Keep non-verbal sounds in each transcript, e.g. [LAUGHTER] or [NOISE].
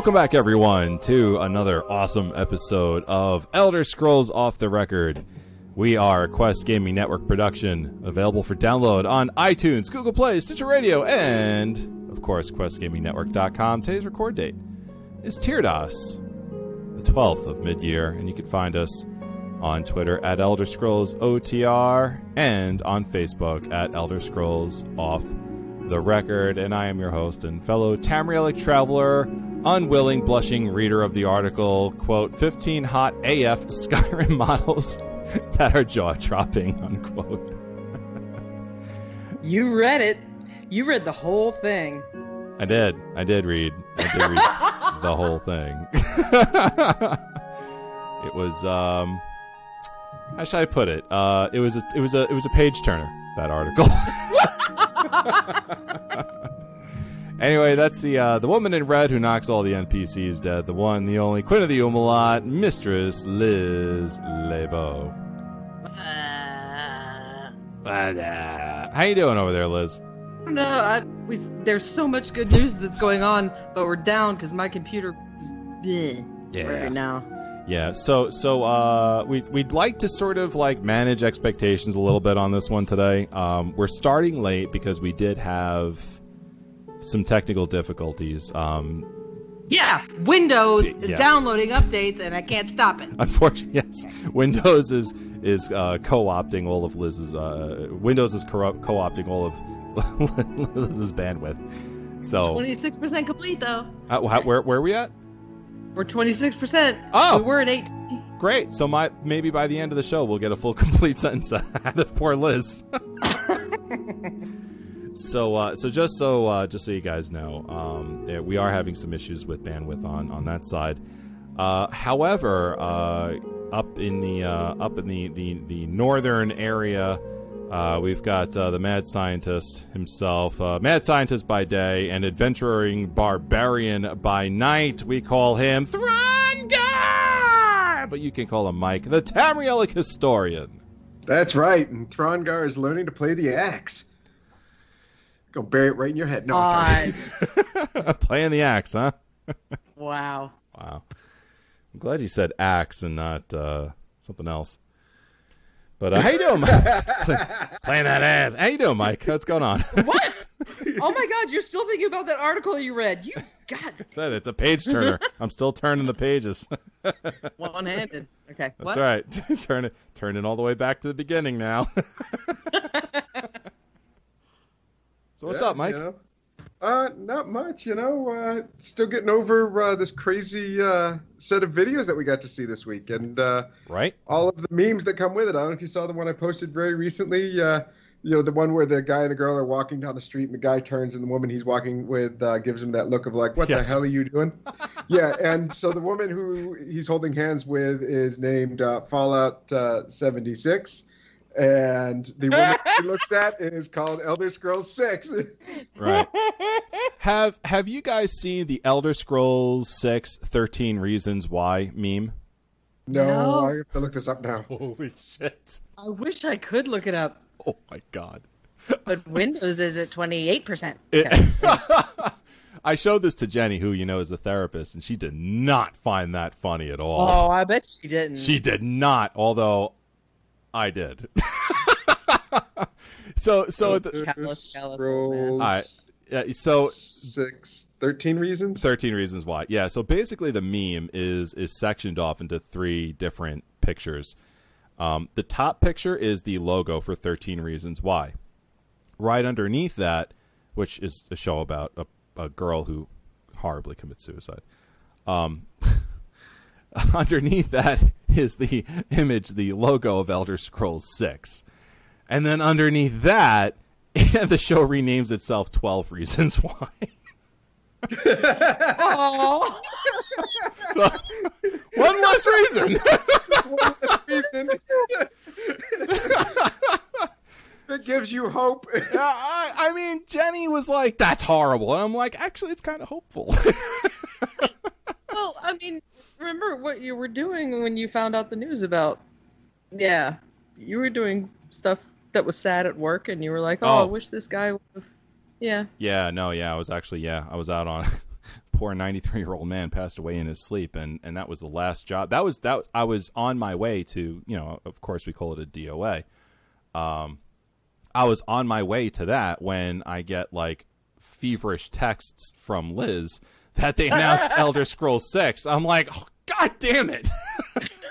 Welcome back everyone to another awesome episode of Elder Scrolls Off the Record. We are Quest Gaming Network production, available for download on iTunes, Google Play, Stitcher Radio, and, of course, QuestGamingNetwork.com. Today's record date is Tirdas, the 12th of mid-year, and you can find us on Twitter at Elder Scrolls OTR and on Facebook at Elder Scrolls Off the Record. And I am your host and fellow Tamrielic traveler, unwilling, blushing reader of the article, quote, 15 hot AF Skyrim [LAUGHS] models that are jaw dropping, unquote. You read it. You read the whole thing. I did. I did read. I did read [LAUGHS] the whole thing. [LAUGHS] it was um how should I put it? Uh it was a it was a it was a page turner, that article. Anyway, that's the uh the woman in red who knocks all the NPCs dead, the one, the only Queen of the Umalot, Mistress Liz Lebo. Uh, How you doing over there, Liz? no, I, we, there's so much good news that's going on, but we're down because my computer is bleh Yeah. right now. Yeah, so so uh, we we'd like to sort of like manage expectations a little bit on this one today. Um, we're starting late because we did have some technical difficulties. Um, Yeah, Windows is Yeah. downloading updates and I can't stop it. [LAUGHS] unfortunately, yes, Windows is is uh, co-opting all of Liz's uh, Windows is corrupt co-opting all of [LAUGHS] Liz's bandwidth. So 26% complete though. uh, how, where where are we at? We're 26%. Oh! We were at 8. Great. So my maybe by the end of the show we'll get a full [LAUGHS] complete sentence out of poor Liz. So uh, so just so uh, just so you guys know, um, we are having some issues with bandwidth on on that side. Uh, however, uh, up in the uh, up in the, the, the northern area, uh, we've got the mad scientist himself, mad scientist by day and adventuring barbarian by night. We call him Throngar, but you can call him Mike, the Tamrielic historian. That's right, and Throngar is learning to play the axe. Go bury it right in your head. No, sorry. God. [LAUGHS] Playing the axe, huh? [LAUGHS] wow. Wow. I'm glad you said axe and not uh, something else. But uh, how you doing, Mike? [LAUGHS] Playing that ass. How you doing, Mike? What's going on? What? oh my god, you're still thinking about that article you read. You God, said it's a page turner. I'm still turning the pages. one-handed. Okay. That's what? right. Turn it, turn it all the way back to the beginning now. So what's Yeah, up, Mike? you know? Uh, not much, you know. Uh, still getting over uh, this crazy uh, set of videos that we got to see this week, and uh, Right? all of the memes that come with it. I don't know if you saw the one I posted very recently. Uh, you know, the one where the guy and the girl are walking down the street, and the guy turns, and the woman he's walking with uh, gives him that look of like, "What Yes. the hell are you doing?" [LAUGHS] yeah, and so the woman who he's holding hands with is named uh, Fallout uh, 76. And the woman [LAUGHS] he looks at is called Elder Scrolls 6. [LAUGHS] Right. have Have you guys seen the Elder Scrolls 6 13 Reasons Why meme? No, No. I have to look this up now. Holy shit. I wish I could look it up, Oh my god. but Windows is at 28%. [LAUGHS] It- I showed this to Jenny, who you know is a therapist, and she did not find that funny at all. Oh, I bet she didn't. She did not, although I did. [LAUGHS] so, so the, Callous, callous. Scrolls Alright. Yeah, so six, 13 reasons. 13 reasons why. Yeah, so basically the meme is is sectioned off into three different pictures. Um, the top picture is the logo for 13 reasons why. Right underneath that, which is a show about a, a girl who horribly commits suicide. Um, [LAUGHS] [LAUGHS] underneath that is the image, the logo of Elder Scrolls 6. And then underneath that, [LAUGHS] the show renames itself 12 Reasons Why. [LAUGHS] Oh, So, one less reason. One less reason. that gives you hope. Yeah, I, I mean, Jenny was like, "That's horrible," and I'm like, "Actually, it's kind of hopeful." well, I mean, remember what you were doing when you found out the news about? Yeah, you were doing stuff that was sad at work, and you were like, "Oh, I Oh. wish this guy would have." Yeah. yeah, no, yeah, I was actually, yeah, I was out on. [LAUGHS] Poor 93 year old man passed away in his sleep, and and that was the last job. That was that. I was on my way to, you know, of course we call it a DOA. Um, I was on my way to that when I get like feverish texts from Liz that they announced [LAUGHS] Elder Scrolls Six. I'm like, oh, God damn it!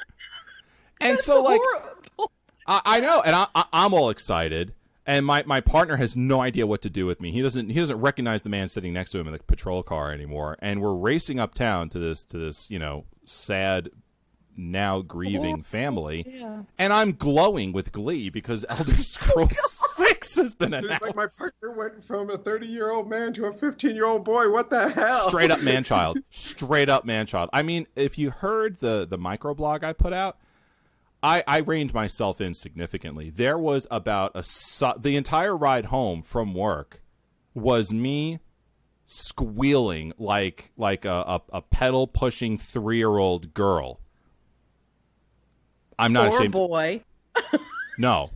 [LAUGHS] and so like. I, I know, and I, I, I'm all excited. And my, my partner has no idea what to do with me. He doesn't he doesn't recognize the man sitting next to him in the patrol car anymore. And we're racing uptown to this to this you know sad, now grieving family. Yeah. And I'm glowing with glee because [LAUGHS] Elder Scrolls [LAUGHS] oh Six has been It's announced. like my partner went from a 30 year old man to a 15 year old boy. What the hell? Straight up man child. [LAUGHS] Straight up man child. I mean, if you heard the the microblog I put out, I I reined myself in significantly. There was about a su- the entire ride home from work was me squealing like like a a, a pedal pushing 3-year-old girl. I'm not Poor ashamed. boy, [LAUGHS] No.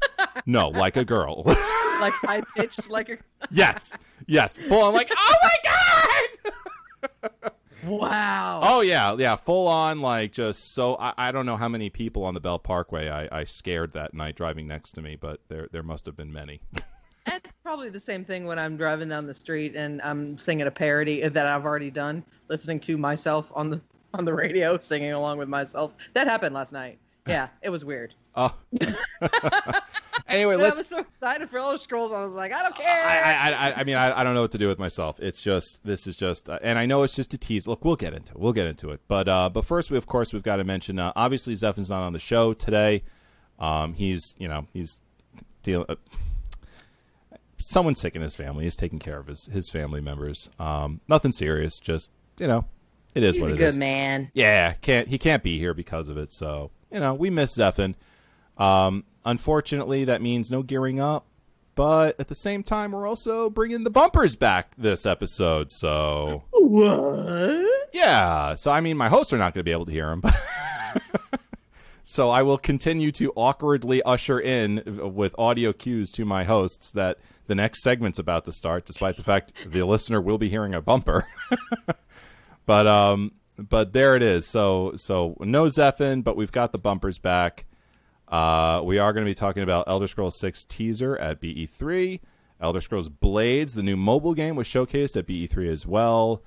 No, like a girl. [LAUGHS] like high pitched, like a. [LAUGHS] yes. Yes. Full on like, "Oh my god!" Wow. Oh yeah, yeah, full on like just so I, I don't know how many people on the Belt Parkway I, I scared that night driving next to me, but there there must have been many. It's probably the same thing when I'm driving down the street and I'm singing a parody that I've already done, listening to myself on the on the radio, singing along with myself. That happened last night. Yeah, it was weird. Oh. [LAUGHS] anyway, let's. I was so excited for Elder Scrolls. I was like, I don't I, care. I, I, I mean, I, I don't know what to do with myself. It's just this is just, uh, and I know it's just a tease. Look, we'll get into it. We'll get into it. But uh, but first, we of course we've got to mention. Uh, obviously, Zephin's not on the show today. Um, he's you know he's dealing. Uh, someone's sick in his family. He's taking care of his his family members. Um, nothing serious. Just you know, it is He's what a it good is. man. Yeah, can't he can't be here because of it. So you know, we miss Zephin. Um, unfortunately, that means no gearing up. But at the same time, we're also bringing the bumpers back this episode. So What? yeah, so I mean, my hosts are not going to be able to hear him. [LAUGHS] so I will continue to awkwardly usher in with audio cues to my hosts that the next segment's about to start, despite the fact the listener will be hearing a bumper. [LAUGHS] but um, but there it is. So so no Zephin, but we've got the bumpers back. Uh, we are going to be talking about Elder Scrolls 6 teaser at E3. Elder Scrolls Blades, the new mobile game, was showcased at E3 as well.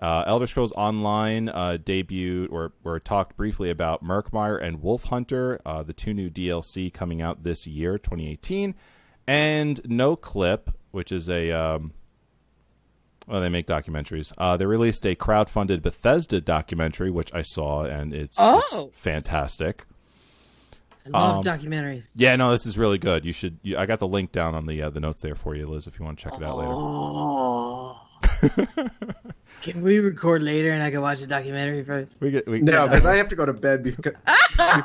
Uh, Elder Scrolls Online uh, debuted or, or talked briefly about Murkmire and Wolfhunter, uh, the two new DLC coming out this year, 2018. And Noclip, which is a. Um, well, they make documentaries. Uh, they released a crowd-funded Bethesda documentary, which I saw, and it's, Oh. it's fantastic. I love Um, documentaries. Yeah, no, this is really good. You should. You, I got the link down on the uh, the notes there for you, Liz, if you want to check it out later. Oh. [LAUGHS] Can we record later and I can watch the documentary first? We get. We, No, because I have to go to bed because,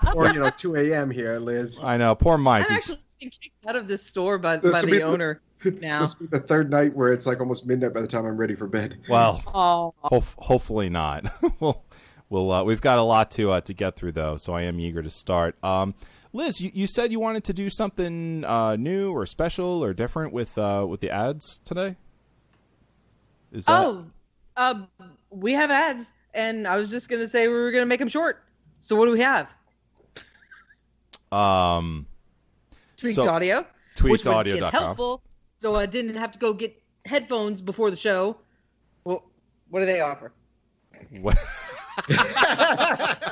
before you know 2 a.m. here, Liz. I know. Poor Mike. I'm actually getting kicked out of this store by, This by the be the- owner now. This will be the third night where it's like almost midnight by the time I'm ready for bed. well, Oh, hope, hopefully not. [LAUGHS] we'll. We'll. Uh, we've got a lot to uh, to get through though, so I am eager to start. Um, Liz, you, you said you wanted to do something uh, new or special or different with uh, with the ads today. Is that? oh, um, we have ads, and I was just gonna say we were gonna make them short. So what do we have? Um, Tweaked So- audio, which would helpful, so I didn't have to go get headphones before the show. Well, what do they offer? What? [LAUGHS]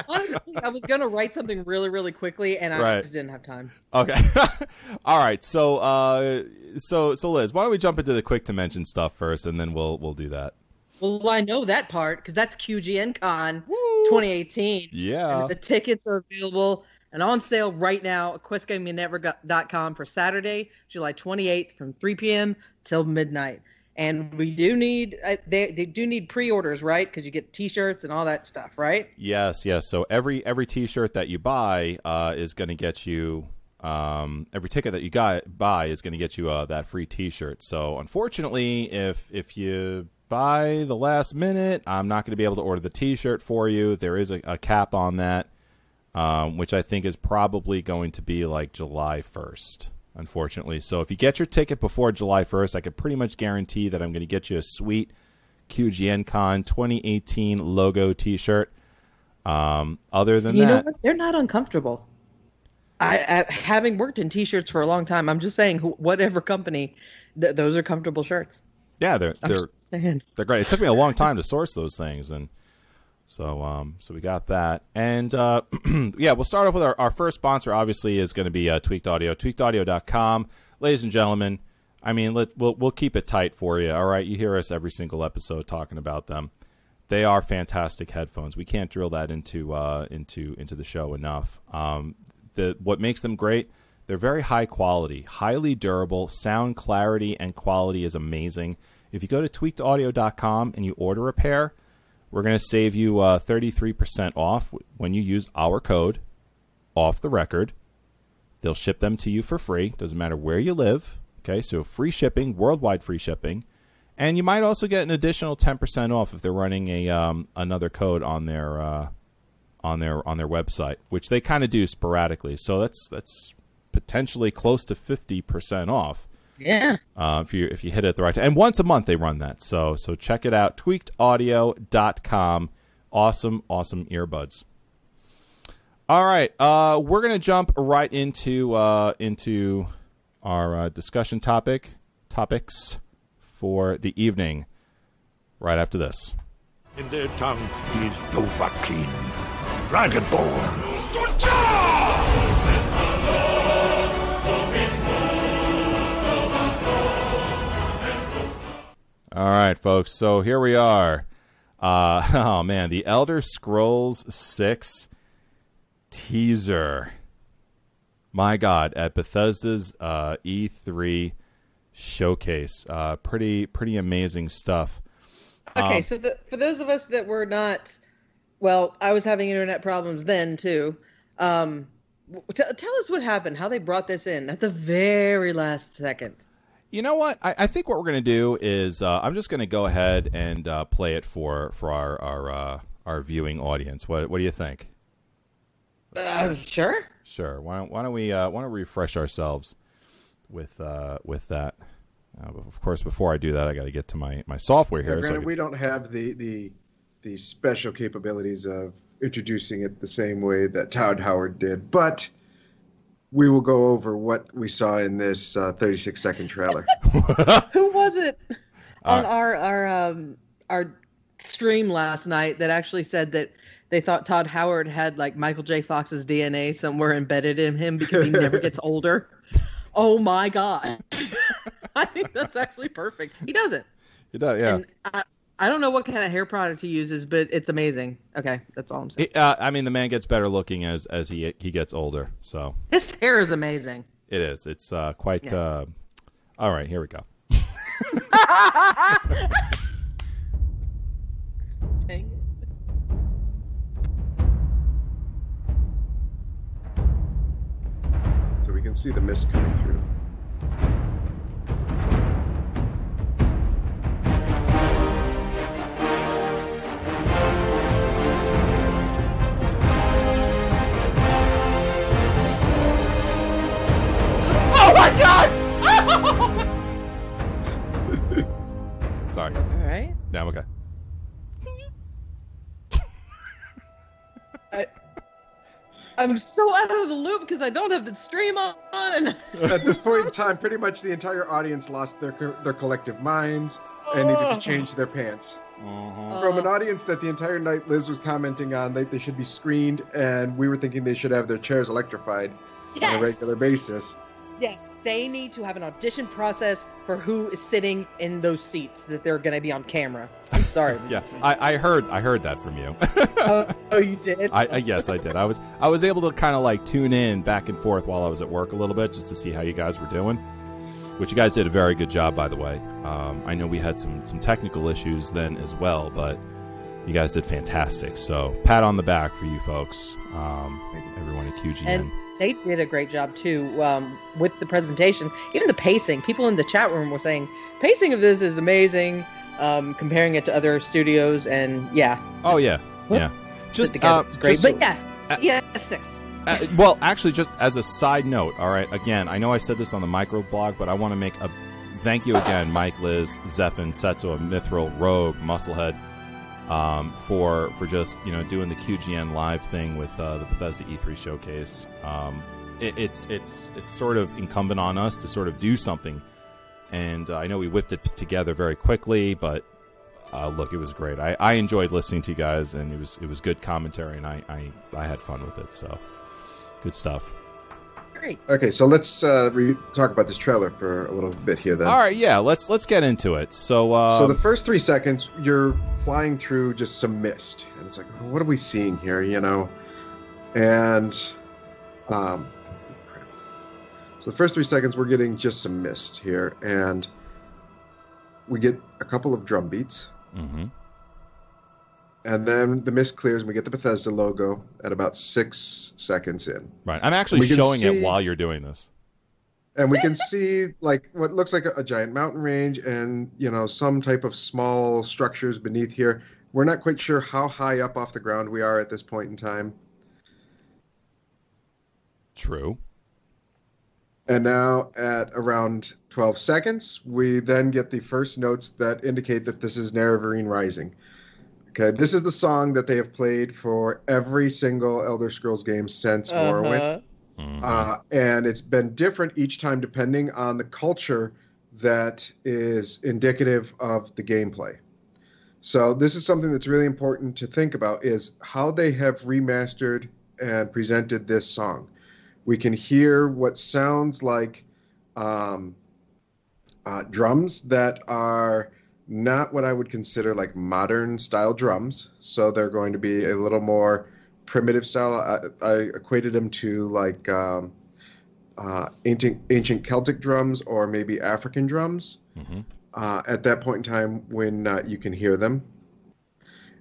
Honestly, I was gonna write something really, really quickly, and I Right. just didn't have time. Okay. [LAUGHS] All right. So, uh, so, so Liz, why don't we jump into the quick to mention stuff first, and then we'll we'll do that. Well, I know that part because that's QGN Con Woo! 2018. Yeah. And the tickets are available and on sale right now at questgamingnetwork.com for Saturday, July 28th from 3 p.m. till midnight. And we do need uh, they they do need pre-orders, right? Because you get T-shirts and all that stuff, right? Yes, yes. So every every T-shirt that you buy uh, is going to get you um, every ticket that you got buy is going to get you uh, that free T-shirt. So unfortunately, if if you buy the last minute, I'm not going to be able to order the T-shirt for you. There is a, a cap on that, um, which I think is probably going to be like July 1st. Unfortunately, so if you get your ticket before July 1st, I could pretty much guarantee that I'm going to get you a sweet QGN Con 2018 logo T-shirt. Um, other than you know that, what? They're not uncomfortable. I, I having worked in T-shirts for a long time, I'm just saying, wh- whatever company, th- those are comfortable shirts. yeah, they're I'm they're they're great. It took me a long time to source those things, and so um, so we got that. And uh, [CLEARS THROAT] yeah, we'll start off with our, our first sponsor. Obviously, is going to be uh, Tweaked Audio. TweakedAudio.com, ladies and gentlemen. I mean, let, we'll we'll keep it tight for you. All right, you hear us every single episode talking about them. They are fantastic headphones. We can't drill that into uh, into into the show enough. Um, the what makes them great they're very high quality highly durable sound clarity and quality is amazing if you go to tweakedaudio.com and you order a pair we're going to save you uh, 33% off when you use our code off the record. They'll ship them to you for free. Doesn't matter where you live okay? So free shipping worldwide free shipping. And you might also get an additional 10% off if they're running a um, another code on their uh, on their on their website, which they kind of do sporadically. So that's that's potentially close to fifty percent off Yeah. uh, if you if you hit it at the right time. And once a month they run that. So so check it out. Tweakedaudio.com. Awesome, awesome earbuds. All right, uh, we're gonna jump right into uh, into our uh, discussion topic topics for the evening. Right after this. In their tongue, he is Dovahkiin, Dragonborn. All right, folks. So here we are. Uh, [LAUGHS] oh man, the Elder Scrolls Six teaser. My God, at Bethesda's uh, E3 showcase, uh, pretty pretty amazing stuff. Okay, Um, so the, for those of us that were not, well, I was having internet problems then too. Um, t- tell us what happened, how they brought this in at the very last second. You know what? I, I think what we're gonna do is uh, I'm just gonna go ahead and uh, play it for for our our uh, our viewing audience. What what do you think? Uh, sure. Sure. Why don't why don't we uh, why don't we refresh ourselves with uh, with that? Uh, of course, before I do that, I got to get to my, my software Yeah, here. so I can- we don't have the, the the special capabilities of introducing it the same way that Todd Howard did, but we will go over what we saw in this uh, 36 second trailer. [LAUGHS] Who was it on Uh, our our um our stream last night that actually said that they thought Todd Howard had like Michael J. Fox's DNA somewhere embedded in him because he never gets [LAUGHS] older? Oh my god. [LAUGHS] I think that's actually perfect. He doesn't. He does, yeah. And I, I don't know what kind of hair product he uses, but it's amazing. Okay, that's all I'm saying. He- uh, I mean, the man gets better looking as as he he gets older. So His hair is amazing. it is. It's uh, quite. Yeah. Uh, all right, here we go. [LAUGHS] Dang it. so we can see the mist coming through. Right. I'm okay. I, I, I'm so out of the loop because I don't have the stream on. And [LAUGHS] At this point in [LAUGHS] time, pretty much the entire audience lost their co- their collective minds and needed to change their pants. Uh-huh. From an audience that the entire night Liz was commenting on, they, they should be screened, and we were thinking they should have their chairs electrified on a regular basis. Yes, they need to have an audition process for who is sitting in those seats that they're going to be on camera. I'm sorry. [LAUGHS] Yeah, I, I heard I heard that from you. [LAUGHS] oh, oh, you did. I, I yes, I did. I was I was able to kind of like tune in back and forth while I was at work a little bit just to see how you guys were doing. Which you guys did a very good job, by the way. Um, I know we had some some technical issues then as well, but you guys did fantastic. So pat on the back for you folks, um, everyone at QGN. And they did a great job too um, with the presentation, even the pacing. People in the chat room were saying pacing of this is amazing, um, comparing it to other studios, and yeah, oh yeah, yeah. just together, uh, it's great. just But yes, uh, yeah, six. Uh, well, actually, just as a side note, all right. Again, I know I said this on the micro blog, but I want to make a thank you again, Mike, Liz, Zephin, Seto, Mithril, Rogue, Musclehead, um, for for just you know doing the QGN live thing with uh, the Bethesda E3 showcase. Um, it, it's it's it's sort of incumbent on us to sort of do something, and uh, I know we whipped it together very quickly, but. Uh, look, it was great. I, I enjoyed listening to you guys, and it was it was good commentary, and I, I, I had fun with it. So, good stuff. Great. Okay, so let's uh, re- talk about this trailer for a little bit here then. All right, yeah, let's let's get into it. So, uh, So the first three seconds, you're flying through just some mist, and it's like, what are we seeing here? You know, and um, so the first three seconds, we're getting just some mist here, and we get a couple of drum beats, Mhm. And then the mist clears, and we get the Bethesda logo at about six seconds in. right, I'm actually showing it while you're doing this. and we can see like what looks like a, a giant mountain range and you know some type of small structures beneath here we're not quite sure how high up off the ground we are at this point in time True. and now at around 12 seconds we then get the first notes that indicate that this is Nerevar Rising okay this is the song that they have played for every single Elder Scrolls game since Morrowind Uh-huh. Mhm. uh, and it's been different each time depending on the culture that is indicative of the gameplay. So this is something that's really important to think about is how they have remastered and presented this song. We can hear what sounds like um, uh, drums that are not what I would consider like modern style drums. So they're going to be a little more primitive style. I, I equated them to like um, uh, ancient ancient Celtic drums or maybe African drums. Mhm. Uh, at that point in time, when uh, you can hear them,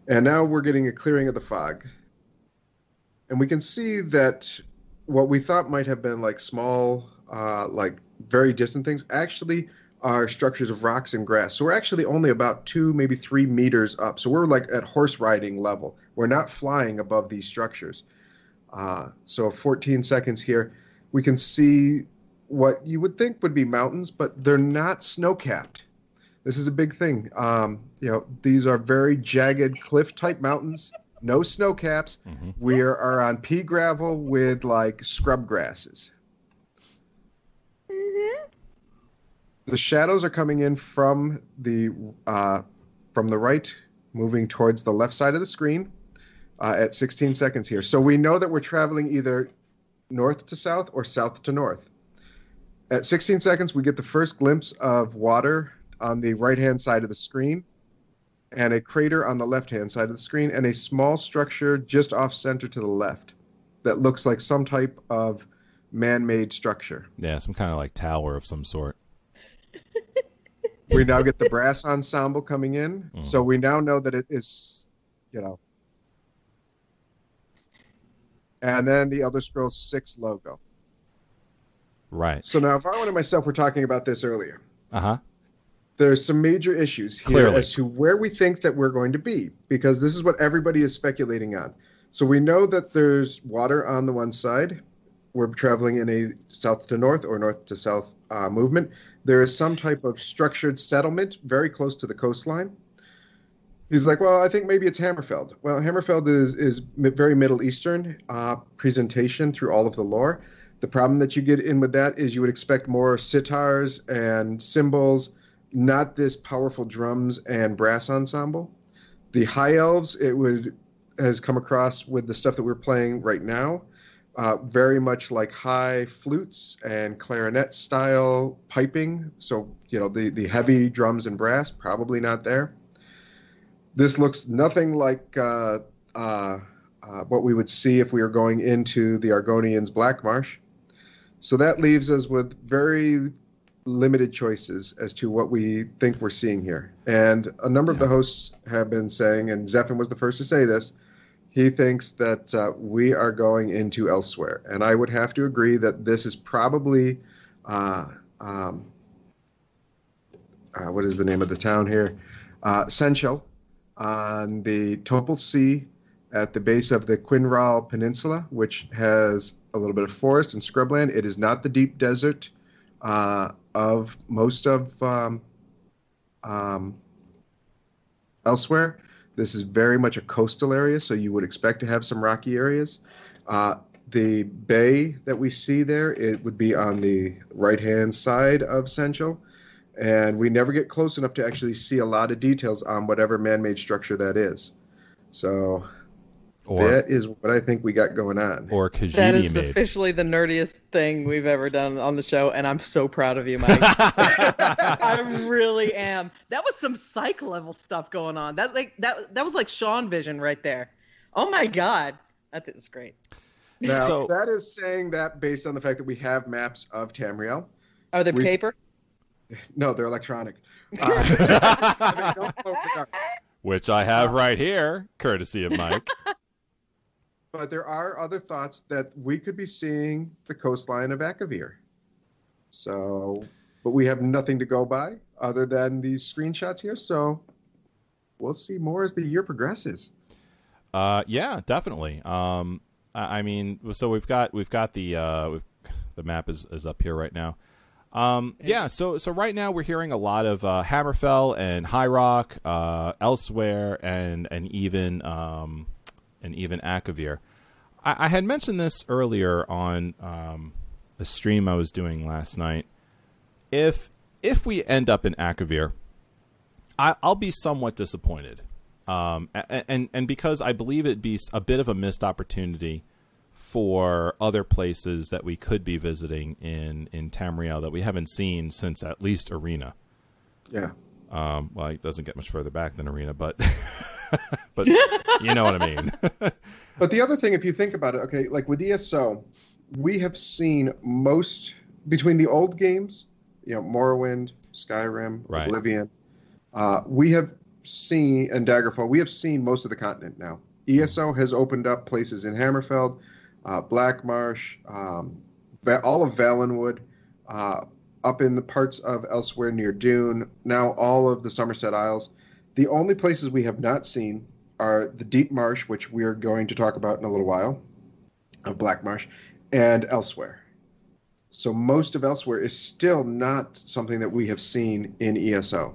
and now we're getting a clearing of the fog, and we can see that what we thought might have been like small, uh, like very distant things, actually are structures of rocks and grass. So we're actually only about two, maybe three meters up. So we're like at horse riding level. We're not flying above these structures. Uh, so 14 seconds here, we can see what you would think would be mountains, but they're not snow capped. This is a big thing. Um, you know, these are very jagged cliff type mountains, no snow caps. Mhm. We are on pea gravel with like scrub grasses. The shadows are coming in from the uh, from the right, moving towards the left side of the screen uh, at 16 seconds here. So we know that we're traveling either north to south or south to north. At 16 seconds, we get the first glimpse of water on the right hand side of the screen, and a crater on the left hand side of the screen, and a small structure just off center to the left that looks like some type of man made structure. Yeah, some kind of like tower of some sort. We now get the brass ensemble coming in, Mhm. so we now know that it is, you know. And then the Elder Scrolls 6 logo. Right. So now, if I and myself were talking about this earlier, Uh huh. there's some major issues here Clearly. as to where we think that we're going to be, because this is what everybody is speculating on. So we know that there's water on the one side. We're traveling in a south to north or north to south uh, movement. There is some type of structured settlement very close to the coastline. He's like, well, I think maybe it's Hammerfell. Well, Hammerfell is is very Middle Eastern uh, presentation through all of the lore. The problem that you get in with that is you would expect more sitars and cymbals, not this powerful drums and brass ensemble. The high elves, it would has come across with the stuff that we're playing right now, uh, very much like high flutes and clarinet style piping. So you know the the heavy drums and brass probably not there. This looks nothing like uh, uh, uh, what we would see if we were going into the Argonians' Black Marsh. So that leaves us with very limited choices as to what we think we're seeing here. And a number yeah. of the hosts have been saying, and Zephyr was the first to say this, he thinks that uh, we are going into Elsweyr. And I would have to agree that this is probably, uh, um, uh, what is the name of the town here? Uh, Senchal on the Topal Sea at the base of the Quinral Peninsula, which has a little bit of forest and scrubland. It is not the deep desert uh, of most of um, um, Elsweyr. This is very much a coastal area, so you would expect to have some rocky areas. Uh, the bay that we see there, it would be on the right-hand side of Senchal and we never get close enough to actually see a lot of details on whatever man-made structure that is. So or, that is what I think we got going on. Or Khajiit That is made. officially the nerdiest thing we've ever done on the show, and I'm so proud of you, Mike. [LAUGHS] I really am. That was some psych level stuff going on. That like that that was like Sean Vision right there. Oh my god, that was great. Now so, that is saying that based on the fact that we have maps of Tamriel. Are they we, paper? [LAUGHS] No, they're electronic. [LAUGHS] Uh, Which I have right here, courtesy of Mike. But there are other thoughts that we could be seeing the coastline of Akavir. So, but we have nothing to go by other than these screenshots here. So, we'll see more as the year progresses. Uh, yeah, definitely. Um, I, I mean, so we've got we've got the uh, the map is, is up here right now. Um, yeah, so so right now we're hearing a lot of uh, Hammerfell and High Rock, uh, Elsweyr, and and even um, and even Akavir. I, I had mentioned this earlier on um, the stream I was doing last night. If if we end up in Akavir, I, will be somewhat disappointed, um, and, and and because I believe it'd be a bit of a missed opportunity for other places that we could be visiting in in Tamriel that we haven't seen since at least Arena. Yeah. Um, well, it doesn't get much further back than Arena, but [LAUGHS] [LAUGHS] but you know what I mean. [LAUGHS] but the other thing, if you think about it, okay, like with ESO, we have seen most between the old games, you know, Morrowind, Skyrim, right. Oblivion. Uh, we have seen and Daggerfall. We have seen most of the continent now. ESO has opened up places in Hammerfell, uh, Black Marsh, um, all of Valenwood, uh, up in the parts of Elsweyr near Dune, now all of the Somerset Isles. The only places we have not seen are the Deep Marsh, which we are going to talk about in a little while, of Black Marsh, and Elsweyr. So most of Elsweyr is still not something that we have seen in ESO.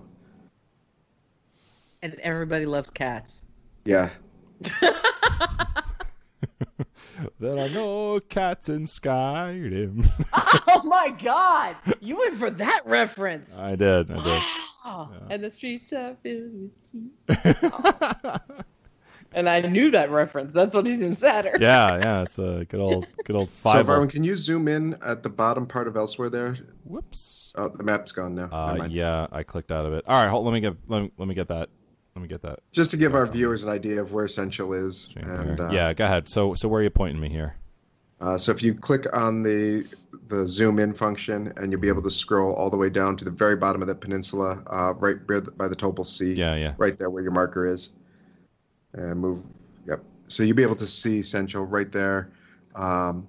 And everybody loves cats. Yeah. [LAUGHS] there are no cats in Skyrim. oh my god! You went for that reference. I did. I did. Wow. Yeah. And the streets are filled with [LAUGHS] and I knew that reference. That's what he's in Saturn. Yeah, yeah, it's a good old, good old five. So, Varwin, can you zoom in at the bottom part of Elsweyr there? Whoops. Oh, the map's gone now. Uh, yeah, I clicked out of it. All right, hold, let me get let me, let me get that let me get that. Just to give our viewers an idea of where Senchal is. And, uh, yeah, go ahead. So, so where are you pointing me here? Uh, so if you click on the the zoom in function, and you'll be able to scroll all the way down to the very bottom of the peninsula, uh, right by the Topal Sea. Yeah, yeah. Right there where your marker is, and move. Yep. So you'll be able to see Senchal right there, um,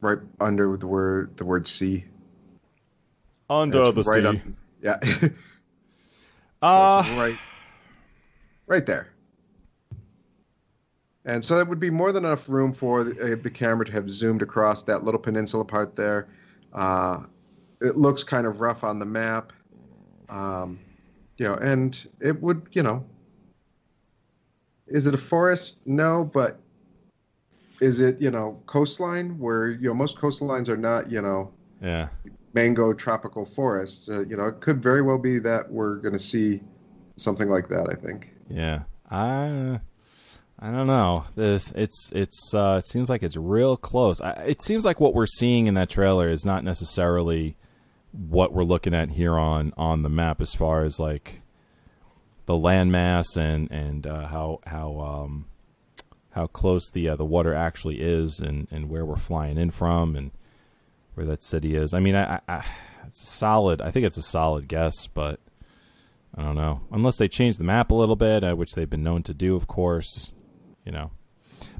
right under the word the word sea. Under the right sea. yeah. [LAUGHS] uh, right right there. And so that would be more than enough room for the, uh, the camera to have zoomed across that little peninsula part there. Uh, it looks kind of rough on the map, um, you know, and it would, you know, is it a forest? No, but is it you know coastline where you know most coastlines are not you know Yeah. mango tropical forests. Uh, you know, it could very well be that we're going to see something like that. I think. Yeah. I I don't know. This it's it's uh it seems like it's real close. I, it seems like what we're seeing in that trailer is not necessarily what we're looking at here on on the map as far as like the landmass and and uh, how how um how close the uh, the water actually is and and where we're flying in from and where that city is. I mean, I, I, it's a solid. I think it's a solid guess, but I don't know. Unless they change the map a little bit, uh, which they've been known to do, of course. You know,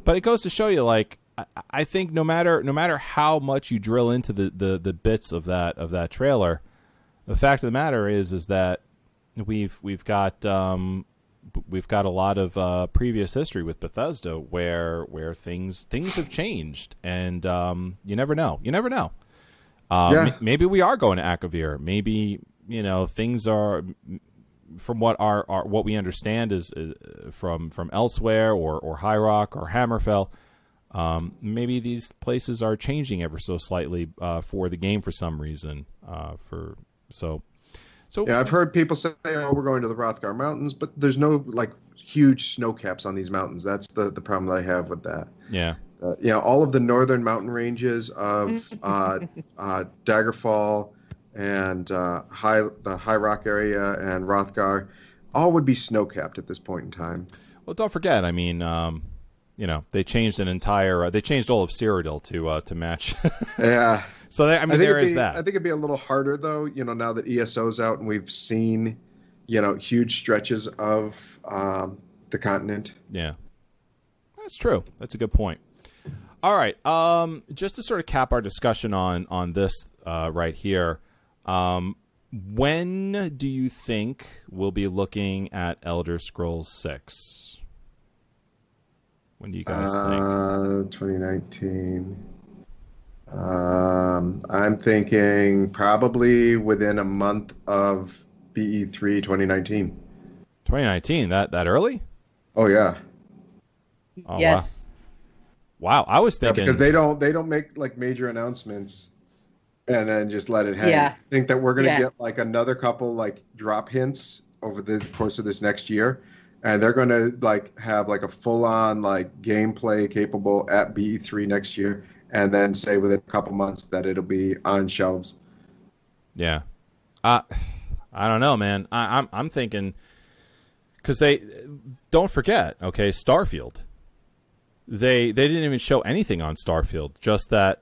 but it goes to show you, like, I, I think no matter no matter how much you drill into the, the, the bits of that of that trailer, the fact of the matter is is that we've we've got um, we've got a lot of uh, previous history with Bethesda where where things things have changed, and um, you never know. You never know. Um, Yeah. m- maybe we are going to Akavir. Maybe you know things are from what our, our what we understand is uh, from from Elsweyr or or High Rock or Hammerfell. Um, maybe these places are changing ever so slightly uh, for the game for some reason. Uh, for so so Yeah, I've heard people say, "Oh, we're going to the Wrothgar Mountains," but there's no like huge snow caps on these mountains. That's the the problem that I have with that. yeah Uh, you all of the northern mountain ranges of [LAUGHS] uh, uh, Daggerfall and uh, High the High Rock area and Wrothgar, all would be snow capped at this point in time. Well, don't forget. I mean, um, you know, they changed an entire. Uh, they changed all of Cyrodiil to uh, to match. [LAUGHS] Yeah, so they, I mean, I there it'd is be, that. I think it'd be a little harder though. You know, now that ESO's out and we've seen, you know, huge stretches of um, the continent. Yeah, that's true. That's a good point. All right. Um, just to sort of cap our discussion on on this uh, right here. Um, when do you think we'll be looking at Elder Scrolls Six? When do you guys think? Uh, 2019. Um, I'm thinking probably within a month of E E3 2019. 2019. That that early? Oh yeah, Oh, yes. Wow. wow. I was yeah thinking because they don't they don't make like major announcements and then just let it hang. Yeah. I think that we're gonna Yeah. get like another couple like drop hints over the course of this next year, and they're gonna like have like a full on like gameplay capable at E3 next year, and then say within a couple months that it'll be on shelves. Yeah. Uh, I don't know, man. I, I'm I'm thinking because they don't forget. Okay, Starfield. They they didn't even show anything on Starfield. Just that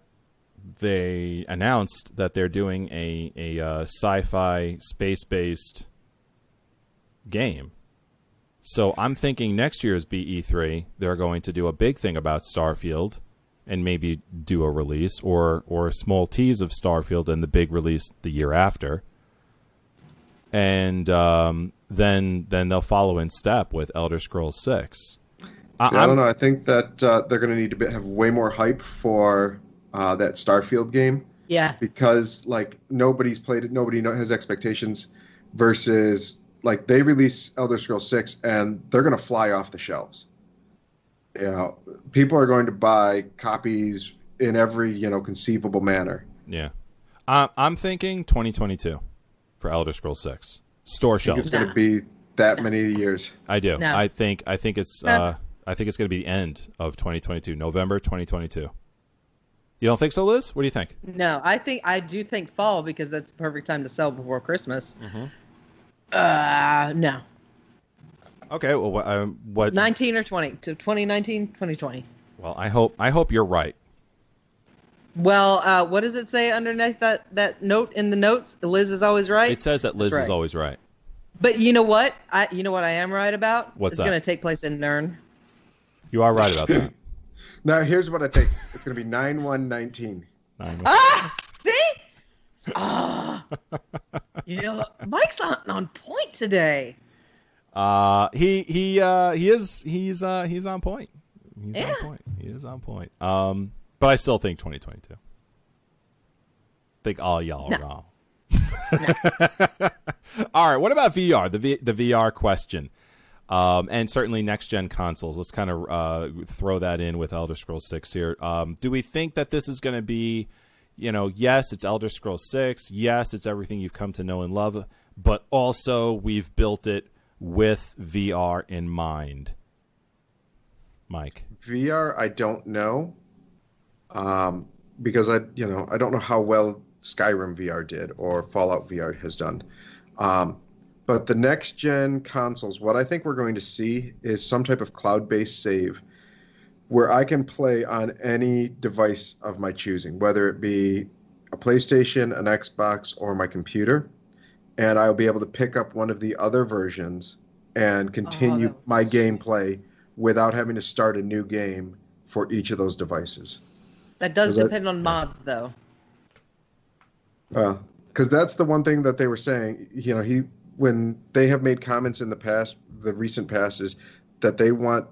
they announced that they're doing a a uh, sci-fi space based game. So I'm thinking next year's E3 they're going to do a big thing about Starfield and maybe do a release or or a small tease of Starfield and the big release the year after. And um, then then they'll follow in step with Elder Scrolls 6. See, I don't know. I think that uh, they're going to need to have way more hype for uh, that Starfield game Yeah. because like nobody's played it, nobody has expectations. Versus like they release Elder Scrolls Six and they're going to fly off the shelves. You know, people are going to buy copies in every you know conceivable manner. Yeah. I I'm thinking 2022 for Elder Scrolls 6. Store I think shelves. it's going to be that many years. I do. No. I think I think it's No. uh, I think it's going to be the end of 2022, November 2022. You don't think so, Liz? What do you think? No, I think I do think fall because that's the perfect time to sell before Christmas. Mm-hmm. Uh, no. Okay. Well, what, um, what 19 or 20 to 2019, 2020. Well, I hope I hope you're right. Well, uh, what does it say underneath that, that note in the notes? Liz is always right. It says that Liz That's is always right. but you know what? I you know what I am right about? What's it's going to take place in Nirn. You are right about that. Now here's what I think. It's going to be nine one nineteen. Nine- Ah, see? Ah, you know, Mike's not on point today. Uh, he he uh he is he's uh he's on point. He's Yeah. on point. He is on point. Um, but I still think 2022. Think all y'all No. are wrong. [LAUGHS] all right. What about VR? The v, the VR question. Um, and certainly next gen consoles. Let's kind of uh, throw that in with Elder Scrolls Six here. Um, do we think that this is going to be, you know, yes, it's Elder Scrolls Six. Yes, it's everything you've come to know and love, but also we've built it with VR in mind. Mike, VR, I don't know, um, because I, you know, I don't know how well Skyrim VR did or Fallout VR has done. Um, but the next gen consoles, what I think we're going to see is some type of cloud based save where I can play on any device of my choosing, whether it be a PlayStation, an Xbox, or my computer. And I'll be able to pick up one of the other versions and oh, continue that my gameplay without having to start a new game for each of those devices. That does Is that- depend on mods, though. Well, because that's the one thing that they were saying. You know, he when they have made comments in the past, the recent past is that they want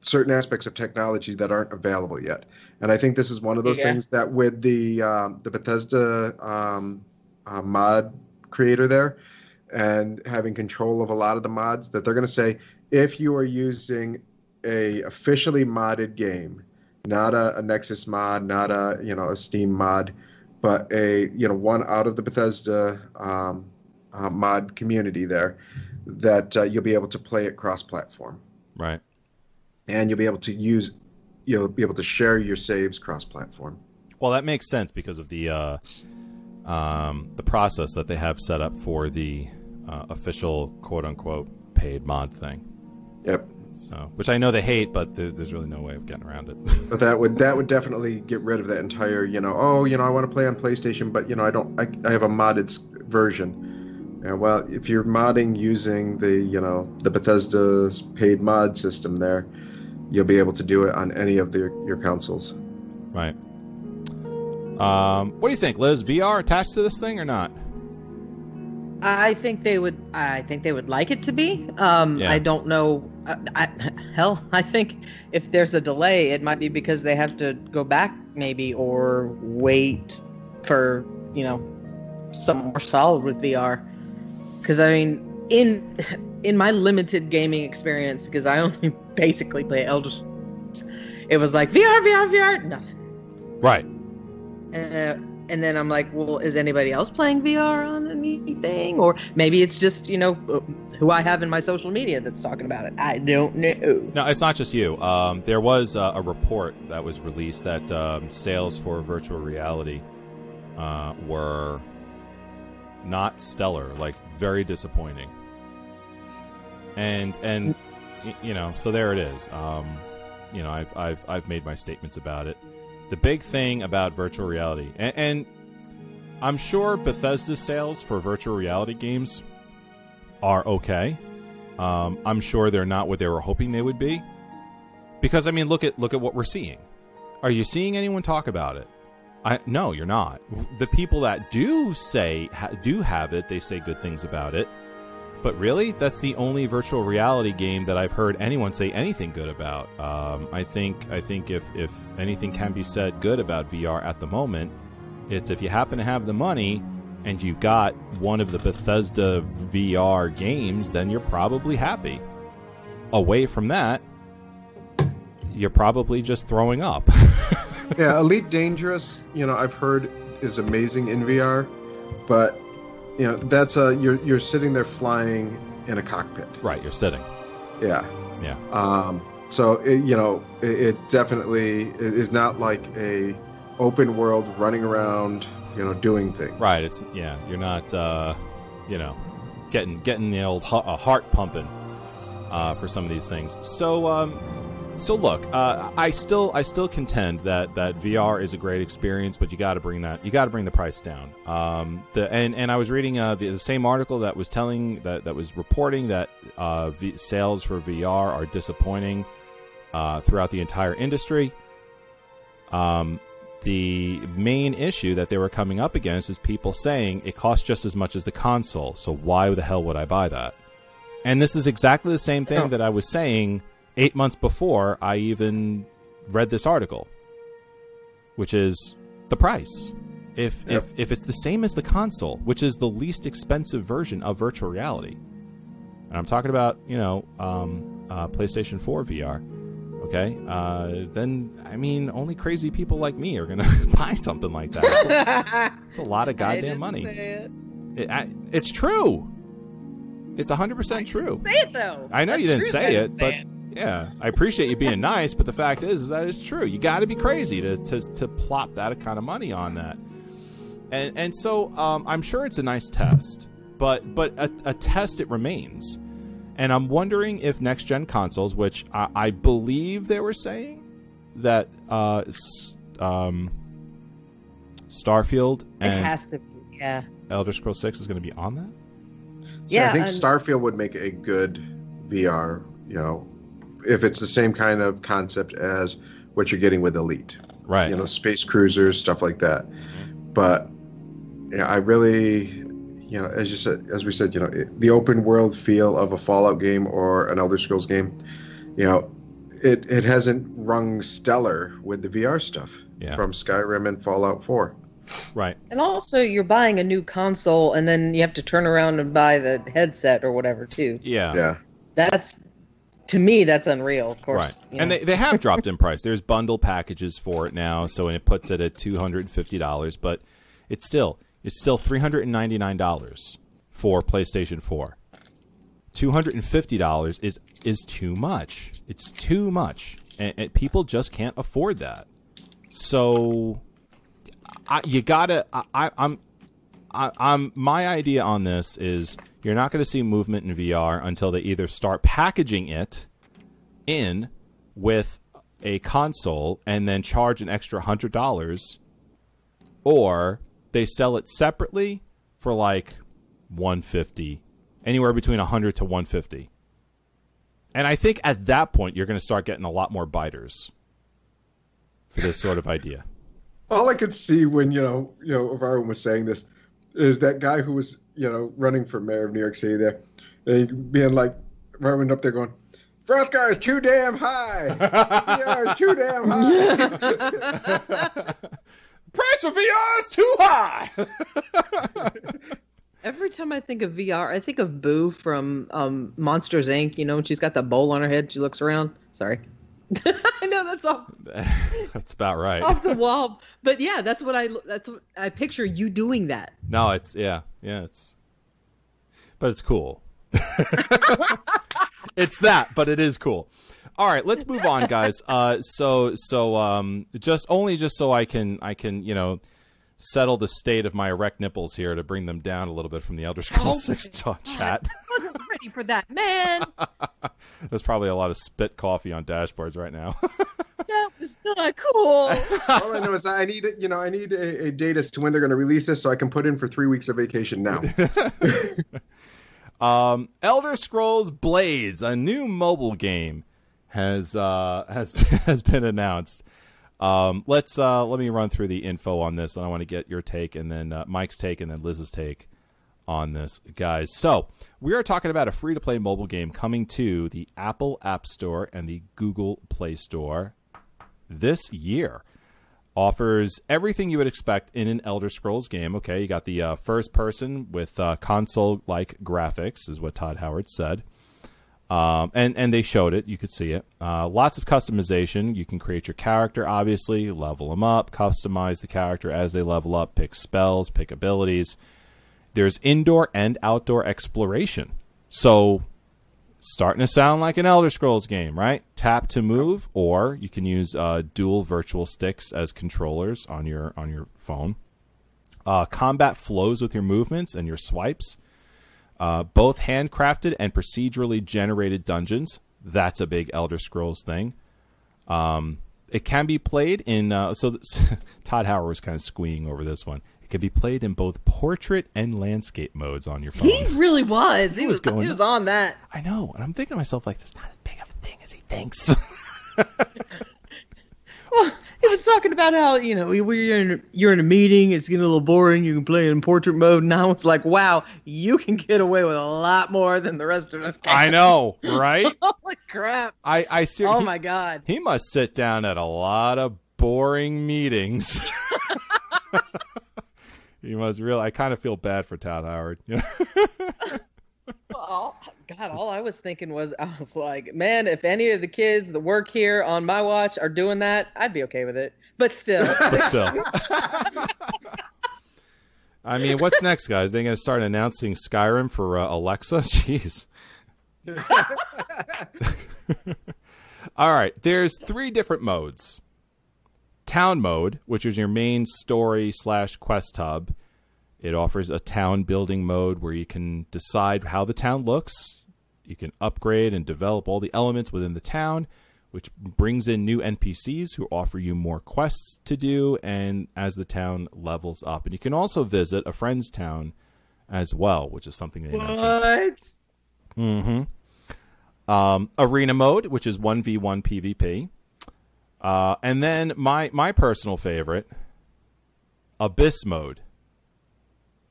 certain aspects of technology that aren't available yet. And I think this is one of those Yeah. things that with the um, the Bethesda um, uh, mod creator there and having control of a lot of the mods, that they're going to say if you are using a officially modded game, not a, a Nexus mod, not a you know a Steam mod, but a you know one out of the Bethesda um, uh, mod community there, that uh, you'll be able to play it cross-platform, right? and you'll be able to use, you'll be able to share your saves cross-platform. Well, that makes sense because of the uh, um, the process that they have set up for the uh, official quote unquote paid mod thing. Yep. So, which I know they hate, but th- there's really no way of getting around it. [LAUGHS] But that would that would definitely get rid of that entire you know oh you know I want to play on PlayStation but you know I don't I, I have a modded version. Yeah, well, if you're modding using the you know the Bethesda's paid mod system there, you'll be able to do it on any of their, your consoles. right. Um, what do you think, Liz? VR attached to this thing or not? I think they would. I think they would like it to be. Um, Yeah. I don't know. I, I, hell, [LAUGHS] I think if there's a delay, it might be because they have to go back, maybe, or wait for you know something more solid with VR. Because I mean, in in my limited gaming experience, because I only [LAUGHS] basically play Elder, Scrolls, it was like VR, VR, VR, nothing. Right. Uh, and then I'm like, well, is anybody else playing VR on anything? Or maybe it's just, you know, who I have in my social media that's talking about it. I don't know. No, it's not just you. Um, there was uh, a report that was released that um, sales for virtual reality uh, were not stellar, like very disappointing. And and you know, so there it is. Um, you know, I've I've I've made my statements about it. The big thing about virtual reality, and, and I'm sure Bethesda sales for virtual reality games are okay. Um, I'm sure they're not what they were hoping they would be, because I mean, look at look at what we're seeing. Are you seeing anyone talk about it? I no, you're not. The people that do say ha, do have it, they say good things about it. But really, that's the only virtual reality game that I've heard anyone say anything good about. Um, I think I think if if anything can be said good about VR at the moment, it's if you happen to have the money and you got one of the Bethesda VR games, then you're probably happy. Away from that, you're probably just throwing up. [LAUGHS] yeah, Elite Dangerous, you know, I've heard is amazing in VR, but you know, that's a you're you're sitting there flying in a cockpit. right, you're sitting. Yeah. Yeah. Um, so it, you know, it, it definitely is not like a open world running around, you know, doing things. Right. It's yeah. You're not, uh, you know, getting getting the old uh, heart pumping uh, for some of these things. So, um, so look, uh, I still I still contend that that VR is a great experience, but you got to bring that you got to bring the price down. Um, the and and I was reading uh, the, the same article that was telling that that was reporting that uh, v- sales for VR are disappointing uh, throughout the entire industry. Um, the main issue that they were coming up against is people saying it costs just as much as the console, so why the hell would I buy that? And this is exactly the same thing that I was saying eight months before I even read this article, which is the price. If Yeah. if if it's the same as the console, which is the least expensive version of virtual reality, and I'm talking about you know um, uh, PlayStation 4 VR, okay, uh, then I mean only crazy people like me are gonna [LAUGHS] buy something like that. It's a lot of [LAUGHS] goddamn money. it. It, I, it's true. It's 100 I percent true. didn't say it though. I know That's you didn't say I it, didn't but say yeah, I appreciate you being nice. But the fact is, is that it's true. You got to be crazy to, to to plop that kind of money on that. And and so um, I'm sure it's a nice test, but but a, a test it remains. And I'm wondering if next gen consoles, which I, I believe they were saying that uh, um, Starfield it and has to be. Yeah. Elder Scrolls Six is going to be on that. So Yeah, I think and- Starfield would make a good VR. You know, if it's the same kind of concept as what you're getting with Elite. Right. You know, space cruisers, stuff like that. But you know, I really, you know, as you said, as we said, you know, it, the open world feel of a Fallout game or an Elder Scrolls game, you know, it it hasn't rung stellar with the VR stuff Yeah. from Skyrim and Fallout 4. Right. And also, you're buying a new console, and then you have to turn around and buy the headset or whatever too. Yeah. Yeah. That's to me, that's unreal. Of course, Right. you And they, they have dropped in [LAUGHS] price. There's bundle packages for it now, so and it puts it at two hundred and fifty dollars, but it's still it's still three hundred and ninety nine dollars for PlayStation Four. Two hundred and fifty dollars is is too much. It's too much, and, and people just can't afford that. So, I, you gotta. I, I, I'm I, I'm my idea on this is you're not going to see movement in VR until they either start packaging it in with a console and then charge an extra hundred dollars, or they sell it separately for like one fifty, anywhere between hundred to one fifty. And I think at that point you're going to start getting a lot more biters for this sort of idea. All I could see when you know, you know, Varun was saying this, is that guy who was, you know, running for mayor of New York City there, and being like, running up there going, "Froscar is too damn high. yeah, it's too damn high." [LAUGHS] Price for VR is too high. [LAUGHS] Every time I think of VR, I think of Boo from um, Monsters Inc. You know, when she's got the bowl on her head, she looks around. Sorry, [LAUGHS] I know that's off [LAUGHS] That's about right. off the [LAUGHS] wall, but yeah, that's what I that's what I picture you doing that. No, it's yeah, yeah, it's but it's cool. it's that, but it is cool. All right, let's move on, guys. Uh, so so um, just only just so I can I can you know settle the state of my erect nipples here to bring them down a little bit from the Elder Scrolls Oh Six chat. I for that, man. [LAUGHS] There's probably a lot of spit coffee on dashboards right now. [LAUGHS] That was not cool. All I know is I need, you know, I need a, a date as to when they're going to release this, so I can put in for three weeks of vacation now. [LAUGHS] Um, Elder Scrolls Blades, a new mobile game, has uh, has has been announced. Um, let's uh, let me run through the info on this, and I want to get your take, and then uh, Mike's take, and then Liz's take on this, guys. So we are talking about a free to play mobile game coming to the Apple App Store and the Google Play Store this year offers everything you would expect in an Elder Scrolls game. Okay, you got the uh, first person with uh, console like graphics, is what Todd Howard said. Um, and and they showed it. You could see it. Uh, lots of customization. You can create your character, obviously, level them up, customize the character as they level up, pick spells, pick abilities. There's indoor and outdoor exploration. So starting to sound like an Elder Scrolls game, right? Tap to move, or you can use uh, dual virtual sticks as controllers on your on your phone. Uh, combat flows with your movements and your swipes. Uh, both handcrafted and procedurally generated dungeons. That's a big Elder Scrolls thing. Um, it can be played in. Uh, so [LAUGHS] Todd Howard was kind of squeeing over this one. Can be played in both portrait and landscape modes on your phone. he really was. He, was was, going- he was on that. I know, and I'm thinking to myself like, "That's not as big of a thing as he thinks." [LAUGHS] Well, he was talking about how you know you're in you're in a meeting, it's getting a little boring. You can play in portrait mode, and I was like, wow, you can get away with a lot more than the rest of us. Can. I know, right? [LAUGHS] Holy crap! I I ser- Oh he, my god. he must sit down at a lot of boring meetings. [LAUGHS] he must really. I kind of feel bad for Todd Howard. You know? [LAUGHS] all, God, all I was thinking was, I was like, man, if any of the kids that work here on my watch are doing that, I'd be okay with it. But still, [LAUGHS] But still. I mean, what's next, guys? They're going to start announcing Skyrim for uh, Alexa? [LAUGHS] Jeez. All right. There's three different modes. Town mode, which is your main story slash quest hub. It offers a town building mode where you can decide how the town looks. You can upgrade and develop all the elements within the town, which brings in new NPCs who offer you more quests to do and as the town levels up. And you can also visit a friend's town as well, which is something they mentioned. what? Mm-hmm. Um, arena mode, which is one v one PvP, uh, and then my my personal favorite, abyss mode,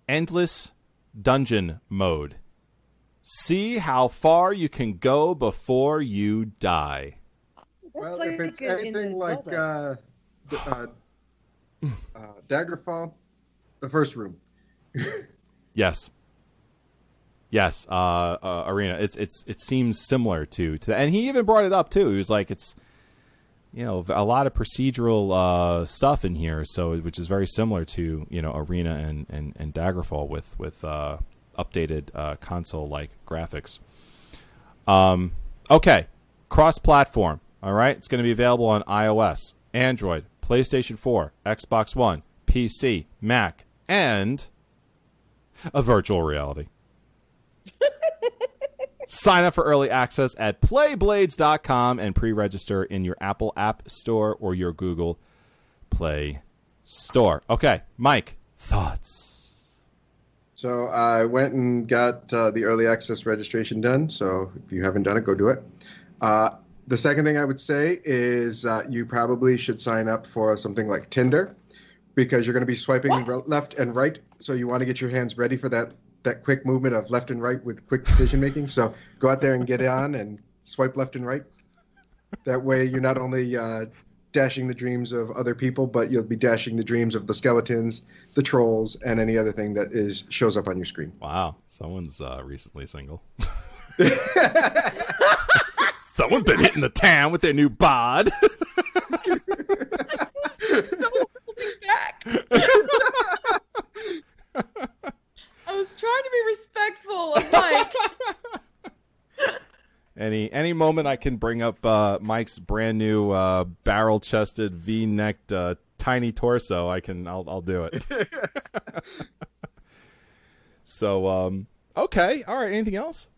endless dungeon mode. See how far you can go before you die. That's well, if it's in- anything like uh, uh, [SIGHS] uh, Daggerfall, the first room. [LAUGHS] Yes. Yes, uh, uh, arena. It's it's it seems similar to to, and he even brought it up too. He was like, it's you know a lot of procedural uh, stuff in here, so which is very similar to you know arena and and, and Daggerfall with with uh, updated uh, console like graphics. Um, okay, cross platform. All right, it's going to be available on iOS, Android, PlayStation 4, Xbox One, PC, Mac, and a virtual reality. [LAUGHS] Sign up for early access at playblades.com and pre register in your Apple App Store or your Google Play Store. Okay, Mike, thoughts? So I went and got uh, the early access registration done. So if you haven't done it, go do it. Uh, the second thing I would say is uh, you probably should sign up for something like Tinder because you're going to be swiping re- left and right. So you want to get your hands ready for that that quick movement of left and right with quick decision making. So go out there and get on and swipe left and right. That way, you're not only uh, dashing the dreams of other people, but you'll be dashing the dreams of the skeletons, the trolls, and any other thing that is shows up on your screen. Wow, someone's uh, recently single. [LAUGHS] [LAUGHS] Someone's been hitting the town with their new bod. [LAUGHS] Someone pulled me back. I was trying to be respectful of Mike. [LAUGHS] any any moment I can bring up uh, Mike's brand new uh, barrel chested V necked uh, tiny torso, I can I'll I'll do it. [LAUGHS] so um okay, all right. Anything else?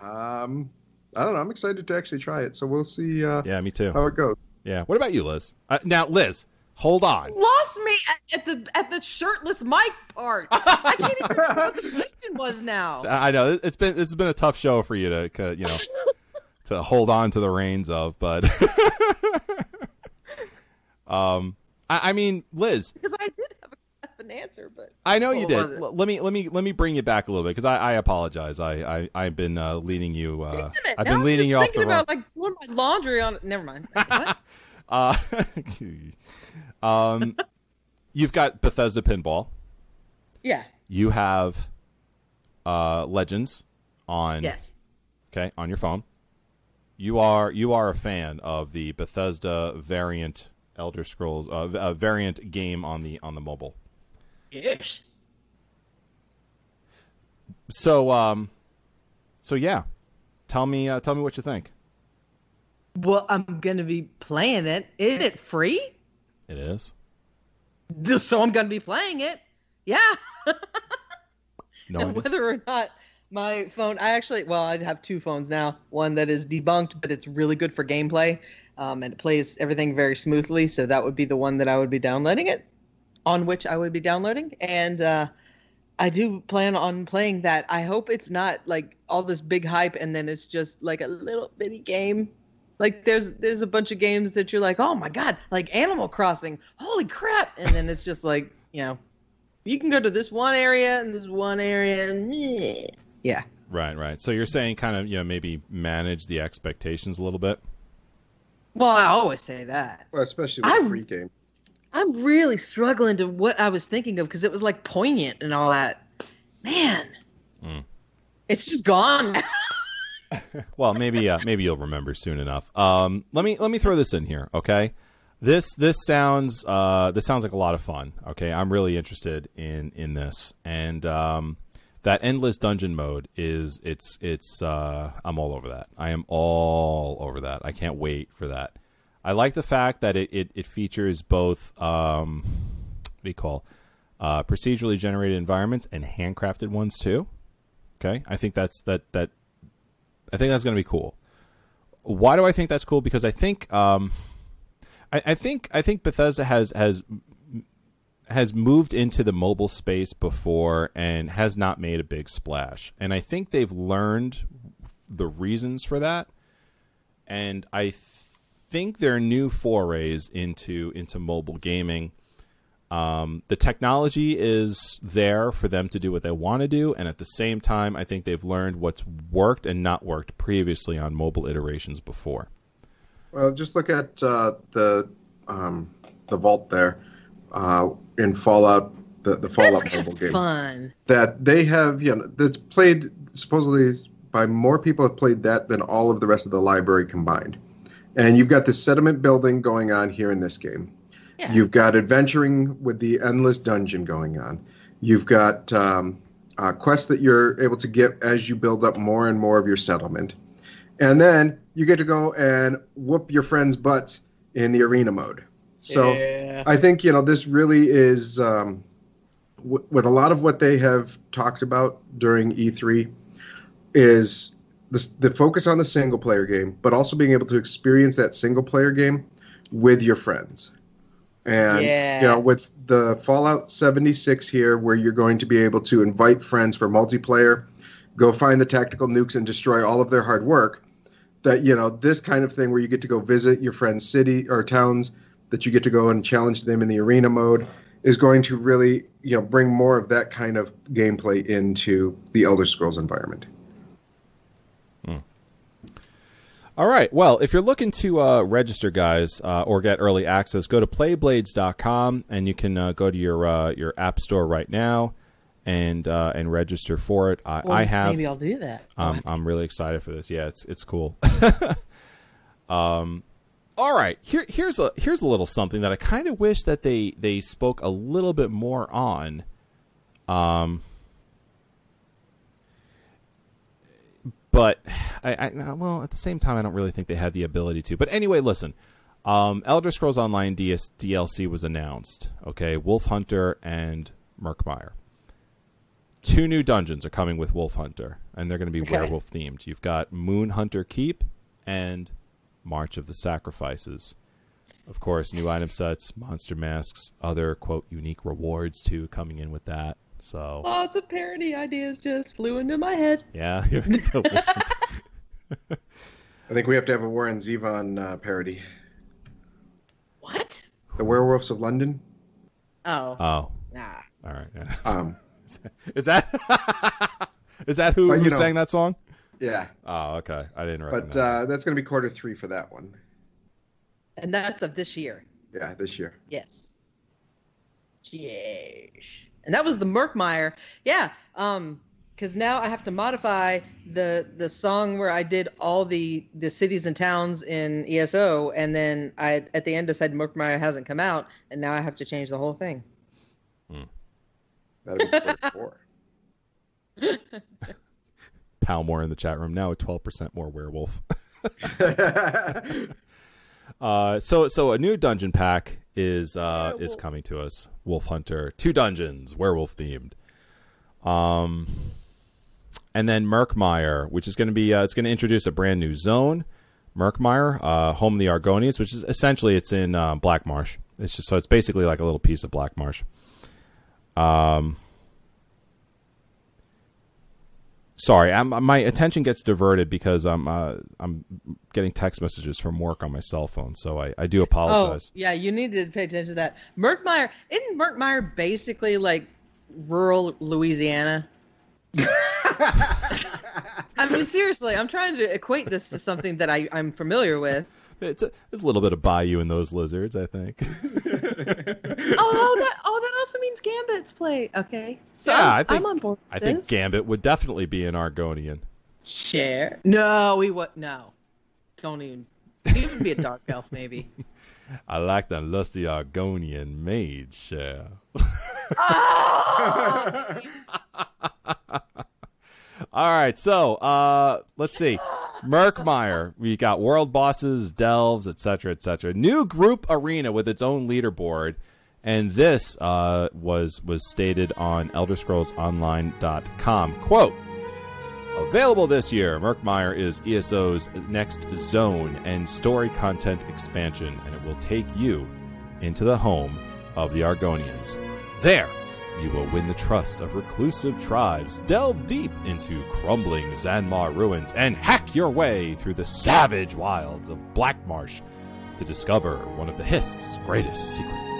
Um, I don't know. I'm excited to actually try it. So we'll see uh, Yeah, me too. how it goes. Yeah. What about you, Liz? Uh, now, Liz, hold on. Lost me at, at the at the shirtless Mike part. I can't even remember what the [LAUGHS] question was now. I I know it- it's been this has been a tough show for you to you know [LAUGHS] to hold on to the reins of, but [LAUGHS] um, I, I mean, Liz, Because I did have, a, have an answer, but I know you did. L- let me let me let me bring you back a little bit because I, I apologize. I, I I've been uh, leading you. Uh, Damn it, I've now been I'm leading just you off thinking the wrong. about like doing my laundry on. Never mind. What? Uh, um, you've got Bethesda Pinball. yeah. You have uh, Legends on Yes. okay on your phone. You are you are a fan of the Bethesda variant Elder Scrolls uh, v- uh, variant game on the on the mobile. Yes. So um, so yeah, tell me uh, tell me what you think. Well, I'm gonna be playing it. Isn't it free? It is So I'm gonna be playing it. Yeah. [LAUGHS] no and idea. whether or not my phone i actually well i have two phones now one that is debunked but it's really good for gameplay um, and it plays everything very smoothly so that would be the one that i would be downloading it on which i would be downloading and uh, i do plan on playing that i hope it's not like all this big hype and then it's just like a little bitty game like there's there's a bunch of games that you're like oh my god like animal crossing holy crap and then it's just like you know you can go to this one area and this one area and yeah Right, right. So you're saying kind of you know maybe manage the expectations a little bit. well i always say that Well, especially with I- a free game. i'm really struggling to what i was thinking of because it was like poignant and all that man hmm. It's just gone. [LAUGHS] [LAUGHS] well, maybe uh, maybe you'll remember soon enough. Um, let me let me throw this in here, okay? This this sounds uh, this sounds like a lot of fun. Okay, I'm really interested in in this, and um, that endless dungeon mode is it's it's uh, I'm all over that. I am all over that. I can't wait for that. I like the fact that it it, it features both um, what do you call uh, procedurally generated environments and handcrafted ones too. Okay, I think that's that that I think that's going to be cool. Why do I think that's cool? Because I think um, I, I think I think Bethesda has has has moved into the mobile space before and has not made a big splash. And I think they've learned the reasons for that. And I think their new forays into into mobile gaming um, the technology is there for them to do what they want to do, and at the same time, I think they've learned what's worked and not worked previously on mobile iterations before. Well, just look at uh, the um, the vault there uh, in Fallout, the, the Fallout mobile game. Fun. That they have, you know, that's played supposedly by more people have played that than all of the rest of the library combined. And you've got this sediment building going on here in this game. Yeah. You've got adventuring with the endless dungeon going on. You've got um, uh, quests that you're able to get as you build up more and more of your settlement. And then you get to go and whoop your friends' butts in the arena mode. So Yeah. I think, you know, this really is, um, w- with a lot of what they have talked about during E3, is the, the focus on the single player game, but also being able to experience that single player game with your friends. And Yeah. you know, with the Fallout 76 here, where you're going to be able to invite friends for multiplayer, go find the tactical nukes and destroy all of their hard work. That you know, this kind of thing where you get to go visit your friends' city or towns, that you get to go and challenge them in the arena mode, is going to really you know bring more of that kind of gameplay into the Elder Scrolls environment. All right. Well, if you're looking to uh, register, guys, uh, or get early access, go to playblades.com and you can uh, go to your uh, your app store right now and uh, and register for it. I, Well, I have. Maybe I'll do that. Um, I'm really excited for this. Yeah, it's it's cool. [LAUGHS] um, all right. Here here's a here's a little something that I kind of wish that they they spoke a little bit more on. Um, but I, I well at the same time I don't really think they had the ability to. But anyway, listen. Um, Elder Scrolls Online DS, DLC was announced. Okay, Wolfhunter and Murkmire two new dungeons are coming with Wolfhunter, and they're going to be Okay. werewolf themed. You've got Moon Hunter Keep and March of the Sacrifices. Of course, new item sets, monster masks, other quote unique rewards too coming in with that. So Lots of parody ideas just flew into my head. yeah, [LAUGHS] [LAUGHS] I think we have to have a Warren Zevon uh, parody. What? The Werewolves of London. Oh. oh, nah. all right. Yeah. Um, [LAUGHS] Is that is that who, But, you who know- sang that song? yeah, Oh, okay. I didn't recognize. but uh, that's going to be quarter three for that one. And that's of this year. Yeah, this year. Yes. Yes. And that was the Murkmire. Yeah. Um, because now I have to modify the the song where I did all the the cities and towns in ESO, and then I at the end decided Murkmire hasn't come out, and now I have to change the whole thing. That'll be [LAUGHS] four. Palmore in the chat room now at twelve percent more werewolf. [LAUGHS] [LAUGHS] Uh, so so a new dungeon pack is uh is coming to us. Wolfhunter, two dungeons, werewolf themed. Um, and then Murkmire, which is going to be uh, it's going to introduce a brand new zone. Murkmire, uh, home of the Argonians, which is essentially it's in uh, Black Marsh. It's just so it's basically like a little piece of Black Marsh. Um, sorry, I'm, my attention gets diverted because I'm uh, I'm getting text messages from work on my cell phone, so I, I do apologize. Oh, yeah, you need to pay attention to that. Murkmire, isn't Murkmire basically like rural Louisiana? [LAUGHS] I mean, seriously, I'm trying to equate this to something that I, I'm familiar with. It's a, there's a little bit of bayou in those lizards, I think. [LAUGHS] Oh, oh, that oh that also means Gambit's play. Okay, so Yeah, I'm, I think- I'm on board. I With think this. Gambit would definitely be an Argonian. Share. No, he would no. Don't even. He would be a dark [LAUGHS] elf, maybe. [LAUGHS] I like that lusty Argonian maid share. oh! All right, so uh, let's see. Murkmire, we got world bosses, delves, etc., etc. New group arena with its own leaderboard, and this uh, was was stated on ElderScrollsOnline.com. Quote: Available this year, Murkmire is ESO's next zone and story content expansion, and it will take you into the home of the Argonians. There, you will win the trust of reclusive tribes, delve deep into crumbling Xanmeer ruins, and hack your way through the savage wilds of Blackmarsh to discover one of the Hist's greatest secrets.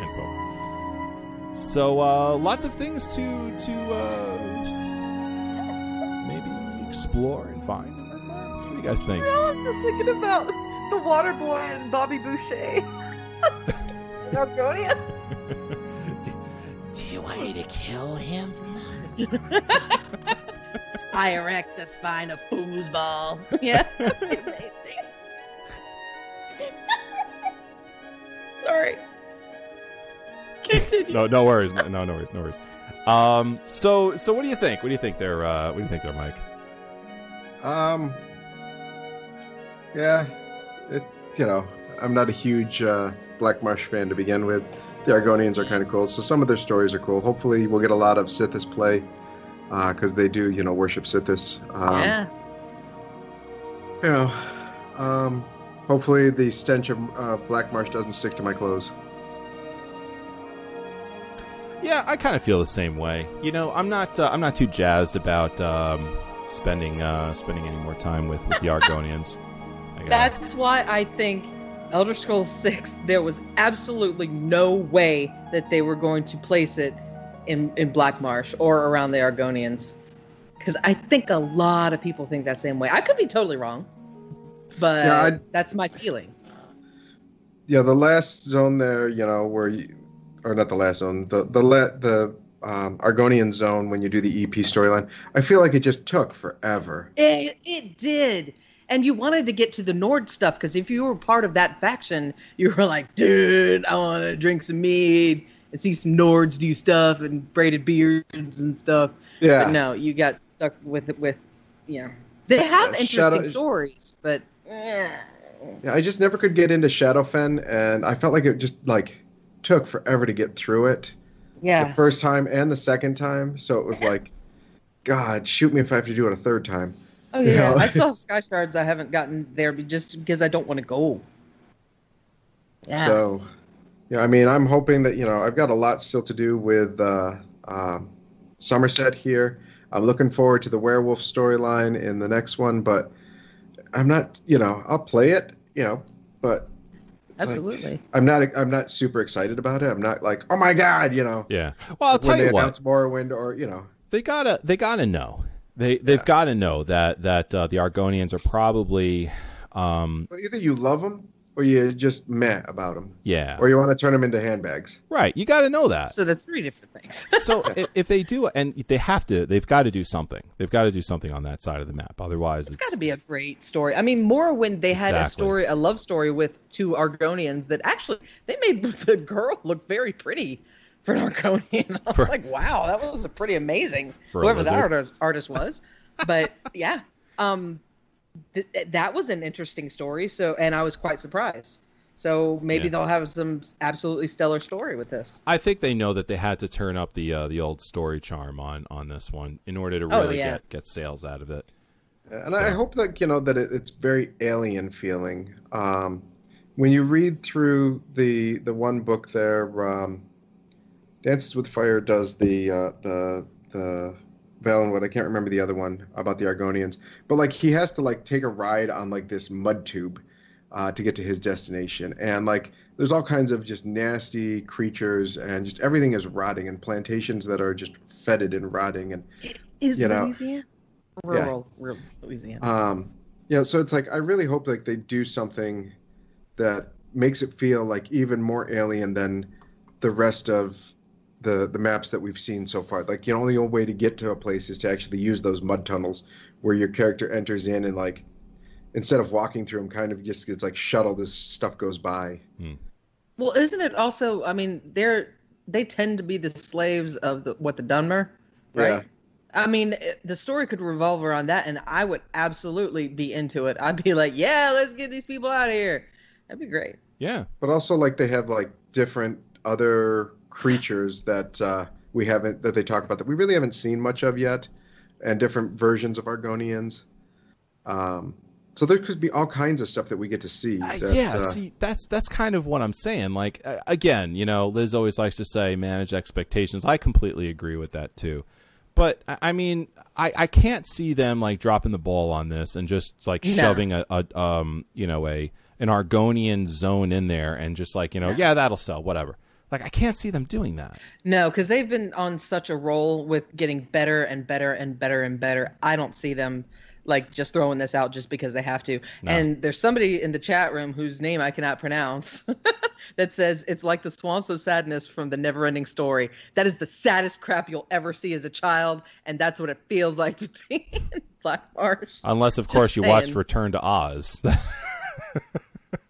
End quote. So, uh, lots of things to to uh, maybe explore and find. What do you guys think? No, I'm just thinking about the Water Boy and Bobby Boucher. [LAUGHS] Argonia. Do you want to kill him? [LAUGHS] I erect the spine of foosball. [LAUGHS] Yeah, that'd be amazing. Sorry. Continue. No, no worries. No, no worries. No worries. Um, so, so what do you think? What do you think there? Uh, what do you think there, Mike? Um, yeah, it you know I'm not a huge uh, Black Marsh fan to begin with. The Argonians are kind of cool, so some of their stories are cool. Hopefully, we'll get a lot of Sithis play because they do you know worship Sithis. Um, yeah. You know, um, hopefully the stench of uh, Black Marsh doesn't stick to my clothes. Yeah, I kind of feel the same way. You know, I'm not. Uh, I'm not too jazzed about um, spending uh, spending any more time with, with the [LAUGHS] Argonians. I gotta- That's why I think Elder Scrolls 6, there was absolutely no way that they were going to place it in, in Black Marsh or around the Argonians. Because I think a lot of people think that same way. I could be totally wrong, but Yeah, that's my feeling. Yeah, the last zone there, you know, where you, or not the last zone, the the la- the um, Argonian zone when you do the EP storyline. I feel like it just took forever. It, it did. And you wanted to get to the Nord stuff because if you were part of that faction, you were like, dude, I want to drink some mead and see some Nords do stuff and braided beards and stuff. Yeah, But no, you got stuck with it with, you know, they have Yeah, interesting Shadow- stories, but yeah. I just never could get into Shadowfen, and I felt like it just like took forever to get through it. Yeah. The first time and the second time, so it was like, God, shoot me if I have to do it a third time. Oh yeah, Yeah. I still have Sky Shards. I haven't gotten there, but just because I don't want to go. Yeah, So, yeah, I mean, I'm hoping that you know I've got a lot still to do with uh, um, Somerset here. I'm looking forward to the werewolf storyline in the next one, but I'm not. You know, I'll play it. You know, but it's like, absolutely. I'm not. I'm not super excited about it. I'm not like, oh my god, you know. yeah. Well, I'll when tell they you what. announce Morrowind, or you know, They gotta. They gotta know. They they've Yeah. got to know that that uh, the Argonians are probably. Um, well, either you love them or you just meh about them, yeah. or you want to turn them into handbags. Right. You got to know that. So that's three different things. [LAUGHS] so [LAUGHS] if, if they do, and they have to, they've got to do something. They've got to do something on that side of the map. Otherwise, It's got to be a great story. I mean, Morrowind they had a story, a love story with two Argonians that actually they made [LAUGHS] the girl look very pretty for an Argonian. [LAUGHS] I was For- like, wow, that was pretty amazing. Whoever that art- artist was, but [LAUGHS] yeah, um, th- th- that was an interesting story. So, and I was quite surprised. So maybe Yeah. they'll have some absolutely stellar story with this. I think they know that they had to turn up the uh, the old story charm on on this one in order to Oh, really yeah. get get sales out of it. And I hope that you know that it, it's very alien feeling. Um, when you read through the the one book there, um, Dances with Fire does the uh, the the Valenwood. I can't remember the other one about the Argonians, but like he has to like take a ride on like this mud tube uh, to get to his destination, and like there's all kinds of just nasty creatures, and just everything is rotting, and plantations that are just fetid and rotting, and Is You know, Louisiana rural, rural Louisiana? Um, Yeah, so it's like I really hope like they do something that makes it feel like even more alien than the rest of the the maps that we've seen so far. Like, you know, the only way to get to a place is to actually use those mud tunnels where your character enters in and like instead of walking through them, kind of just gets like shuttled as stuff goes by. Hmm. Well, isn't it also? I mean, they're they tend to be the slaves of the, what the Dunmer, right? Yeah. I mean, it- the story could revolve around that, and I would absolutely be into it. I'd be like, yeah, let's get these people out of here. That'd be great. Yeah. But also like they have like different other creatures that uh, we haven't that they talk about that we really haven't seen much of yet, and different versions of Argonians. Um, so there could be all kinds of stuff that we get to see. Uh, yeah, uh, see, that's that's kind of what I'm saying. Like uh, again, you know, Liz always likes to say manage expectations. I completely agree with that too. But I I mean, I, I can't see them like dropping the ball on this and just like No. shoving a, a um you know a an Argonian zone in there and just like you know yeah that'll sell whatever. Like I can't see them doing that. No, because they've been on such a roll with getting better and better and better and better. I don't see them like just throwing this out just because they have to. No. And there's somebody in the chat room whose name I cannot pronounce [LAUGHS] that says it's like the swamps of sadness from the never ending story. That is the saddest crap you'll ever see as a child, and that's what it feels like to be [LAUGHS] in Black Marsh. Unless of course you watched. Return to Oz. [LAUGHS]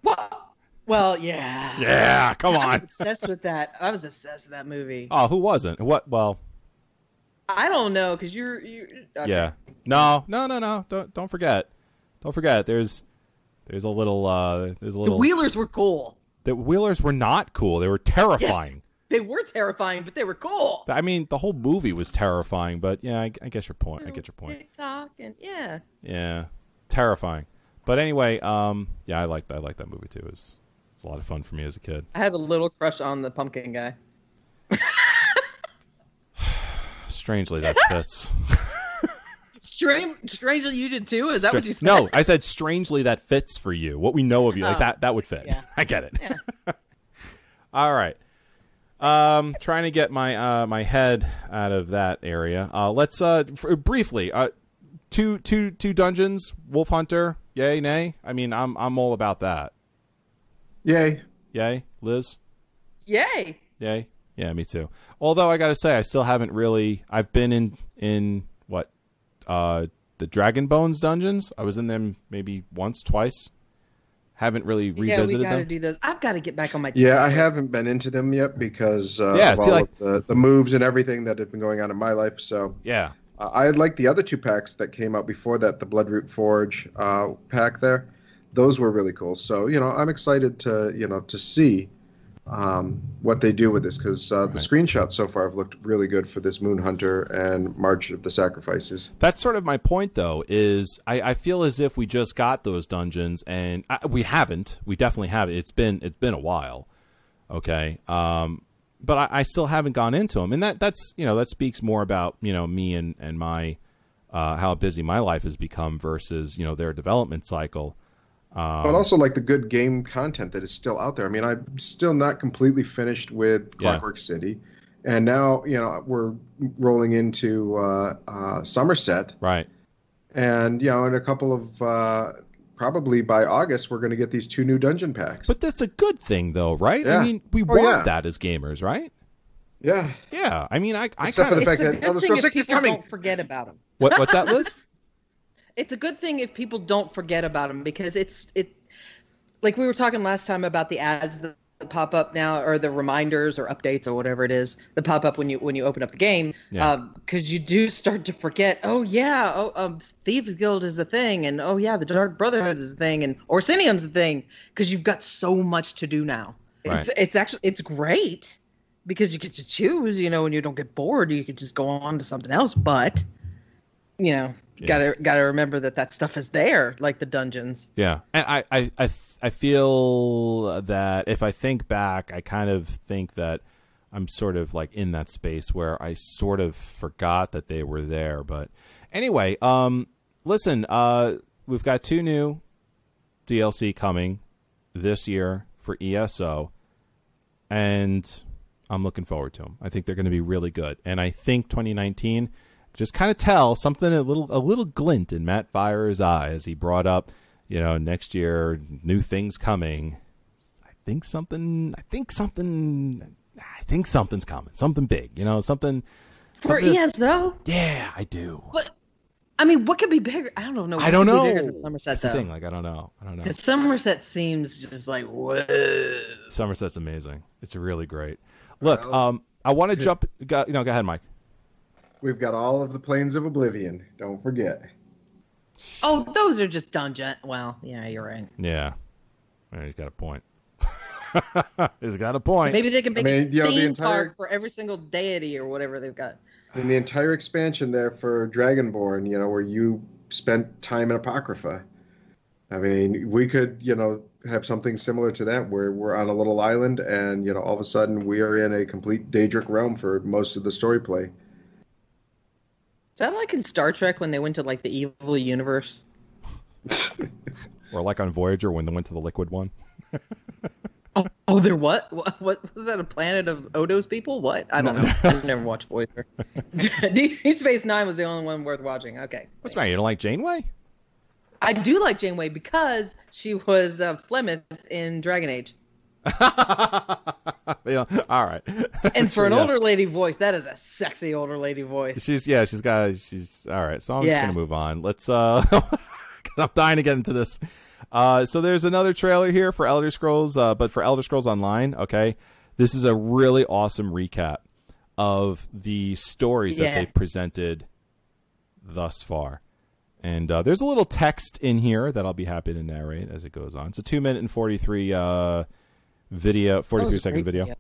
Well, well, yeah. yeah, come I on. was obsessed with that. I was obsessed with that movie. Oh, who wasn't? What? Well, I don't know because you're you. okay. Yeah. No, no, no, no. Don't don't forget. Don't forget. There's there's a little uh there's a little. The Wheelers were cool. the wheelers were not cool. They were terrifying. They were terrifying, but they were cool. I mean, the whole movie was terrifying, but yeah, I, I get your point. I get your point. TikTok and yeah. Yeah. Terrifying. But anyway, um yeah, I like I like that movie too. It was a lot of fun for me as a kid. I had a little crush on the pumpkin guy. [SIGHS] Strangely that fits. [LAUGHS] Strange, strangely, you did too. Is that what you said? No, I said strangely that fits for you. What we know of you, like Oh. that that would fit. Yeah. [LAUGHS] I get it. [LAUGHS] All right. Um, trying to get my uh my head out of that area. Uh, let's uh f- briefly uh two two two dungeons. Wolfhunter. Yay, nay. I mean, I'm I'm all about that. Yay! Yay, Liz. Yay! Yay. Yeah, me too. Although I got to say, I still haven't really. I've been in in what uh the Dragon Bones dungeons. I was in them maybe once, twice. Haven't really revisited Yeah, we got to them. do those. I've got to get back on my. Yeah, I haven't been into them yet because uh, Yeah, of see, all like- of the, the moves and everything that have been going on in my life. So yeah. I like the other two packs that came out before that, the Bloodroot Forge uh, pack there. Those were really cool. So you know, I'm excited to you know to see um, what they do with this because uh, the screenshots so far have looked really good for this Moon Hunter and March of the Sacrifices. That's sort of my point, though. Is I, I feel as if we just got those dungeons, and I, we haven't. We definitely haven't. It's been it's been a while. Okay, um, but I, I still haven't gone into them, and that that's you know that speaks more about you know me and and my uh, how busy my life has become versus you know their development cycle. Um, but also like the good game content that is still out there. I mean, I'm still not completely finished with Yeah. Clockwork City, and now you know we're rolling into uh, uh, Somerset, right. and you know in a couple of uh, probably by August we're going to get these two new dungeon packs. But that's a good thing, though, right? I mean, we Oh, want yeah. that as gamers, right? yeah, Yeah. I mean, I I Except kind for of the fact It's a that good Elder thing Scrolls if 6 is people coming. don't forget about them. what, what's that, Liz? [LAUGHS] It's a good thing if people don't forget about them because it's it. Like we were talking last time about the ads that pop up now, or the reminders or updates or whatever it is that pop up when you when you open up the game. Yeah. Because you do start to forget. Oh yeah, oh um, Thieves Guild is a thing, and oh yeah, the Dark Brotherhood is a thing, and Orsinium's a thing. Because you've got so much to do now. It's Right. it's it's actually it's great because you get to choose. You know, when you don't get bored, you can just go on to something else. But you know, Yeah. gotta gotta remember that that stuff is there, like the dungeons. Yeah, and I, I, I, I feel that if I think back, I kind of think that I'm sort of like in that space where I sort of forgot that they were there. But anyway, um, listen, uh, we've got two new DLC coming this year for ESO, and I'm looking forward to them. I think they're going to be really good, and I think 2019 just kind of tell something a little a little glint in Matt Firor's eye as he brought up, you know, next year new things coming. I think something. I think something. I think something's coming. Something big. You know, something. For something- ESO? Yeah, I do. What? I mean, what could be bigger? I don't know. I don't could know. be Bigger than Somerset, That's the though. thing. Like I don't know. I don't know. Because Somerset seems just like whoa. Somerset's amazing. It's really great. Look, um, I want to jump. Go, you know, go ahead, Mike. We've got all of the planes of oblivion. Don't forget. Oh, those are just dungeon. Well, yeah, you're right. Yeah, Yeah, he's got a point. [LAUGHS] he's got a point. Maybe they can make I mean, a you know, the entire- park for every single deity or whatever they've got. In the entire expansion there for Dragonborn, you know, where you spent time in Apocrypha. I mean, we could, you know, have something similar to that where we're on a little island and, you know, all of a sudden we are in a complete Daedric realm for most of the story play. Is that like in Star Trek when they went to like the evil universe? [LAUGHS] Or like on Voyager when they went to the liquid one. [LAUGHS] Oh, oh, they're what? what? What was that? A planet of Odo's people? What? I don't know. I've never watched Voyager. [LAUGHS] Deep Space Nine was the only one worth watching. Okay. What's the matter? You don't like Janeway? I do like Janeway because she was uh, Flemeth in Dragon Age, [LAUGHS] yeah. All right. and for an Yeah. older lady voice, that is a sexy older lady voice. She's yeah, she's got she's all right. So I'm just gonna move on. Let's uh [LAUGHS] I'm dying to get into this. Uh so there's another trailer here for Elder Scrolls, uh, but for Elder Scrolls Online, okay. This is a really awesome recap of the stories that they've presented thus far. And uh, there's a little text in here that I'll be happy to narrate as it goes on. It's a two minute and forty three uh video forty That three was a second great video.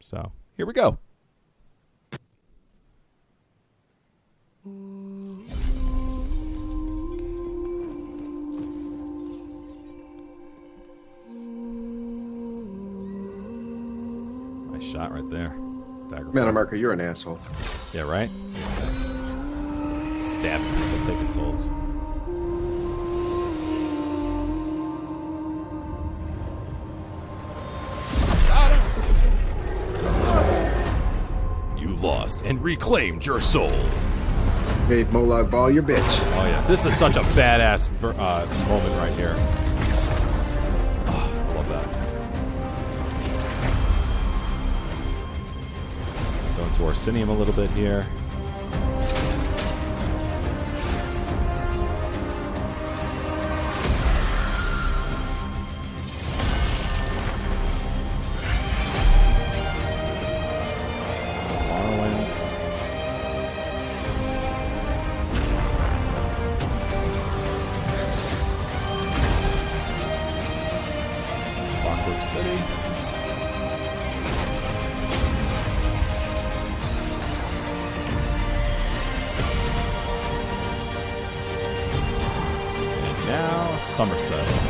So here we go. Nice shot right there. Dagger Mannimarco, you're an asshole. Yeah, right? Stab people, taking souls. And reclaimed your soul. Made Molag Bal your bitch. Oh yeah, this is such a badass ver- uh, moment right here. Oh, love that. Going to Orsinium a little bit here. Somerset.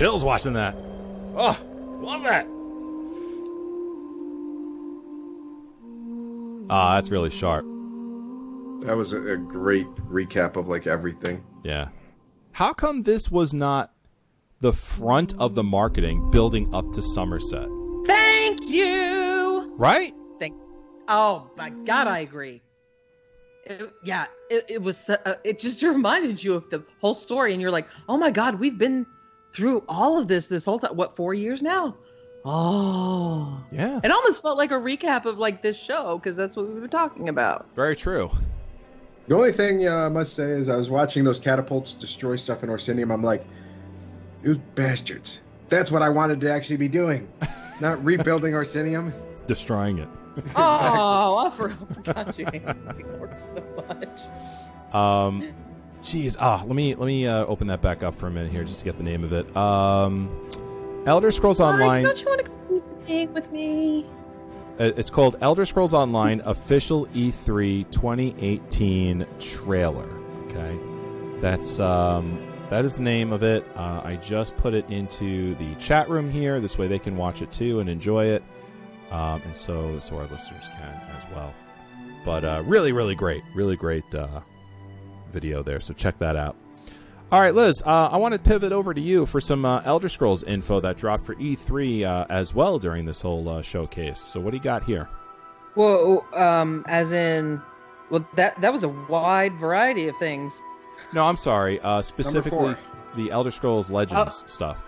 Chills watching that. Oh, love that. Ah, that's really sharp. That was a, a great recap of like everything. Yeah. How come this was not the front of the marketing building up to Somerset? Thank you. Right? Thank. Oh my God, I agree. It- yeah, it, it was. Uh, it just [LAUGHS] reminded you of the whole story, and you're like, oh my God, we've been through all of this this whole time. What four years now? Oh, Yeah. it almost felt like a recap of like this show because that's what we were talking about. Very true. The only thing you know, I must say is I was watching those catapults destroy stuff in Orsinium. I'm like, you bastards. That's what I wanted to actually be doing. [LAUGHS] Not rebuilding Orsinium. Destroying it. [LAUGHS] Oh, I forgot you hated works so much. Um, jeez, ah, let me let me uh, open that back up for a minute here just to get the name of it. Um, Elder Scrolls Online. Don't you want to go to the with me? Uh, It's called Elder Scrolls Online Official E E3 2018 Trailer. Okay, that's um, that is the name of it. Uh, I just put it into the chat room here. This way they can watch it too and enjoy it, um, and so so our listeners can as well. But uh, really, really great, really great uh, video there. So check that out. All right, Liz, uh, I want to pivot over to you for some uh, Elder Scrolls info that dropped for E3 uh, as well during this whole uh, showcase. So, what do you got here? Well, um, as in, well, that that was a wide variety of things. No, I'm sorry. Uh, specifically, the Elder Scrolls Legends stuff.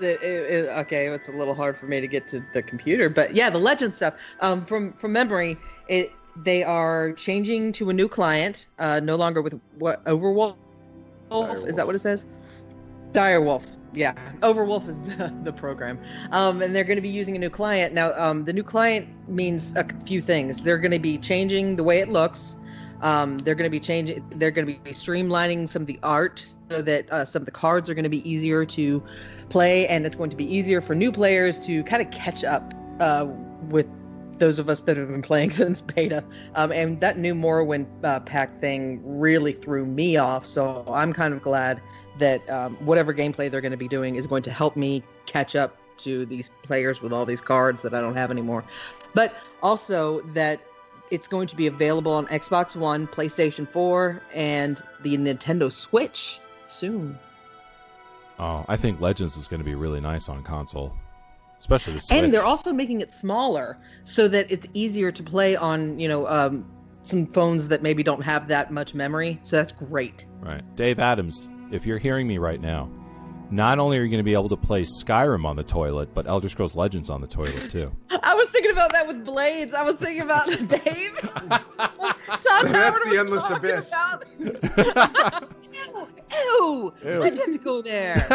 The- it- it- okay, it's a little hard for me to get to the computer, but yeah, the legend stuff. Um, from from memory, it they are changing to a new client. Uh, no longer with what Overwolf. Is that what it says? Direwolf. Yeah, Overwolf is [LAUGHS] the, the program, um, and they're going to be using a new client now. Um, the new client means a few things. They're going to be changing the way it looks. Um, they're going to be changing. They're going to be streamlining some of the art so that uh, some of the cards are going to be easier to play, and it's going to be easier for new players to kind of catch up uh, with those of us that have been playing [LAUGHS] since beta. Um, and that new Morrowind uh, pack thing really threw me off. So I'm kind of glad that um, whatever gameplay they're going to be doing is going to help me catch up to these players with all these cards that I don't have anymore. But also that it's going to be available on Xbox One, PlayStation 4, and the Nintendo Switch soon. Oh, I think Legends is going to be really nice on console, especially the Switch. And they're also making it smaller so that it's easier to play on, you know, um, some phones that maybe don't have that much memory. So that's great. right, Dave Adams. If you're hearing me right now, not only are you going to be able to play Skyrim on the toilet, but Elder Scrolls Legends on the toilet too. [LAUGHS] I was thinking about that with Blades. I was thinking about [LAUGHS] Dave. [LAUGHS] Todd That's the was endless abyss. about- ew, ew, Ew. Why'd have to go there?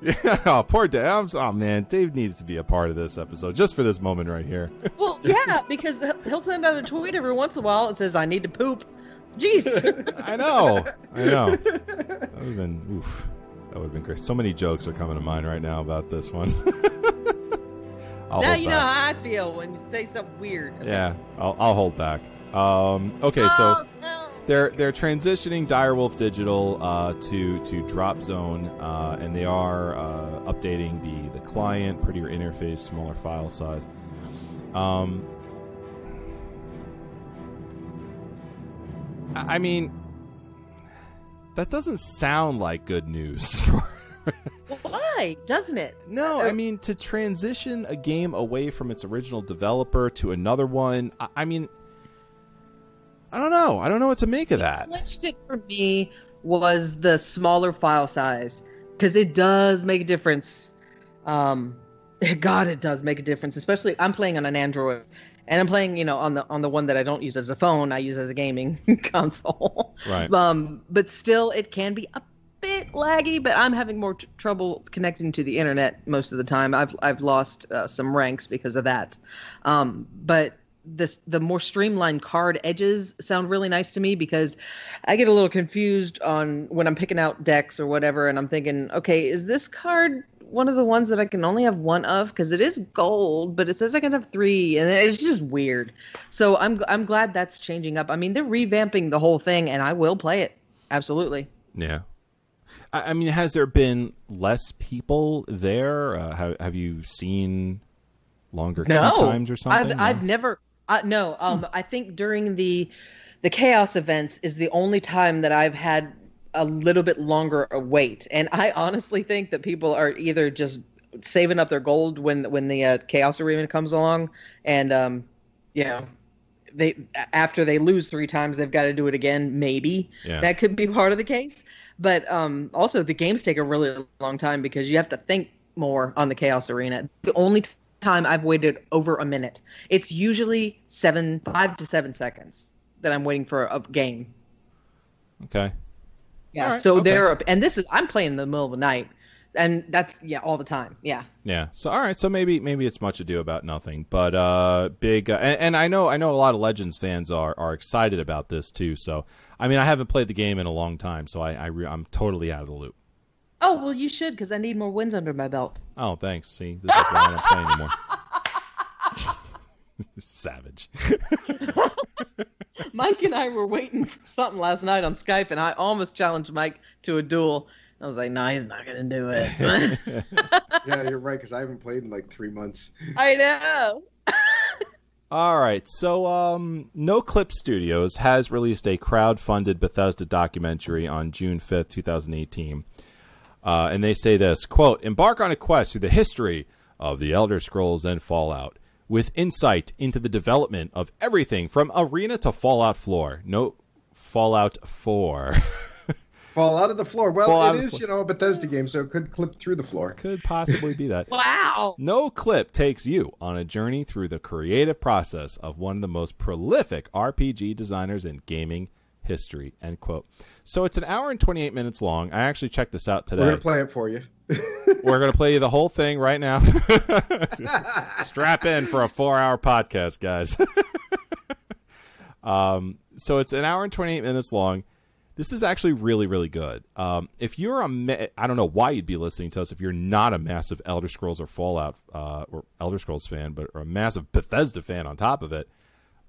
Yeah, [LAUGHS] oh, poor Dave. Oh man, Dave needs to be a part of this episode just for this moment right here. [LAUGHS] well, yeah, because he'll send out a tweet every once in a while and says, "I need to poop." Jeez. [LAUGHS] I know, I know. That would have been oof. That would have been great. So many jokes are coming to mind right now about this one. Now you know how I feel when you say something weird. Yeah, I'll, I'll hold back. Um, okay, so Oh, no. They're they're transitioning Direwolf Digital uh, to to Drop Zone, uh, and they are uh, updating the the client, prettier interface, smaller file size. Um, I mean, that doesn't sound like good news. [LAUGHS] Why doesn't it? No, I mean to transition a game away from its original developer to another one. I, I mean, I don't know. I don't know what to make of that. it for me was the smaller file size because it does make a difference. Um, [LAUGHS] God, it does make a difference. Especially, I'm playing on an Android, and I'm playing, you know, on the on the one that I don't use as a phone. I use as a gaming [LAUGHS] console. Right. Um, but still, it can be a bit laggy. But I'm having more t- trouble connecting to the internet most of the time. I've I've lost uh, some ranks because of that. Um, but this the more streamlined card edges sound really nice to me because I get a little confused on when I'm picking out decks or whatever, and I'm thinking, okay, is this card one of the ones that I can only have one of? Because it is gold, but it says I can have three, and it's just weird. So I'm I'm glad that's changing up. I mean, they're revamping the whole thing, and I will play it absolutely. Yeah. I, I mean, has there been less people there? Uh, have, have you seen longer no times or something? I've, No? I've never uh, no um i think during the the chaos events is the only time that i've had a little bit longer a wait. And i honestly think that people are either just saving up their gold when when the uh, chaos arena comes along and um you know they after they lose three times they've got to do it again maybe. Yeah. that could be part of the case. But um also the games take a really long time because you have to think more on the chaos arena. The only time i've waited over a minute it's usually seven five to seven seconds that i'm waiting for a game Okay. yeah All right, so okay. they're and this is i'm playing in the middle of the night and that's yeah all the time. Yeah. Yeah. So all right. So maybe maybe it's much ado about nothing, but uh, big. Uh, and, and I know I know a lot of Legends fans are are excited about this too. So I mean, I haven't played the game in a long time, so I, I re- I'm totally out of the loop. Oh well, you should because I need more wins under my belt. Oh, thanks. See, this is why I don't play anymore. [LAUGHS] Savage. [LAUGHS] Mike and I were waiting for something last night on Skype, and I almost challenged Mike to a duel. I was like, "No, he's not gonna do it." [LAUGHS] Yeah, you're right because I haven't played in like three months. I know. All right. So, um, Noclip Studios has released a crowd-funded Bethesda documentary on June 5th, 2018. Uh, and they say this, quote, embark on a quest through the history of the Elder Scrolls and Fallout with insight into the development of everything from arena to Fallout floor. No Fallout 4. [LAUGHS] Fall out of the floor. Well, Fall out it of the is, floor. you know, a Bethesda game, so it could clip through the floor. Could possibly be that. [LAUGHS] Wow. Noclip takes you on a journey through the creative process of one of the most prolific RPG designers in gaming history. End quote. So it's an hour and 28 minutes long. I actually checked this out today. We're gonna play it for you. [LAUGHS] We're going to play you the whole thing right now. [LAUGHS] Strap in for a four hour podcast, guys. [LAUGHS] um, so it's an hour and 28 minutes long. This is actually really, really good. Um, if you're a, ma- I don't know why you'd be listening to us if you're not a massive Elder Scrolls or Fallout uh, or Elder Scrolls fan, but or a massive Bethesda fan on top of it.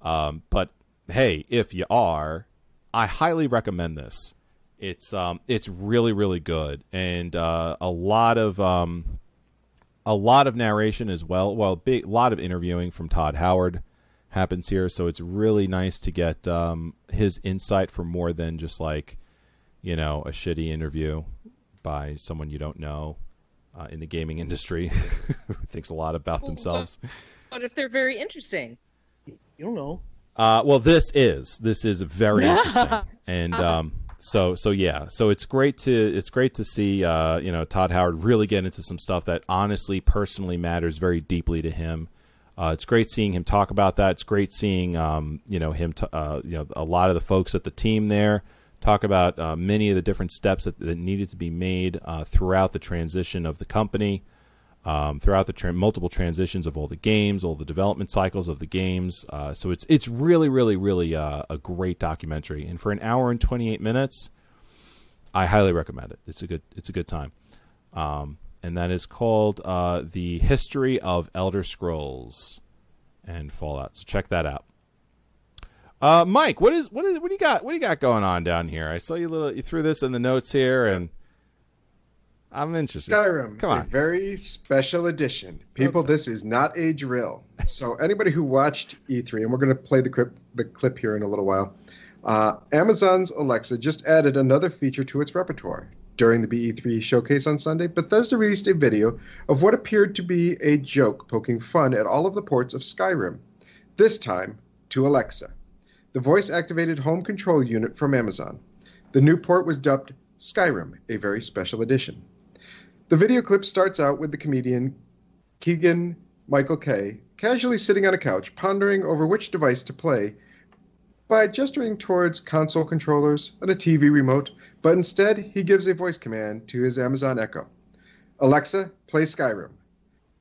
Um, but hey, if you are, I highly recommend this. It's um, it's really, really good, and uh, a lot of um, a lot of narration as well. Well, big lot of interviewing from Todd Howard happens here, so it's really nice to get um, his insight for more than just like you know a shitty interview by someone you don't know uh, in the gaming industry [LAUGHS] who thinks a lot about themselves. But if they're very interesting, you don't know. Uh, well, this is this is very interesting, [LAUGHS] and um, so so yeah, so it's great to it's great to see uh, you know Todd Howard really get into some stuff that honestly, personally matters very deeply to him. Uh, it's great seeing him talk about that. It's great seeing um, you know him t- uh, you know a lot of the folks at the team there talk about uh, many of the different steps that, that needed to be made uh, throughout the transition of the company um, throughout the tra- multiple transitions of all the games, all the development cycles of the games. Uh, so it's it's really, really, really uh, a great documentary. And for an hour and twenty eight minutes, I highly recommend it. It's a good it's a good time. Um, and that is called uh, the History of Elder Scrolls and Fallout. So check that out. Uh, Mike, what is what is what do you got? What do you got going on down here? I saw you little you threw this in the notes here, and I'm interested. Skyrim, Come a on. very special edition. People, this is not a drill. So anybody who watched E3, and we're going to play the clip, the clip here in a little while. Uh, Amazon's Alexa just added another feature to its repertoire. During the BE3 showcase on Sunday, Bethesda released a video of what appeared to be a joke poking fun at all of the ports of Skyrim. This time to Alexa, the voice-activated home control unit from Amazon. The new port was dubbed Skyrim, a very special edition. The video clip starts out with the comedian Keegan Michael Key casually sitting on a couch pondering over which device to play by gesturing towards console controllers and a TV remote, but instead he gives a voice command to his Amazon Echo Alexa, play Skyrim.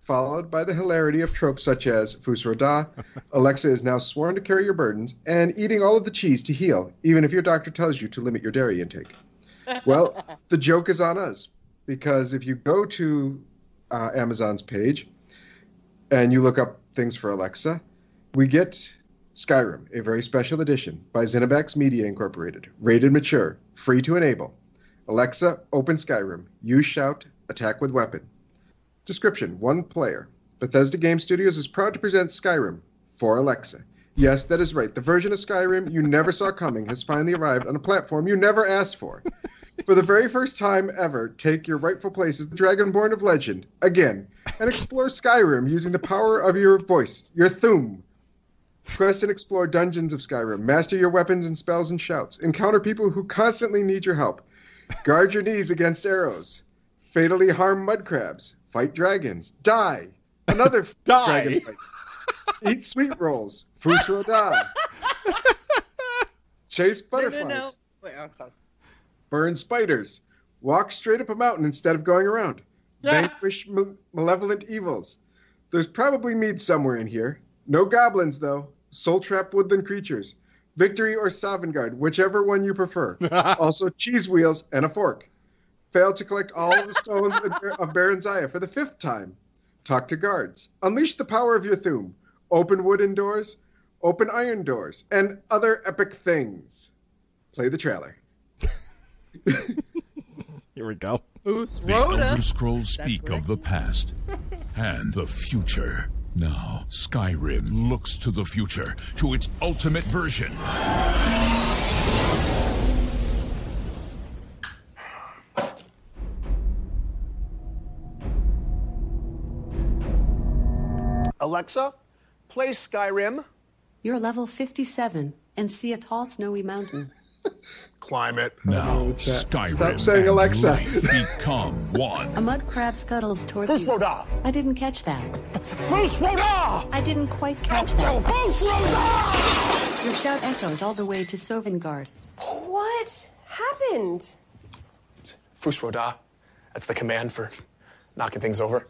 Followed by the hilarity of tropes such as Fus Da, [LAUGHS] Alexa is now sworn to carry your burdens, and eating all of the cheese to heal, even if your doctor tells you to limit your dairy intake. Well, [LAUGHS] the joke is on us because if you go to uh, Amazon's page and you look up things for Alexa, we get Skyrim, a very special edition by Zenimax Media Incorporated, rated mature, free to enable. Alexa, open Skyrim. You shout, attack with weapon. Description: One player. Bethesda Game Studios is proud to present Skyrim for Alexa. Yes, that is right. The version of Skyrim you never saw coming has finally arrived on a platform you never asked for. For the very first time ever, take your rightful place as the Dragonborn of legend again and explore Skyrim using the power of your voice, your Thu'um. Quest and explore dungeons of Skyrim. Master your weapons and spells and shouts. Encounter people who constantly need your help. Guard your knees against arrows. Fatally harm mud crabs. Fight dragons. Die. Another [LAUGHS] Die. dragon fight. Eat sweet rolls. Fusro da. [LAUGHS] Chase No, butterflies. no, no. Wait, I'm sorry. Burn spiders. Walk straight up a mountain instead of going around. [LAUGHS] vanquish ma- malevolent evils. There's probably mead somewhere in here. No goblins, though. Soul trap woodland creatures. Victory or Sovngarde, whichever one you prefer. [LAUGHS] also, cheese wheels and a fork. Fail to collect all of the stones of Barenziah for the fifth time. Talk to guards. Unleash the power of your Thu'um. Open wooden doors, open iron doors, and other epic things. Play the trailer. [LAUGHS] Here we go. Booth The Elder Scrolls speak of the past and the future. Now, Skyrim looks to the future, to its ultimate version. Alexa, play Skyrim. You're level 57 and see a tall snowy mountain. [LAUGHS] Climb it. Now. Skyrim Stop saying Alexa. life become one. A mud crab scuttles towards First you. Roda. I didn't catch that. Fus Ro Dah! I didn't quite catch that. Fus Ro Dah! Your shout echoes all the way to Sovngarde. What happened? Fus Ro Dah. That's the command for knocking things over.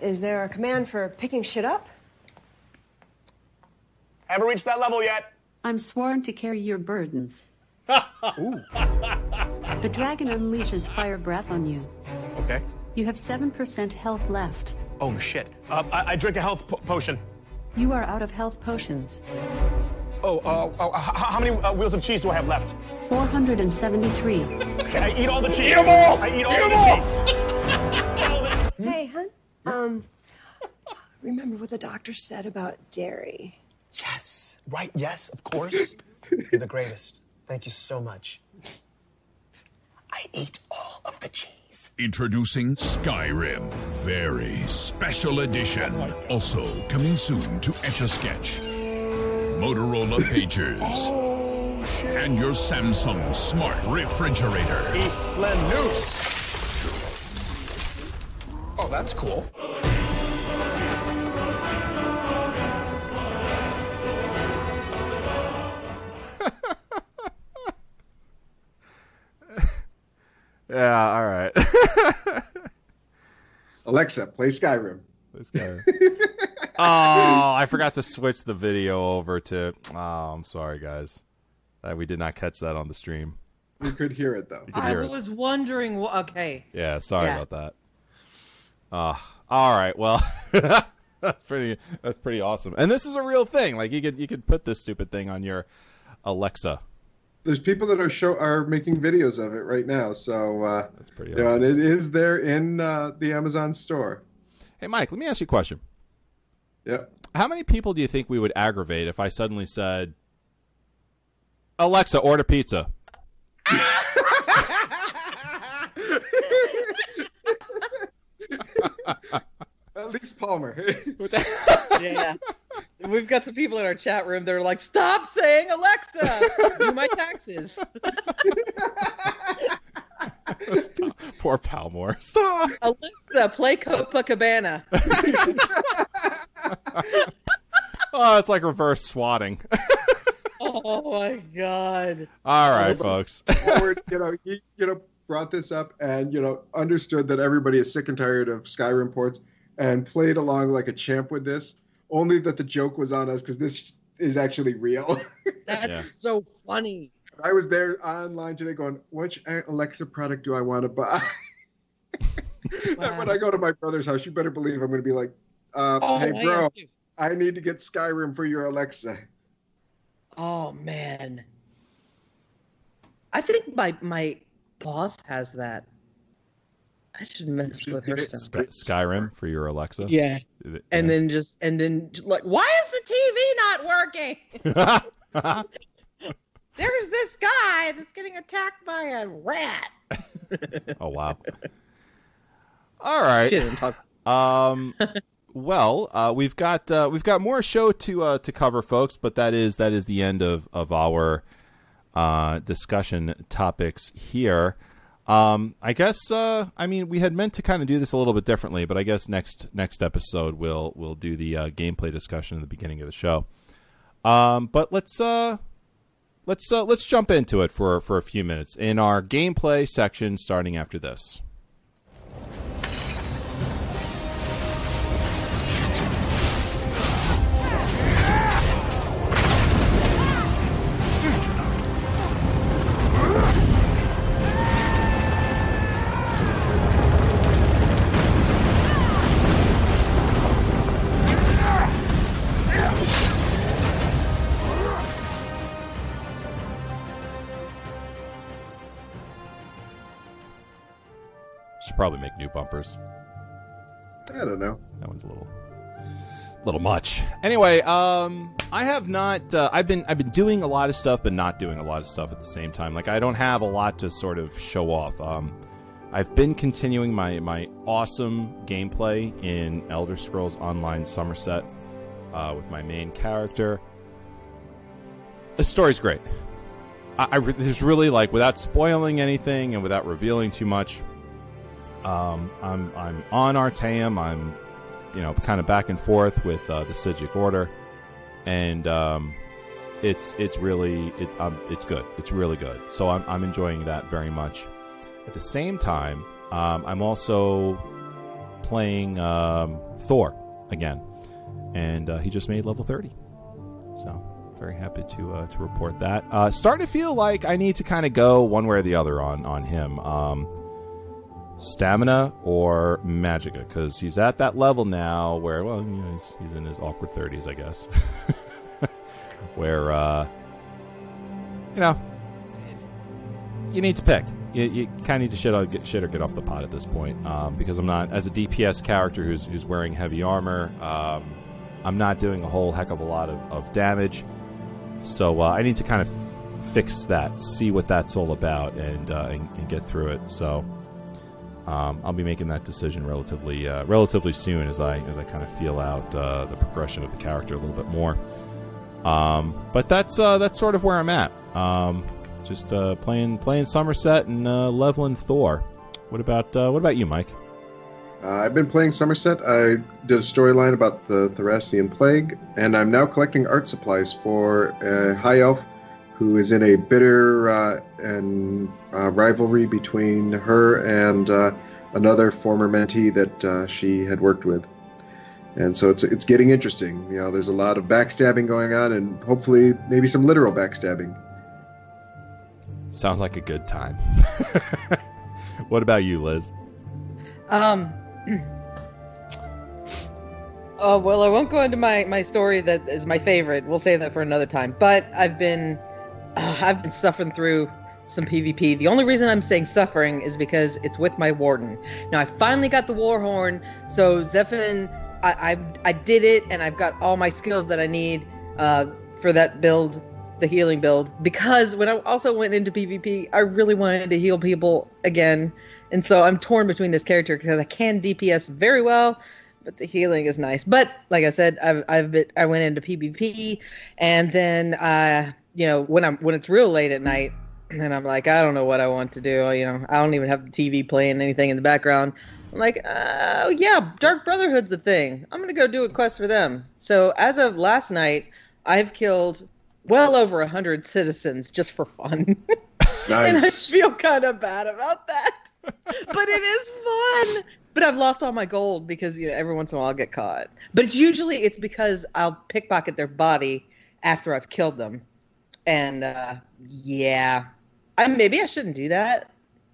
Is there a command for picking shit up? Haven't reached that level yet. I'm sworn to carry your burdens. The dragon unleashes fire breath on you. Okay. You have 7% health left. Oh, shit. Uh, I, I drink a health po- potion. You are out of health potions. Oh, uh, uh, h- h- how many uh, wheels of cheese do I have left? 473. Okay, I eat all the cheese. Eat them all! I eat all the cheese. [LAUGHS] Hey, hun. Um, remember what the doctor said about dairy? Yes. Right, yes, of course. You're the greatest. Thank you so much. I ate all of the cheese. Introducing Skyrim, very special edition. Also coming soon to Etch a Sketch, Motorola [LAUGHS] Pagers, and your Samsung Smart Refrigerator. Isla Noose. Oh, that's cool. [LAUGHS] Yeah, all right. [LAUGHS] Alexa, play Skyrim. this [LAUGHS] guy. oh, I forgot to switch the video over to. Oh, I'm sorry, guys. Uh, we did not catch that on the stream. We could hear it though. You I hear it. was wondering. wh- Okay. Yeah, sorry Yeah. about that. Uh, all right. Well, [LAUGHS] that's pretty. That's pretty awesome. And this is a real thing. Like you could you could put this stupid thing on your Alexa. There's people that are show are making videos of it right now. So uh, That's pretty you know, and it is there in uh, the Amazon store. Hey, Mike, let me ask you a question. Yep. How many people do you think we would aggravate if I suddenly said, "Alexa, order pizza"? [LAUGHS] [LAUGHS] At least Palmore. [LAUGHS] Yeah. We've got some people in our chat room that are like, "Stop saying Alexa, do my [LAUGHS] taxes." [LAUGHS] Poor Palmore. Stop. Alexa, play Copacabana. [LAUGHS] Oh, it's like reverse swatting. Oh my god. All right, folks. Howard, you know, he, you know, brought this up and you know understood that everybody is sick and tired of Skyrim ports and played along like a champ with this. Only that the joke was on us because this is actually real. [LAUGHS] That's Yeah. so funny. I was there online today going, which Alexa product do I want to buy? [LAUGHS] And when I go to my brother's house, you better believe I'm going to be like, uh, Oh, hey, bro, am too. I need to get Skyrim for your Alexa. Oh man. I think my my boss has that. I should mess with her stuff. Skyrim for your Alexa. Yeah. And then just and then just like, why is the TV not working? [LAUGHS] There's this guy that's getting attacked by a rat. oh wow. All right. She didn't talk. Um. Well, uh, we've got uh, we've got more show to uh, to cover, folks. But that is that is the end of of our uh, discussion topics here. Um, I guess uh, I mean we had meant to kind of do this a little bit differently, but I guess next next episode we'll we'll do the uh, gameplay discussion at the beginning of the show. Um, but let's uh, let's uh, let's jump into it for for a few minutes in our gameplay section, starting after this. Probably make new bumpers. I don't know. That one's a little little much. Anyway, um, I have not. Uh, I've been I've been doing a lot of stuff, but not doing a lot of stuff at the same time. Like I don't have a lot to sort of show off. Um, I've been continuing my my awesome gameplay in Elder Scrolls Online Somerset uh, with my main character. The story's great. I, I re- there's really like without spoiling anything and without revealing too much. Um, I'm I'm on Artaeum. I'm you know kind of back and forth with uh, the Psijic Order, and um, it's it's really it um, it's good. It's really good. So I'm I'm enjoying that very much. At the same time, um, I'm also playing um, Thor again, and uh, he just made level thirty. So very happy to uh, to report that. Uh, starting to feel like I need to kind of go one way or the other on on him. Um, stamina or magica because he's at that level now where well you know, he's, he's in his awkward 30s i guess. [LAUGHS] Where uh you know you need to pick. You, you kind of need to shit, or get, shit or get off the pot at this point um, because i'm not as a dps character who's, who's wearing heavy armor um, i'm not doing a whole heck of a lot of, of damage. So uh, i need to kind of fix that see what that's all about and, uh, and, and get through it. So um, I'll be making that decision relatively uh, relatively soon as I as I kind of feel out uh, the progression of the character a little bit more. Um, but that's uh, that's sort of where I'm at. Um, just uh, playing playing Somerset and uh, leveling Thor. What about uh, what about you, Mike? I've been playing Somerset. I did a storyline about the Thrassian plague, and I'm now collecting art supplies for a high elf who is in a bitter uh, and uh, rivalry between her and uh, another former mentee that uh, she had worked with. And so it's it's getting interesting. You know, there's a lot of backstabbing going on, and hopefully maybe some literal backstabbing. Sounds like a good time. [LAUGHS] what about you, Liz? Um. Oh well, I won't go into my my story that is my favorite. We'll save that for another time. But I've been uh, I've been suffering through some PvP. The only reason I'm saying suffering is because it's with my warden. Now I finally got the warhorn, so Zephin, I, I I did it, and I've got all my skills that I need uh, for that build, the healing build. Because when I also went into PvP, I really wanted to heal people again, and so I'm torn between this character because I can DPS very well. But the healing is nice. But like I said, I've I've been, I went into PvP, and then uh, you know when I'm when it's real late at night, and I'm like, I don't know what I want to do. You know, I don't even have the TV playing anything in the background. I'm like, oh yeah, Dark Brotherhood's a thing. I'm gonna go do a quest for them. So as of last night, I've killed well over a hundred citizens just for fun, [LAUGHS] and I feel kind of bad about that. but it is fun. But I've lost all my gold because you know every once in a while I'll get caught. But it's usually it's because I'll pickpocket their body after I've killed them, and uh, yeah, I maybe I shouldn't do that,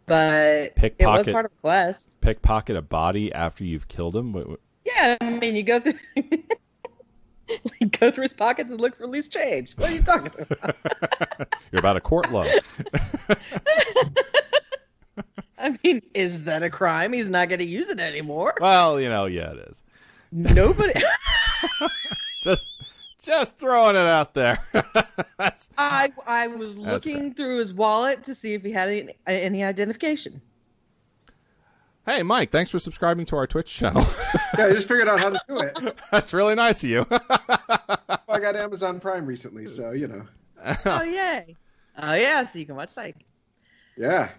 but it was part of the quest. Pickpocket a body after you've killed him? What- what- Yeah, I mean you go through. [LAUGHS] go through his pockets and look for loose change. What are you talking about? [LAUGHS] You're about a court load. [LAUGHS] I mean, is that a crime? He's not going to use it anymore. well, you know, yeah, it is. Nobody. Just just throwing it out there. [LAUGHS] That's I I was That's looking through his wallet to see if he had any, any identification. Hey, Mike, thanks for subscribing to our Twitch channel. [LAUGHS] yeah, I just figured out how to do it. That's really nice of you. [LAUGHS] I got Amazon Prime recently, so you know. oh yay! Oh yeah, so you can watch that. Yeah.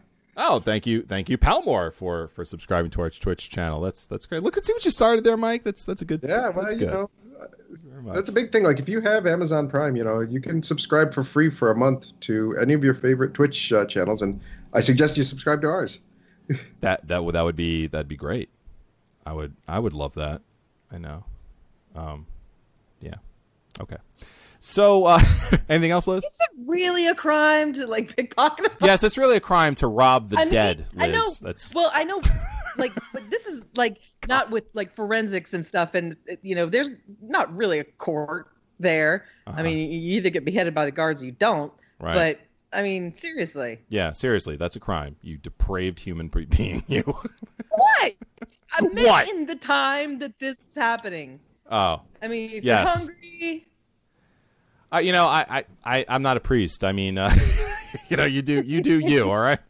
Oh, thank you, thank you, Palmore, for for subscribing to our Twitch channel. That's that's great. Look and see what you started there, Mike. That's that's a good. Yeah, well, that's you good. know, that's a big thing. Like, if you have Amazon Prime, you know, you can subscribe for free for a month to any of your favorite Twitch uh, channels, and I suggest you subscribe to ours. [LAUGHS] that that would that would be that'd be great. I would I would love that. I know. Um, yeah. Okay. So, uh, [LAUGHS] anything else, Liz? Is it really a crime to like pickpocket? Yes, it's really a crime to rob the I mean, dead, Liz. I know. That's Well, I know, like, [LAUGHS] but this is like not with like forensics and stuff, and you know, there's not really a court there. Uh-huh. I mean, you either get beheaded by the guards or you don't. Right. But I mean, seriously. Yeah, seriously, that's a crime. You depraved human [LAUGHS] being. You. What? I meant What? in the time that this is happening. oh, I mean, if Yes. you're hungry, uh, you know, I, I, I, I'm not a priest. I mean, uh, [LAUGHS] you know, you do, you do you. All right. [LAUGHS]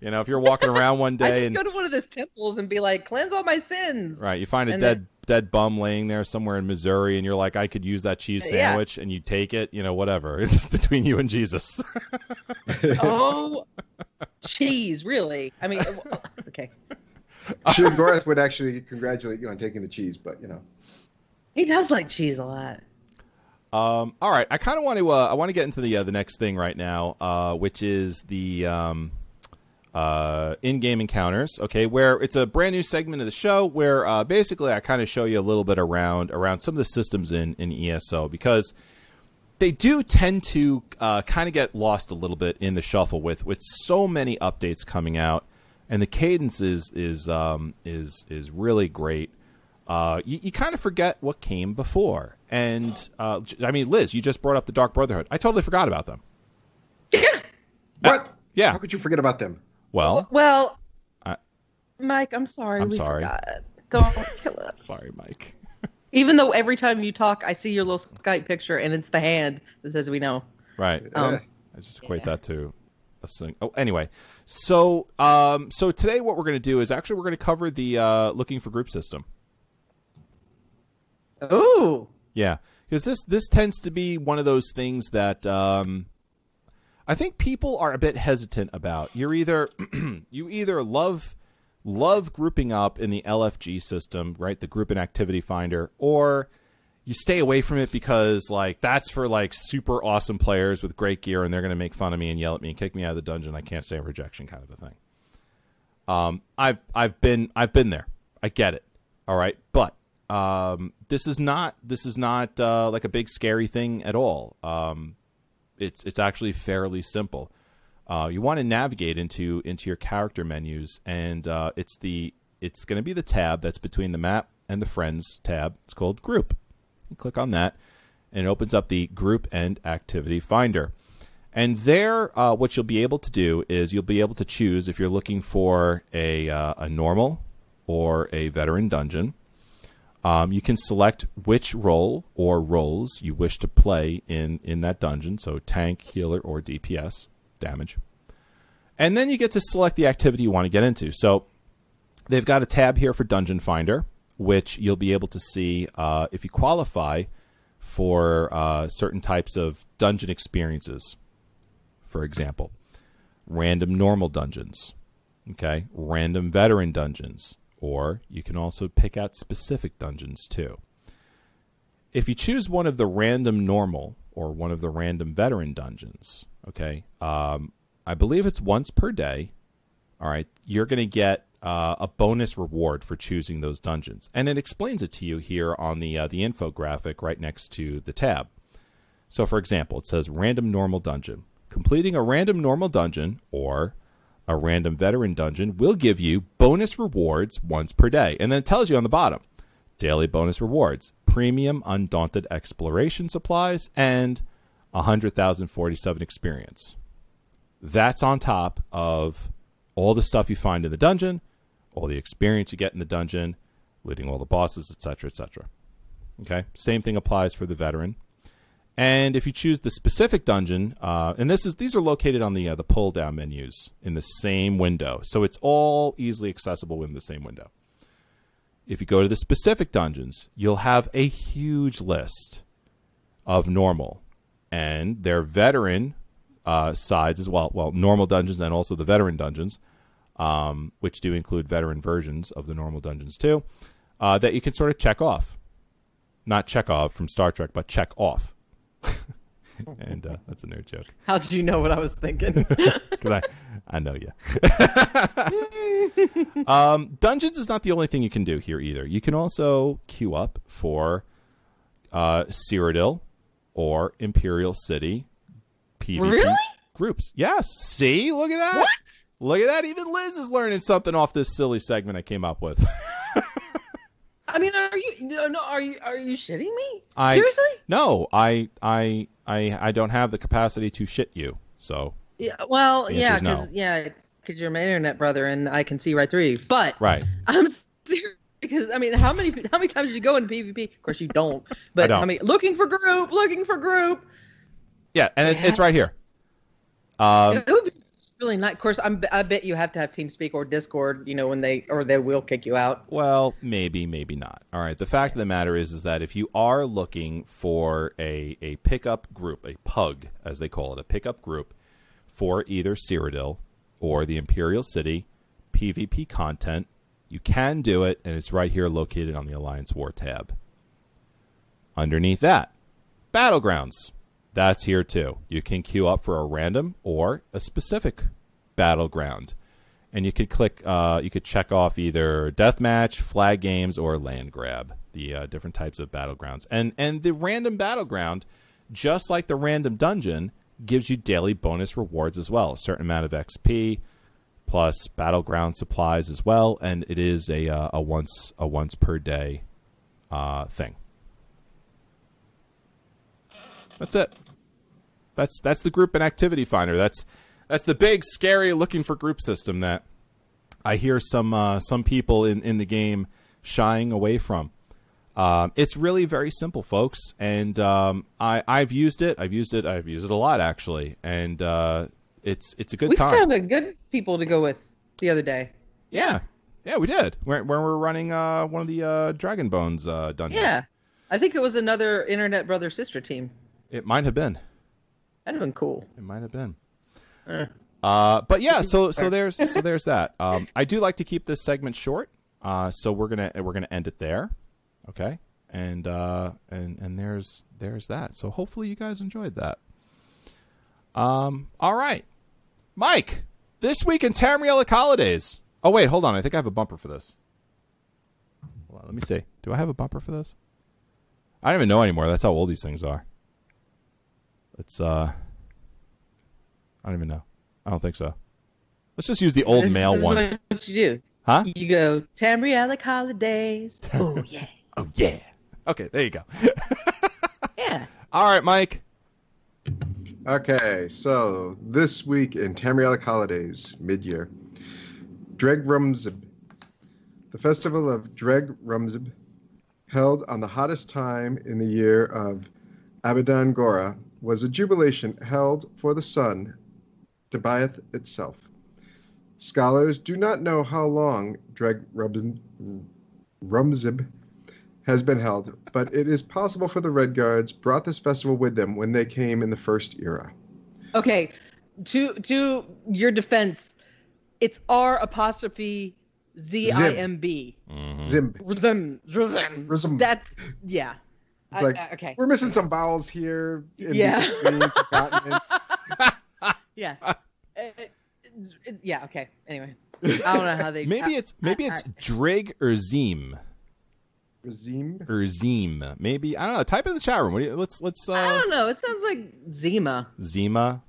You know, if you're walking around one [LAUGHS] I day just and go to one of those temples and be like, cleanse all my sins. right, you find a and dead, dead bum laying there somewhere in Missouri, and you're like, I could use that cheese Yeah. sandwich, and you take it. You know, whatever. It's between you and Jesus. Oh, cheese, really? I mean, w- okay. Sure, Gorath would actually congratulate you on taking the cheese, but you know. He does like cheese a lot. Um, all right, I kind of want to uh, I want to get into the uh, the next thing right now, uh, which is the um, uh, in-game encounters. Okay, where it's a brand new segment of the show where uh, basically I kind of show you a little bit around around some of the systems in in ESO because they do tend to uh, kind of get lost a little bit in the shuffle with with so many updates coming out, and the cadence is is um, is is really great. Uh, you, you kind of forget what came before, and uh, j- I mean, Liz, you just brought up the Dark Brotherhood. I totally forgot about them. What? Yeah. How could you forget about them? Well, Well, I- Mike, I'm sorry. I'm we sorry. forgot. Don't kill [LAUGHS] us. sorry, Mike. [LAUGHS] Even though every time you talk, I see your little Skype picture and it's the hand that says we know. Right. Um, I just equate that to a sing. Oh, anyway. So, um, so today what we're going to do is actually we're going to cover the uh, looking for group system. Ooh. Yeah, because this this tends to be one of those things that um, I think people are a bit hesitant about. You're either [CLEARS THROAT] you either love love grouping up in the LFG system, right, the group and activity finder, or you stay away from it because like that's for like super awesome players with great gear and they're going to make fun of me and yell at me and kick me out of the dungeon. I can't say rejection kind of a thing. Um, I've I've been I've been there. I get it. All right, but um, this is not this is not uh, like a big scary thing at all. Um, it's it's actually fairly simple. Uh, you want to navigate into into your character menus, and uh, it's the it's going to be the tab that's between the map and the friends tab. It's called Group. You click on that, and it opens up the Group and Activity Finder. And there, uh, what you'll be able to do is you'll be able to choose if you're looking for a uh, a normal or a veteran dungeon. Um, you can select which role or roles you wish to play in in that dungeon. So tank, healer, or DPS damage. And then you get to select the activity you want to get into. So they've got a tab here for Dungeon Finder, which you'll be able to see uh, if you qualify for uh, certain types of dungeon experiences. For example, random normal dungeons, okay, random veteran dungeons, or you can also pick out specific dungeons too. If you choose one of the random normal or one of the random veteran dungeons, okay, um, I believe it's once per day. All right, you're going to get uh, a bonus reward for choosing those dungeons, and it explains it to you here on the uh, the infographic right next to the tab. So, for example, it says random normal dungeon. Completing a random normal dungeon or a random veteran dungeon will give you bonus rewards once per day. And then it tells you on the bottom daily bonus rewards, premium undaunted exploration supplies, and 100,047 experience. That's on top of all the stuff you find in the dungeon, all the experience you get in the dungeon, looting all the bosses, etc., etc. Okay, same thing applies for the veteran. And if you choose the specific dungeon, uh, and this is these are located on the uh, the pull down menus in the same window, so it's all easily accessible in the same window. If you go to the specific dungeons, you'll have a huge list of normal and their veteran uh, sides as well. Well, normal dungeons and also the veteran dungeons, um, which do include veteran versions of the normal dungeons too, uh, that you can sort of check off. Not check off from Star Trek, but check off. [LAUGHS] and uh, that's a nerd joke How did you know what I was thinking? [LAUGHS] because I, I know you. [LAUGHS] um, dungeons is not the only thing you can do here either. You can also queue up for uh, Cyrodiil or Imperial City PvP Really? groups. Yes. See, look at that. What? Look at that. Even Liz is learning something off this silly segment I came up with. I mean, are you no, no? Are you are you shitting me? I- Seriously? no, I, I, I, I don't have the capacity to shit you. So Yeah, well, yeah, is no. because yeah, because you're my internet brother, and I can see right through you. But right, I'm serious because I mean, how many how many times did you go in PvP? Of course, you don't. [LAUGHS] But I, don't. mean, looking for group, looking for group. yeah, and it, it's right here. Um, it would be really not. Of course, I'm, I bet you have to have TeamSpeak or Discord. You know, when they or they will kick you out. Well, maybe, maybe not. All right. The fact of the matter is, is that if you are looking for a a pickup group, a pug as they call it, a pickup group for either Cyrodiil or the Imperial City PvP content, you can do it, and it's right here, located on the Alliance War tab. Underneath that, Battlegrounds. That's here too. You can queue up for a random or a specific battleground. And you could click uh, you could check off either deathmatch flag games or land grab the uh, different types of battlegrounds. And and the random battleground just like the random dungeon gives you daily bonus rewards as well. A certain amount of xp plus battleground supplies as well. And it is a uh, a once a once per day uh, thing. That's it that's that's the group and activity finder that's that's the big scary looking for group system that I hear some uh, some people in, in the game shying away from. Um, it's really very simple, folks, and um, I I've used it. I've used it. I've used it a lot actually, and uh, it's it's a good we time. found a good people to go with the other day. Yeah, yeah, we did. When when we were running uh, one of the uh, Dragon Bones uh, dungeons. Yeah, I think it was another internet brother sister team. it might have been. That'd have been cool. It might have been. Eh. Uh, but yeah, so so there's so [LAUGHS] there's that. Um, I do like to keep this segment short, uh, so we're gonna we're gonna end it there, okay? And uh, and and there's there's that. So hopefully you guys enjoyed that. Um, all right, Mike. This week in Tamrielic holidays. Oh wait, hold on. I think I have a bumper for this. Hold on, let me see. Do I have a bumper for this? I don't even know anymore. That's how old these things are. It's uh, I don't even know. I don't think so. Let's just use the old This male is one. What you do? Huh? You go Tamrielic holidays. [LAUGHS] Oh yeah, Oh yeah. Okay, there you go. [LAUGHS] yeah. All right, Mike. Okay, so this week in Tamrielic holidays, mid-year, Dreg Rumzib, the festival of Dreg Rumzib, held on the hottest time in the year of Abaddon Gora, was a jubilation held for the sun, Debaeth itself. Scholars do not know how long Dreg Rumzib, Rumzib has been held, but it is possible for the Redguards brought this festival with them when they came in the first era. Okay, to to your defense, it's R apostrophe Z I M B. Zimb. Rzim, rzim. Rzim. That's yeah. It's like I- okay. we're missing some vowels here. in Yeah. between. [LAUGHS] [LAUGHS] Yeah. Uh, it- it- yeah. Okay. Anyway, I don't know how they. [LAUGHS] Maybe I- it's maybe I- it's Drig or Zim Razim. or Zim. Maybe I don't know. Type in the chat room. What do you, let's let's Uh, I uh don't know. It sounds like Zima. Zima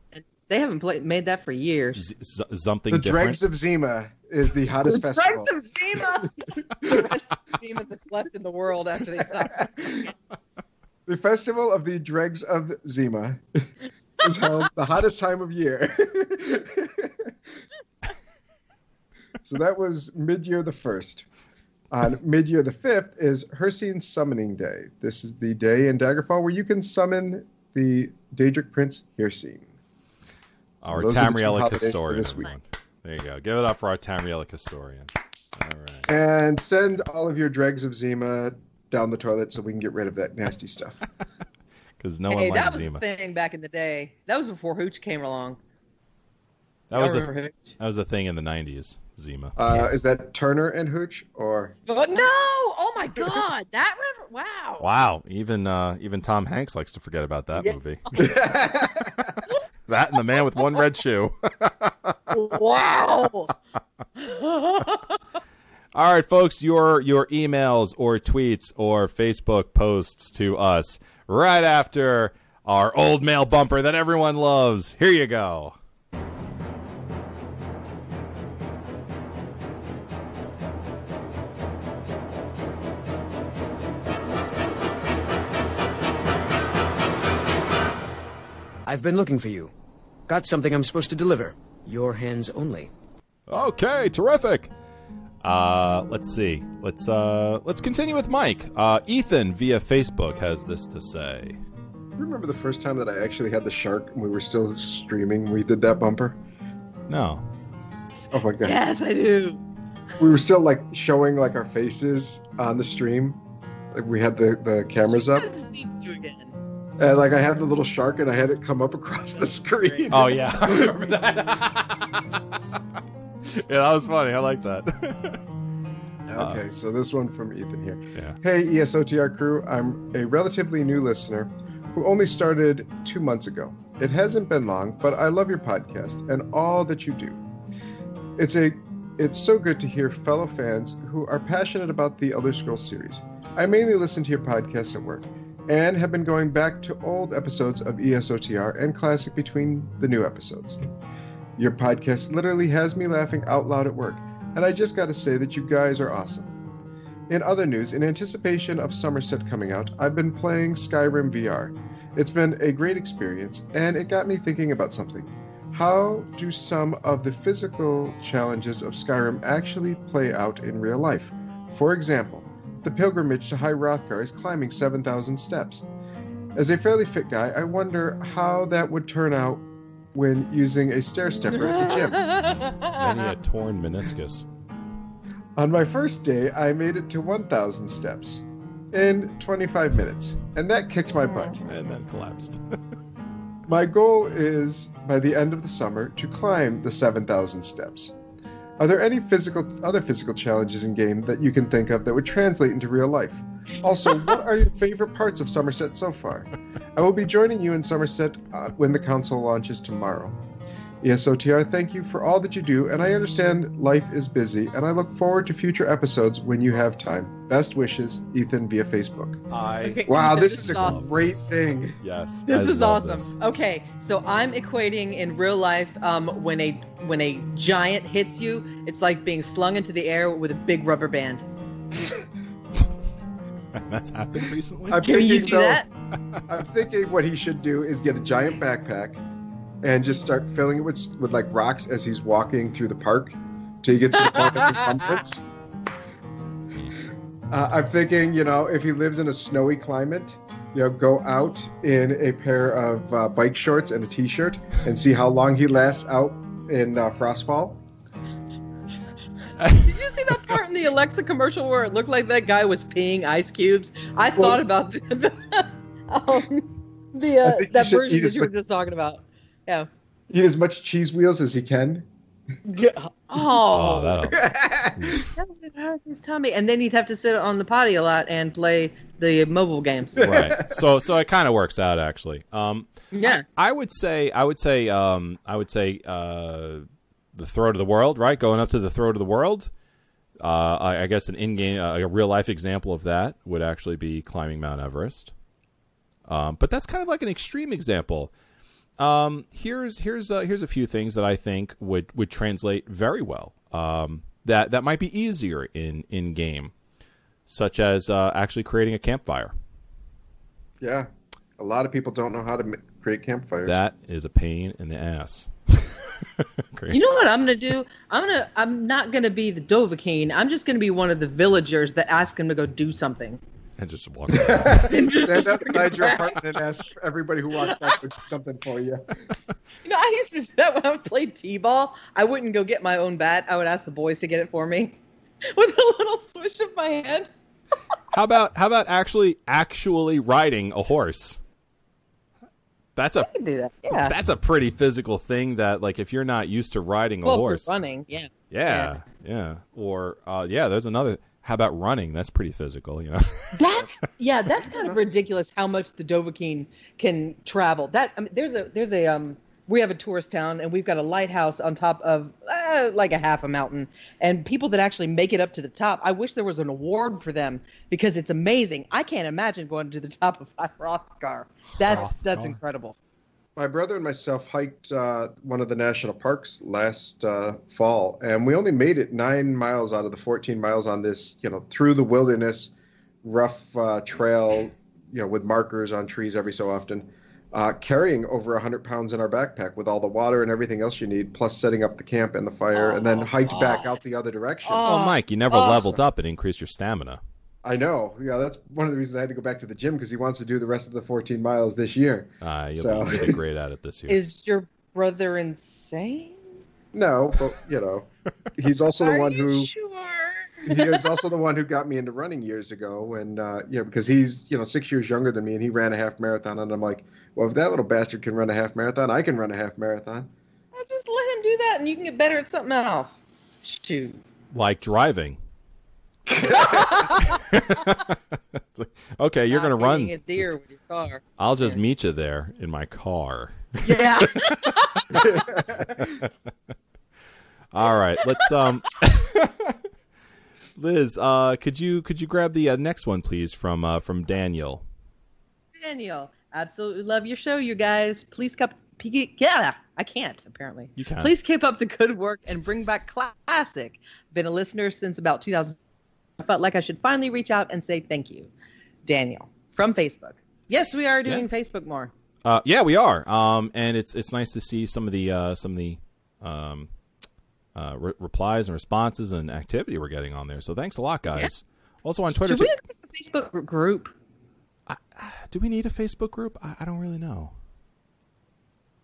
They haven't played made that for years. Z- z- something The different. dregs of Zima is the hottest The festival. dregs of Zima. [LAUGHS] the rest of Zima that's left in the world after they stop. [LAUGHS] The festival of the dregs of Zima is held the hottest time of year. [LAUGHS] so that was mid-year the first. On mid-year the fifth is Hircine Summoning Day. This is the day in Daggerfall where you can summon the Daedric Prince Hircine. Our Those are the Tamrielic historian. this week. There you go. Give it up for our Tamrielic historian. All right. And send all of your dregs of Zima down the toilet so we can get rid of that nasty stuff. [LAUGHS] Because no hey, one that was Zima. the thing back in the day. That was before Hooch came along. That was Y'all a remember Hooch? that was a thing in the '90s. Zima. Uh, is that Turner and Hooch or But no! Oh my God! That river! Wow! Wow. Even uh, even Tom Hanks likes to forget about that Yeah. movie. [LAUGHS] [LAUGHS] that and the man with one red shoe. Wow! [LAUGHS] All right, folks, your your emails or tweets or Facebook posts to us right after our old mail bumper that everyone loves. Here you go. I've been looking for you. Got something I'm supposed to deliver. Your hands only. Okay, terrific. Uh, let's see. Let's uh, let's continue with Mike. Uh, Ethan via Facebook has this to say. Remember the first time that I actually had the shark and we were still streaming? We did that bumper. No. Oh my god. Yes, I do. We were still like showing like our faces on the stream. Like we had the the cameras up. And like I had the little shark and I had it come up across the screen. Oh yeah, [LAUGHS] I remember that. [LAUGHS] yeah, that was funny. I like that. [LAUGHS] Okay, so this one from Ethan here. Yeah. Hey, ESOTR crew, I'm a relatively new listener who only started two months ago. It hasn't been long, but I love your podcast and all that you do. It's a it's so good to hear fellow fans who are passionate about the Elder Scrolls series. I mainly listen to your podcast at work and have been going back to old episodes of ESOTR and Classic between the new episodes. Your podcast literally has me laughing out loud at work, and I just got to say that you guys are awesome. In other news, in anticipation of Somerset coming out, I've been playing Skyrim VR. It's been a great experience, and it got me thinking about something. How do some of the physical challenges of Skyrim actually play out in real life? For example, the pilgrimage to High Hrothgar is climbing 7,000 steps. As a fairly fit guy, I wonder how that would turn out when using a stair stepper at the gym. [LAUGHS] he had torn meniscus. On my first day, I made it to 1,000 steps in 25 minutes, and that kicked my butt. And then collapsed. [LAUGHS] My goal is, by the end of the summer, to climb the 7,000 steps. Are there any physical, other physical challenges in game that you can think of that would translate into real life? Also, [LAUGHS] what are your favorite parts of Somerset so far? I will be joining you in Somerset uh, when the console launches tomorrow. ESOTR, thank you for all that you do, and I understand life is busy, and I look forward to future episodes when you have time. Best wishes, Ethan via Facebook. I Okay, Wow, this this is is a awesome. great thing. yes. This I is awesome. this. Okay, so I'm equating in real life um, when a when a giant hits you, it's like being slung into the air with a big rubber band. [LAUGHS] That's happened recently. I'm Can you thinking, do though, that? I'm thinking what he should do is get a giant backpack and just start filling it with with like rocks as he's walking through the park till he gets to the point of encumbrance. [LAUGHS] Uh, I'm thinking, you know, if he lives in a snowy climate, you know, go out in a pair of uh, bike shorts and a t-shirt and see how long he lasts out in uh, frostfall. Did you see that part in the Alexa commercial where it looked like that guy was peeing ice cubes? I Well- thought about the, [LAUGHS] the, um, the uh, that version that you were just talking about. Yeah. Eat as much cheese wheels as he can. Oh, Oh, that'll, that would hurt his tummy, and then you'd have to sit on the potty a lot and play the mobile games. right. So so it kind of works out actually. Um, Yeah. I would say I would say um, I would say uh, the throat of the world, right? Going up to the throat of the world. Uh, I, I guess an in-game, uh, a real life example of that would actually be climbing Mount Everest. Um, but that's kind of like an extreme example. Um, here's here's uh, here's a few things that I think would would translate very well. Um, that that might be easier in in game, such as uh, actually creating a campfire. Yeah, a lot of people don't know how to ma- create campfires. That is a pain in the ass. [LAUGHS] You know what I'm gonna do? I'm gonna. I'm not gonna be the Dovahkiin. I'm just gonna be one of the villagers that ask him to go do something. And just walk. [LAUGHS] And just Stand bring outside your back. apartment and ask everybody who walks by for something for you. You know, I used to do that when I played t-ball. I wouldn't go get my own bat. I would ask the boys to get it for me [LAUGHS] with a little swish of my hand. how about how about actually actually riding a horse? That's a I can do that. Yeah. that's a pretty physical thing. That like if you're not used to riding a well, horse, running. Yeah. yeah, yeah, or uh, yeah. There's another. How about running? That's pretty physical, you know. [LAUGHS] That's yeah, that's kind of ridiculous how much the Dovahkiin can travel. That I mean, there's a there's a um we have a tourist town and we've got a lighthouse on top of uh, like a half a mountain and people that actually make it up to the top. I wish there was an award for them because it's amazing. I can't imagine going to the top of [LAUGHS] Hrothgar. That's that's Hrothgar. incredible. My brother and myself hiked uh, one of the national parks last uh, fall, and we only made it nine miles out of the 14 miles on this, you know, through the wilderness, rough uh, trail, you know, with markers on trees every so often. uh, carrying over 100 pounds in our backpack with all the water and everything else you need, plus setting up the camp and the fire, and then hiked back out the other direction. Oh, Mike, you never leveled up and increased your stamina. I know. Yeah, that's one of the reasons I had to go back to the gym because he wants to do the rest of the 14 miles this year. Uh, you'll, So- be, you'll be great at it this year. Is your brother insane? No, but you know, he's also the one you who sure? he is also the one who got me into running years ago and uh, you know because he's you know six years younger than me and he ran a half marathon and I'm like, well, if that little bastard can run a half marathon, I can run a half marathon. Well, just let him do that, and you can get better at something else. Shoot. like driving. [LAUGHS] [LAUGHS] [LAUGHS] Like, okay, you're gonna run. a deer with your car. I'll just meet you there in my car. Yeah. [LAUGHS] All right, let's um. [LAUGHS] Liz, uh, could you could you grab the uh, next one, please, from uh, from Daniel? Daniel, absolutely love your show, you guys. Please keep. Yeah, I can't apparently. You can. Please keep up the good work and bring back classic. Been a listener since about 2000. I felt like I should finally reach out and say thank you, Daniel from Facebook. Yes, we are doing Yeah. Facebook more. Uh, yeah, we are. Um, and it's it's nice to see some of the uh, some of the um, uh, re- replies and responses and activity we're getting on there. So thanks a lot, guys. Also on Twitter. Should we too- a Facebook group? Do we need a Facebook group? I, I don't really know.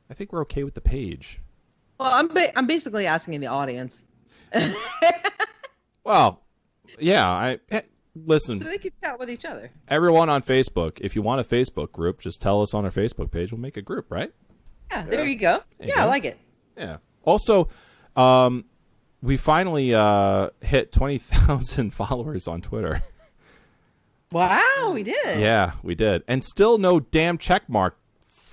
I think we're okay with the page. Well, I'm ba- I'm basically asking the audience [LAUGHS] Well, yeah. I eh, listen. so they can chat with each other. Everyone on Facebook, if you want a Facebook group, just tell us on our Facebook page. We'll make a group, right? Yeah, there you go. There you yeah, I like it. Yeah. Also, um, we finally uh, hit twenty thousand [LAUGHS] followers on Twitter. Wow, we did. Yeah, we did, and still no damn check mark.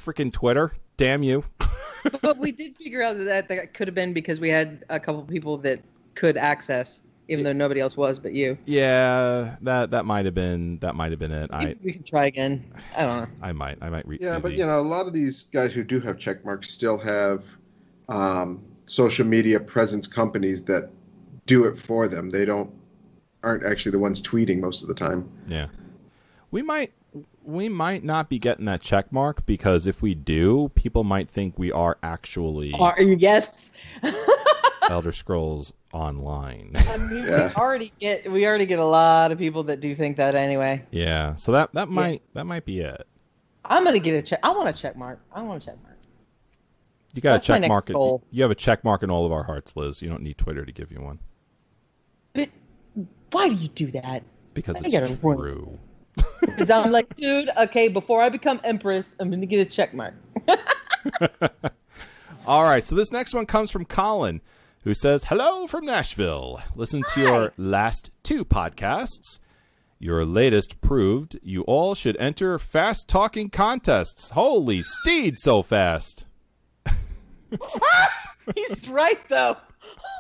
Freaking Twitter, damn you! [LAUGHS] but we did figure out that that could have been because we had a couple people that could access, even though nobody else was but you. Yeah, that that might have been that might have been it. I we can try again. I don't know. I might I might read. Yeah, but you know, a lot of these guys who do have check marks still have um, social media presence companies that do it for them. They don't aren't actually the ones tweeting most of the time. Yeah. We might we might not be getting that check mark because if we do, people might think we are actually Are yes? [LAUGHS] Elder Scrolls Online. I mean, we already get we already get a lot of people that do think that anyway. yeah, so that that might that might be it. I'm gonna get a check. I want a check mark. I want a check mark. You got That's a check mark. in- goal. You have a check mark in all of our hearts, Liz. You don't need Twitter to give you one But why do you do that? because I it's gotta ruin- true. Because I'm like, dude, okay, before I become empress, I'm gonna get a check mark. [LAUGHS] [LAUGHS] All right, so this next one comes from Colin, who says, Hello from Nashville. Listen to your last two podcasts. Your latest proved you all should enter fast talking contests. Holy steed, so fast. [LAUGHS] He's right though.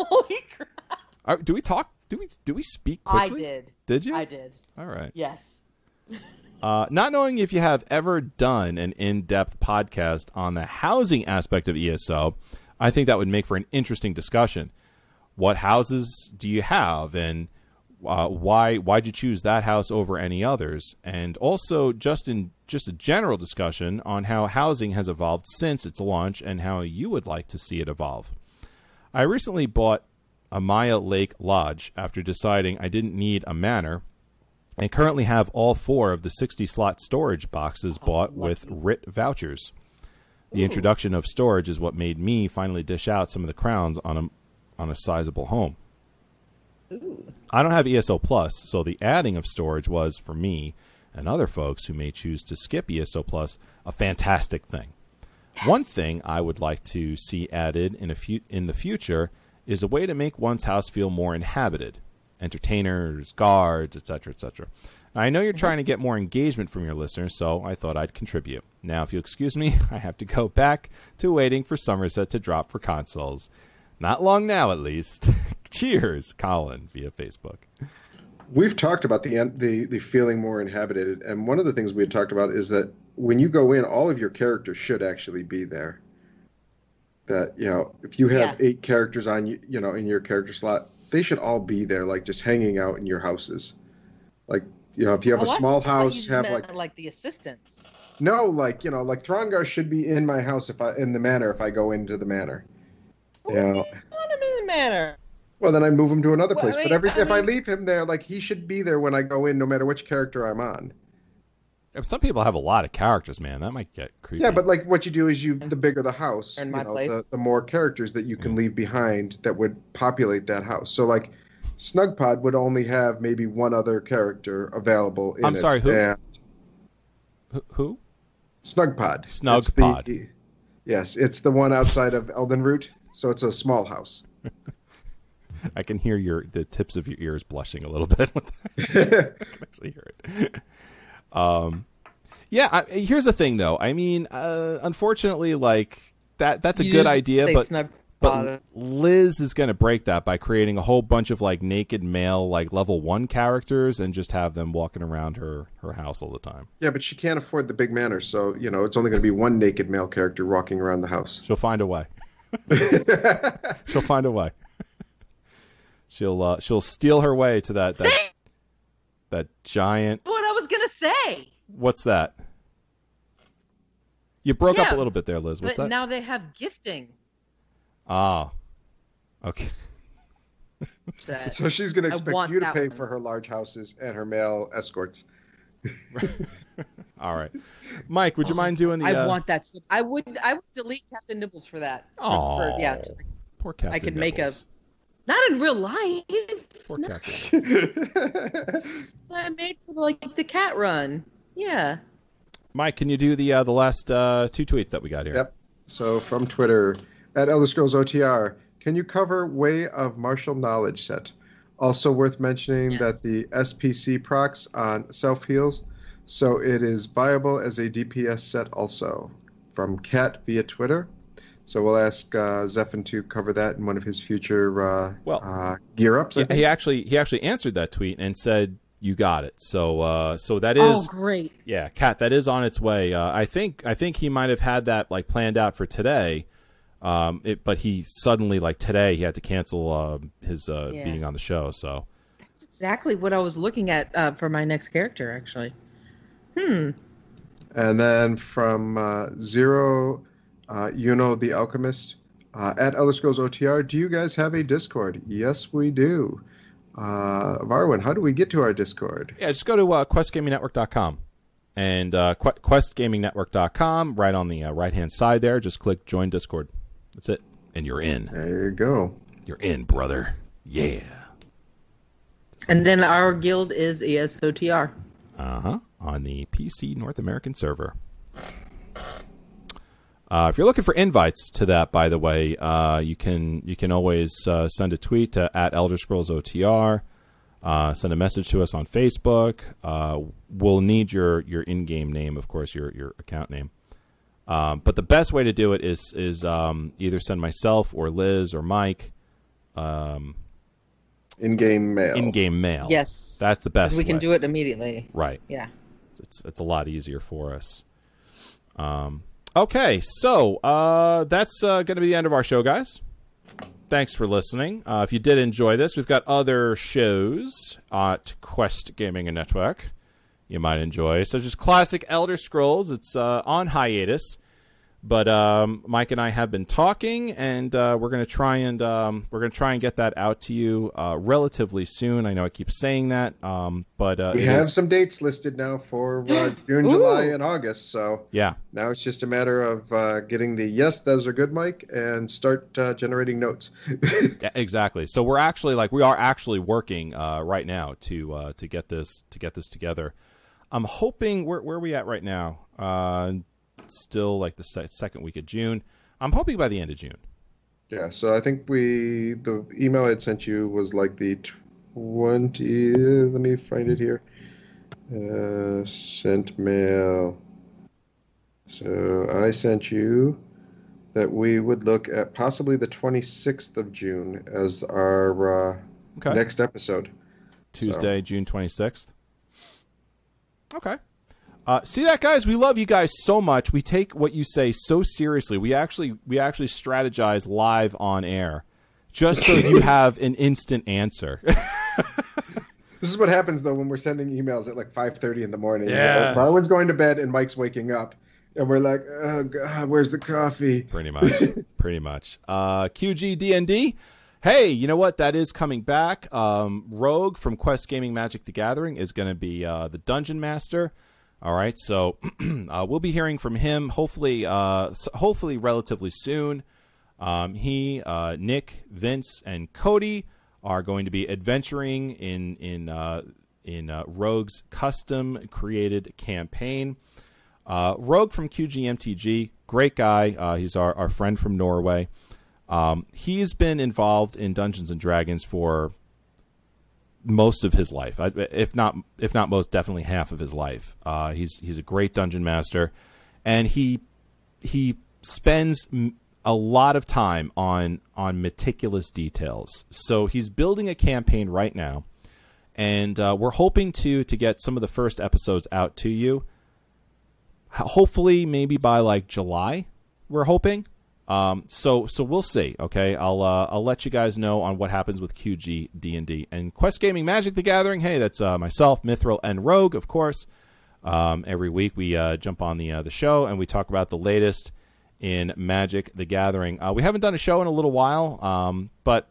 Holy crap! Uh, do we talk? Do we do we speak I did. Did you? I did. All right. Yes. [LAUGHS] Uh, not knowing if you have ever done an in-depth podcast on the housing aspect of ESO, I think that would make for an interesting discussion. What houses do you have, and uh, why why'd you choose that house over any others? And also, just in just a general discussion on how housing has evolved since its launch and how you would like to see it evolve. I recently bought a Maya Lake Lodge after deciding I didn't need a manor and currently have all four of the 60 slot storage boxes bought with writ vouchers. The introduction of storage is what made me finally dish out some of the crowns on a on a sizable home. I don't have ESO Plus, so the adding of storage was for me and other folks who may choose to skip ESO Plus a fantastic thing. One thing I would like to see added in a fu- in the future is a way to make one's house feel more inhabited. Entertainers, guards, etc., etc. I know you're mm-hmm. trying to get more engagement from your listeners, so I thought I'd contribute. Now, if you'll excuse me, [LAUGHS] I have to go back to waiting for Somerset to drop for consoles. Not long now, at least. [LAUGHS] Cheers, Colin, via Facebook. We've talked about the the the feeling more inhabited, and one of the things we had talked about is that when you go in, all of your characters should actually be there. That you know, if you have eight characters on you, you know, in your character slot, they should all be there, like just hanging out in your houses. Like you know, if you have Oh, a I small thought house, just have like like the assistants. No, like you know, like Throngar should be in my house if I in the manor if I go into the manor. Yeah. Not him in the manor. Well, then I move him to another Well, place. I but every I if I leave him there, like he should be there when I go in, no matter which character I'm on. If some people have a lot of characters, man, that might get creepy. Yeah, but like what you do is you the bigger the house, In you know, the, the more characters that you can leave behind that would populate that house. So like Snugpod would only have maybe one other character available in I'm it. sorry, who? And Who- who? Snugpod. It's Snugpod. the- yes, it's the one outside of Elden Root, so it's a small house. [LAUGHS] I can hear your the tips of your ears blushing a little [LAUGHS] bit. With [LAUGHS] that. I can actually hear it. Um, yeah. I, here's the thing, though. I mean, uh, unfortunately, like that that's a You good idea, say but snug but. Liz is going to break that by creating a whole bunch of like naked male like level one characters and just have them walking around her her house all the time. Yeah, but she can't afford the big manor, so you know it's only going to be one naked male character walking around the house. She'll find a way. [LAUGHS] she'll find a way. She'll uh, she'll steal her way to that that that giant. What I was gonna say. What's that? You broke up a little bit there, Liz. What's but that? now they have gifting. Ah, okay. That- So she's going to expect you to pay one. for her large houses and her male escorts. [LAUGHS] All right, Mike. Would you mind doing the? I uh, want that. stuff. I would. I would delete Captain Nibbles for that. Oh, for- yeah. to- poor Captain. I could make a. Not in real life. Poor No, [LAUGHS] Captain. I made for like the cat run. Yeah. Mike, can you do the uh, the last uh, two tweets that we got here? Yep. So from Twitter at Elder Scrolls OTR, can you cover Way of Martial Knowledge set? Also worth mentioning that the SPC procs on self heals, so it is viable as a DPS set also. From Cat via Twitter. So we'll ask uh, Zephin to cover that in one of his future uh, Well, uh, gear ups. Yeah, he actually he actually answered that tweet and said you got it. So uh, so that Oh, great. yeah, Cat. That is on its way. Uh, I think I think he might have had that like planned out for today. Um, it, but he suddenly like today he had to cancel uh, his uh, Yeah. being on the show. So That's exactly what I was looking at uh, for my next character, actually. Hmm. And then from uh, Zero, uh, you know the Alchemist uh, at Elder Scrolls OTR. Do you guys have a Discord? Yes, we do. Uh, Varwin, how do we get to our Discord? yeah, just go to uh, questgamingnetwork.com and uh, que- questgamingnetwork.com. Right on the uh, right hand side there, just click join Discord. That's it, and you're in. There you go. You're in, brother. Yeah. And then our guild is ESOTR. Uh huh. On the PC North American server. Uh, if you're looking for invites to that, by the way, uh, you can you can always uh, send a tweet to at Elder Scrolls OTR. Uh, send a message to us on Facebook. Uh, we'll need your your in-game name, of course, your your account name. Um, but the best way to do it is is um, either send myself or Liz or Mike um, In-game mail. in-game mail. Yes. that's the best. We can way. do it immediately. Right. Yeah. It's it's a lot easier for us. Um, okay, so uh, that's uh, going to be the end of our show, guys. Thanks for listening. Uh, if you did enjoy this, we've got other shows at Quest Gaming and Network you might enjoy, such as classic Elder Scrolls. It's uh, on hiatus, but um, Mike and I have been talking, and uh, we're going to try and um, we're going to try and get that out to you uh, relatively soon. I know I keep saying that, um, but uh, We have is- some dates listed now for uh, [GASPS] June, July, and August. So yeah. now it's just a matter of uh, getting the yes, those are good, Mike, and start uh, generating notes. [LAUGHS] Yeah, exactly. So we're actually like we are actually working uh, right now to uh, to get this to get this together. I'm hoping where where are we at right now? Uh, still like the se- second week of June. I'm hoping by the end of June. Yeah, so I think we the email I had sent you was like the twenty. Let me find it here. Uh, sent mail. So I sent you that we would look at possibly the twenty sixth of June as our uh, Okay. next episode. Tuesday, June 26th. Okay. Uh, see that, guys? We love you guys so much. We take what you say so seriously. We actually we actually strategize live on air, just so you [LAUGHS] have an instant answer. [LAUGHS] This is what happens though when we're sending emails at like 5:30 in the morning. Yeah. Marlon's going to bed and Mike's waking up, and we're like, "Oh God, where's the coffee?" Pretty much. [LAUGHS] Pretty much. Uh, QG D&D. Hey, you know what? That is coming back. Um, Rogue from Quest Gaming Magic the Gathering is going to be uh, the Dungeon Master. All right, so [CLEARS THROAT] uh, we'll be hearing from him hopefully, uh, hopefully relatively soon. Um, he, uh, Nick, Vince, and Cody are going to be adventuring in in uh, in uh, Rogue's custom created campaign. Rogue from QGMTG, great guy. He's our, our friend from Norway. Um, he's been involved in Dungeons and Dragons for most of his life, if not if not most, definitely half of his life. Uh, he's he's a great dungeon master, and he he spends a lot of time on on meticulous details. So he's building a campaign right now, and uh, we're hoping to to get some of the first episodes out to you. Hopefully, maybe by like July, we're hoping. Um, so so we'll see. Okay, I'll uh, I'll let you guys know on what happens with QG D and D and Quest Gaming Magic the Gathering. Hey, that's uh, myself, Mithril, and Rogue, of course. Um, every week we uh, jump on the uh, the show and we talk about the latest in Magic the Gathering. Uh, we haven't done a show in a little while, um, but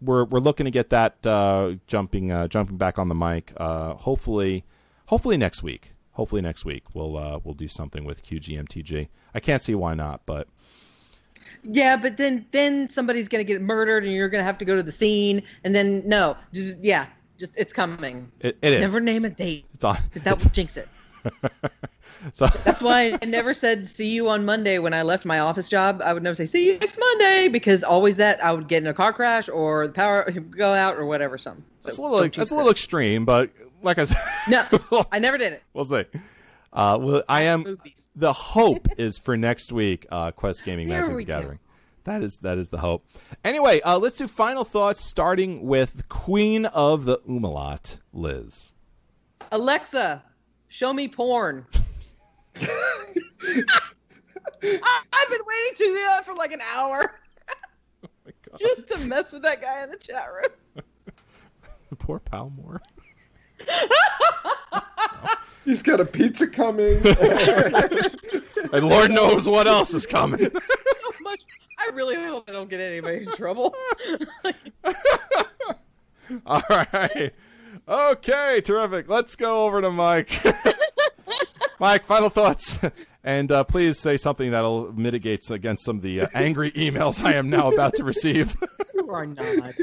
we're we're looking to get that uh, jumping jumping back on the mic. Hopefully, hopefully next week. Hopefully next week we'll we'll do something with QGMTG. I can't see why not, but Yeah, but then then somebody's gonna get murdered, and you're gonna have to go to the scene, and then no, just yeah, just it's coming. It- it is. Never name a date. it's on. 'cause that would jinx it. [LAUGHS] So That's why I never said see you on Monday when I left my office job. I would never say see you next Monday because always that I would get in a car crash or the power would go out or whatever. Something. So that's a little that's a little extreme, but like I said, No, [LAUGHS] I never did it. we'll see. Uh, well, I am. The hope is for next week. Uh, Quest Gaming Magic the we go. Gathering. That is that is the hope. Anyway, uh, let's do final thoughts, starting with Queen of the Umalat, Liz. Alexa, show me porn. [LAUGHS] I, I've been waiting to do that for like an hour. [LAUGHS] Just to mess with that guy in the chat room. [LAUGHS] Poor Palmore. He's got a pizza coming. [LAUGHS] And Lord knows what else is coming. so [LAUGHS] much. I really hope I don't get anybody in trouble. [LAUGHS] All right. Okay, terrific. Let's go over to Mike. Mike, final thoughts. And uh, please say something that'll mitigate against some of the uh, angry emails I am now about to receive. you are not.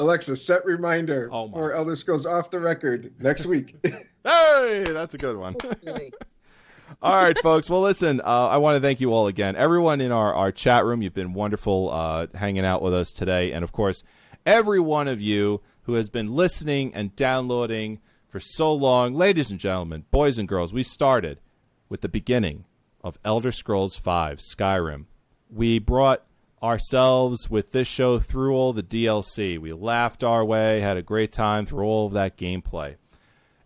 Alexa, set reminder Oh my. for Elder Scrolls Off the Record next week. [LAUGHS] [LAUGHS] hey, that's a good one. [LAUGHS] all right, folks. Well, listen, uh, I want to thank you all again. Everyone in our, our chat room, you've been wonderful uh, hanging out with us today. And of course, every one of you who has been listening and downloading for so long. Ladies and gentlemen, boys and girls, we started with the beginning of Elder Scrolls V Skyrim. We brought ourselves with this show through all the DLC. We laughed our way, had a great time through all of that gameplay.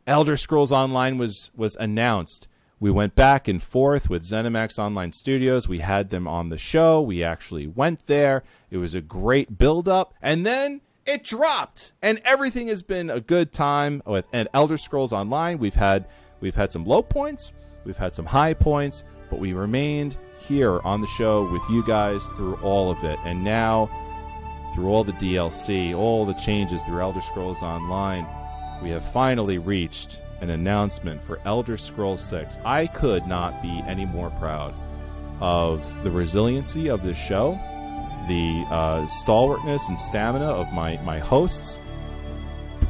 Elder Scrolls Online was was announced. We went back and forth with ZeniMax Online Studios. We had them on the show. We actually went there. It was a great build up, and then it dropped. And everything has been a good time with and Elder Scrolls Online. We've had we've had some low points, we've had some high points, but we remained here on the show with you guys through all of it. And now through all the DLC, all the changes through Elder Scrolls Online, we have finally reached an announcement for Elder Scrolls 6. I could not be any more proud of the resiliency of this show, the uh, stalwartness and stamina of my, my hosts,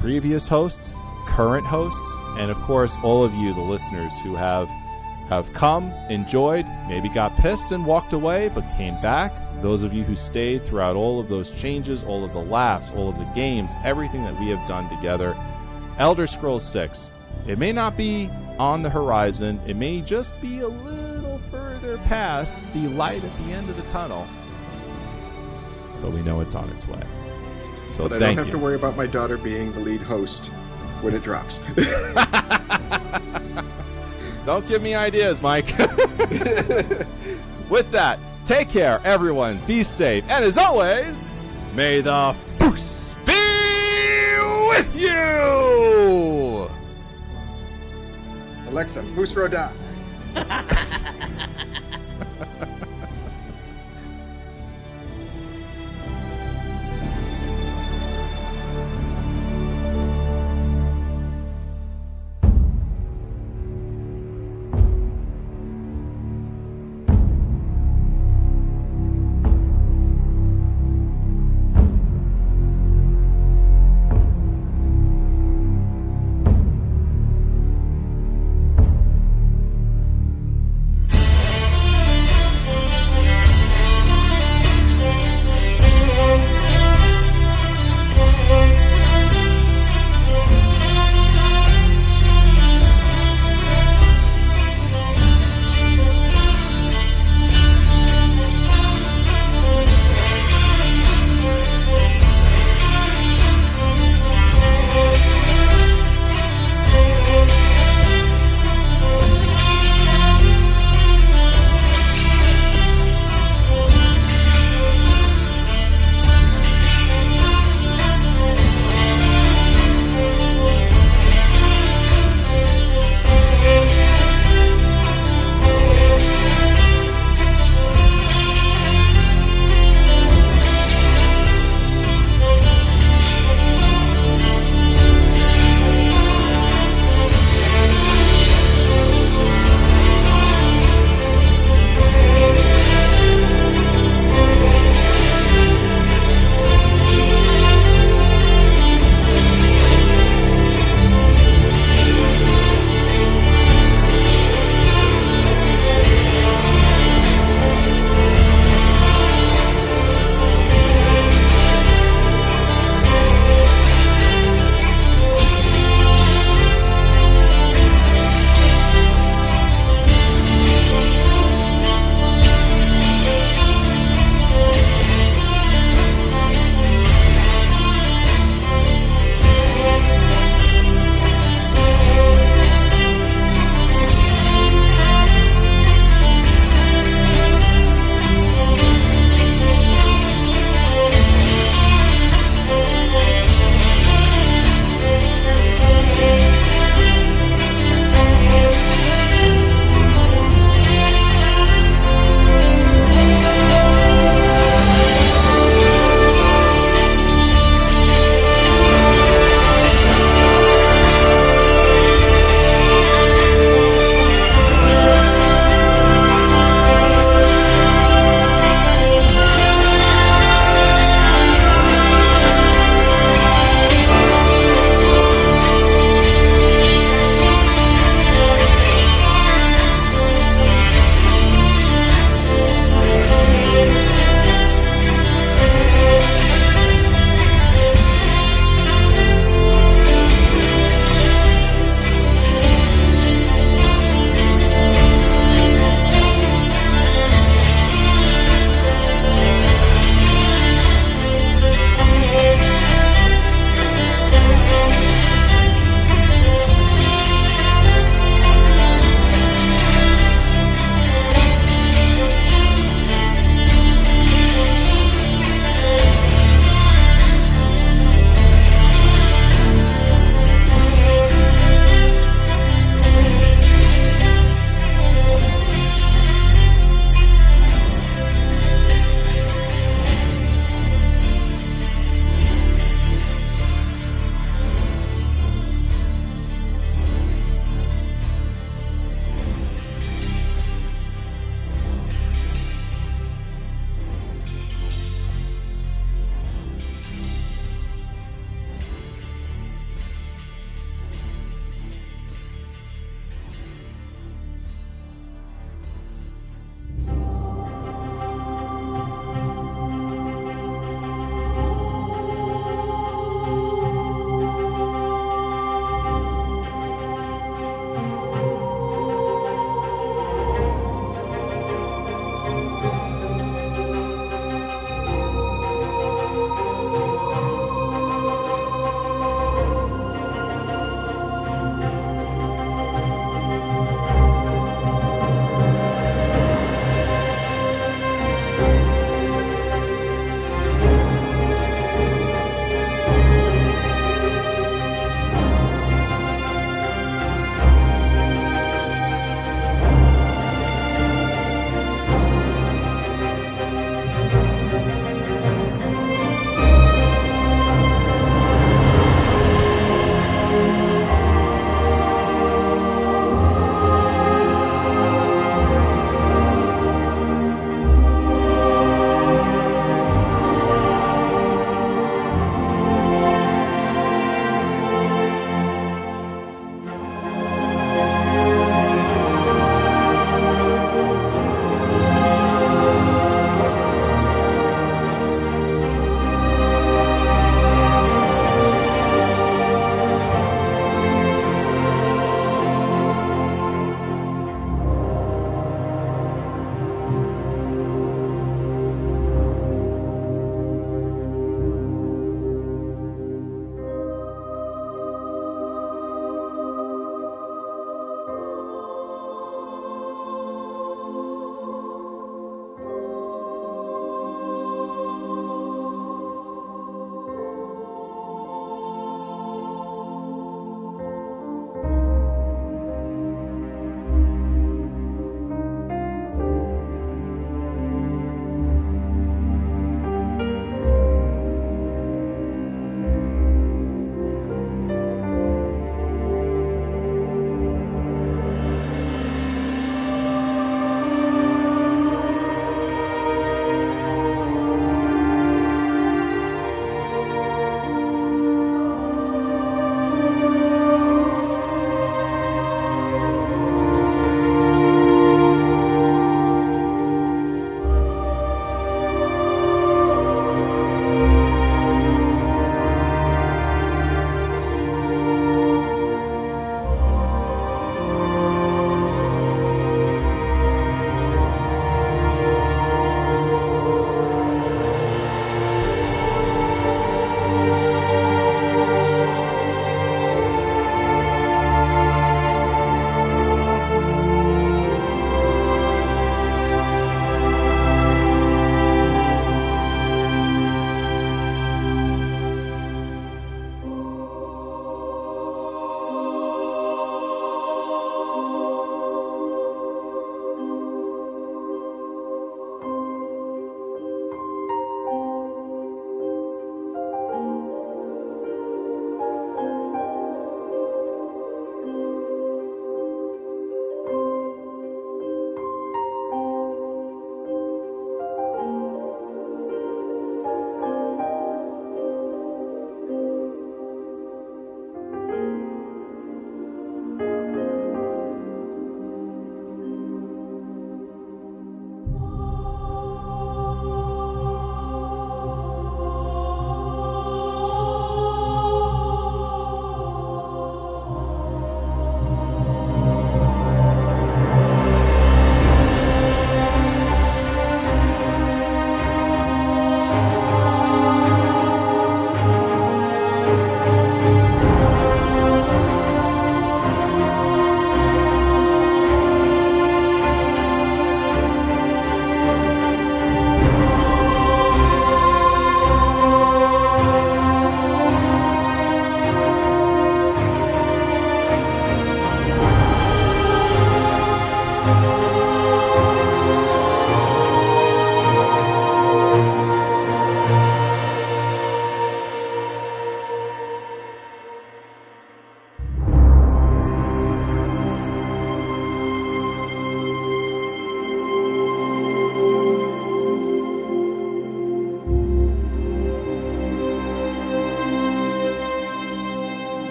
previous hosts, current hosts, and of course all of you, the listeners, who have have come, enjoyed, maybe got pissed and walked away, but came back. Those of you who stayed throughout all of those changes, all of the laughs, all of the games, everything that we have done together. Elder Scrolls 6. It may not be on the horizon, it may just be a little further past the light at the end of the tunnel, but we know it's on its way. So but I don't have you. to worry about my daughter being the lead host when it drops. [LAUGHS] Don't give me ideas, Mike. [LAUGHS] With that, take care, everyone. Be safe. And as always, may the force be with you! Alexa, Fus Ro Dah. [LAUGHS]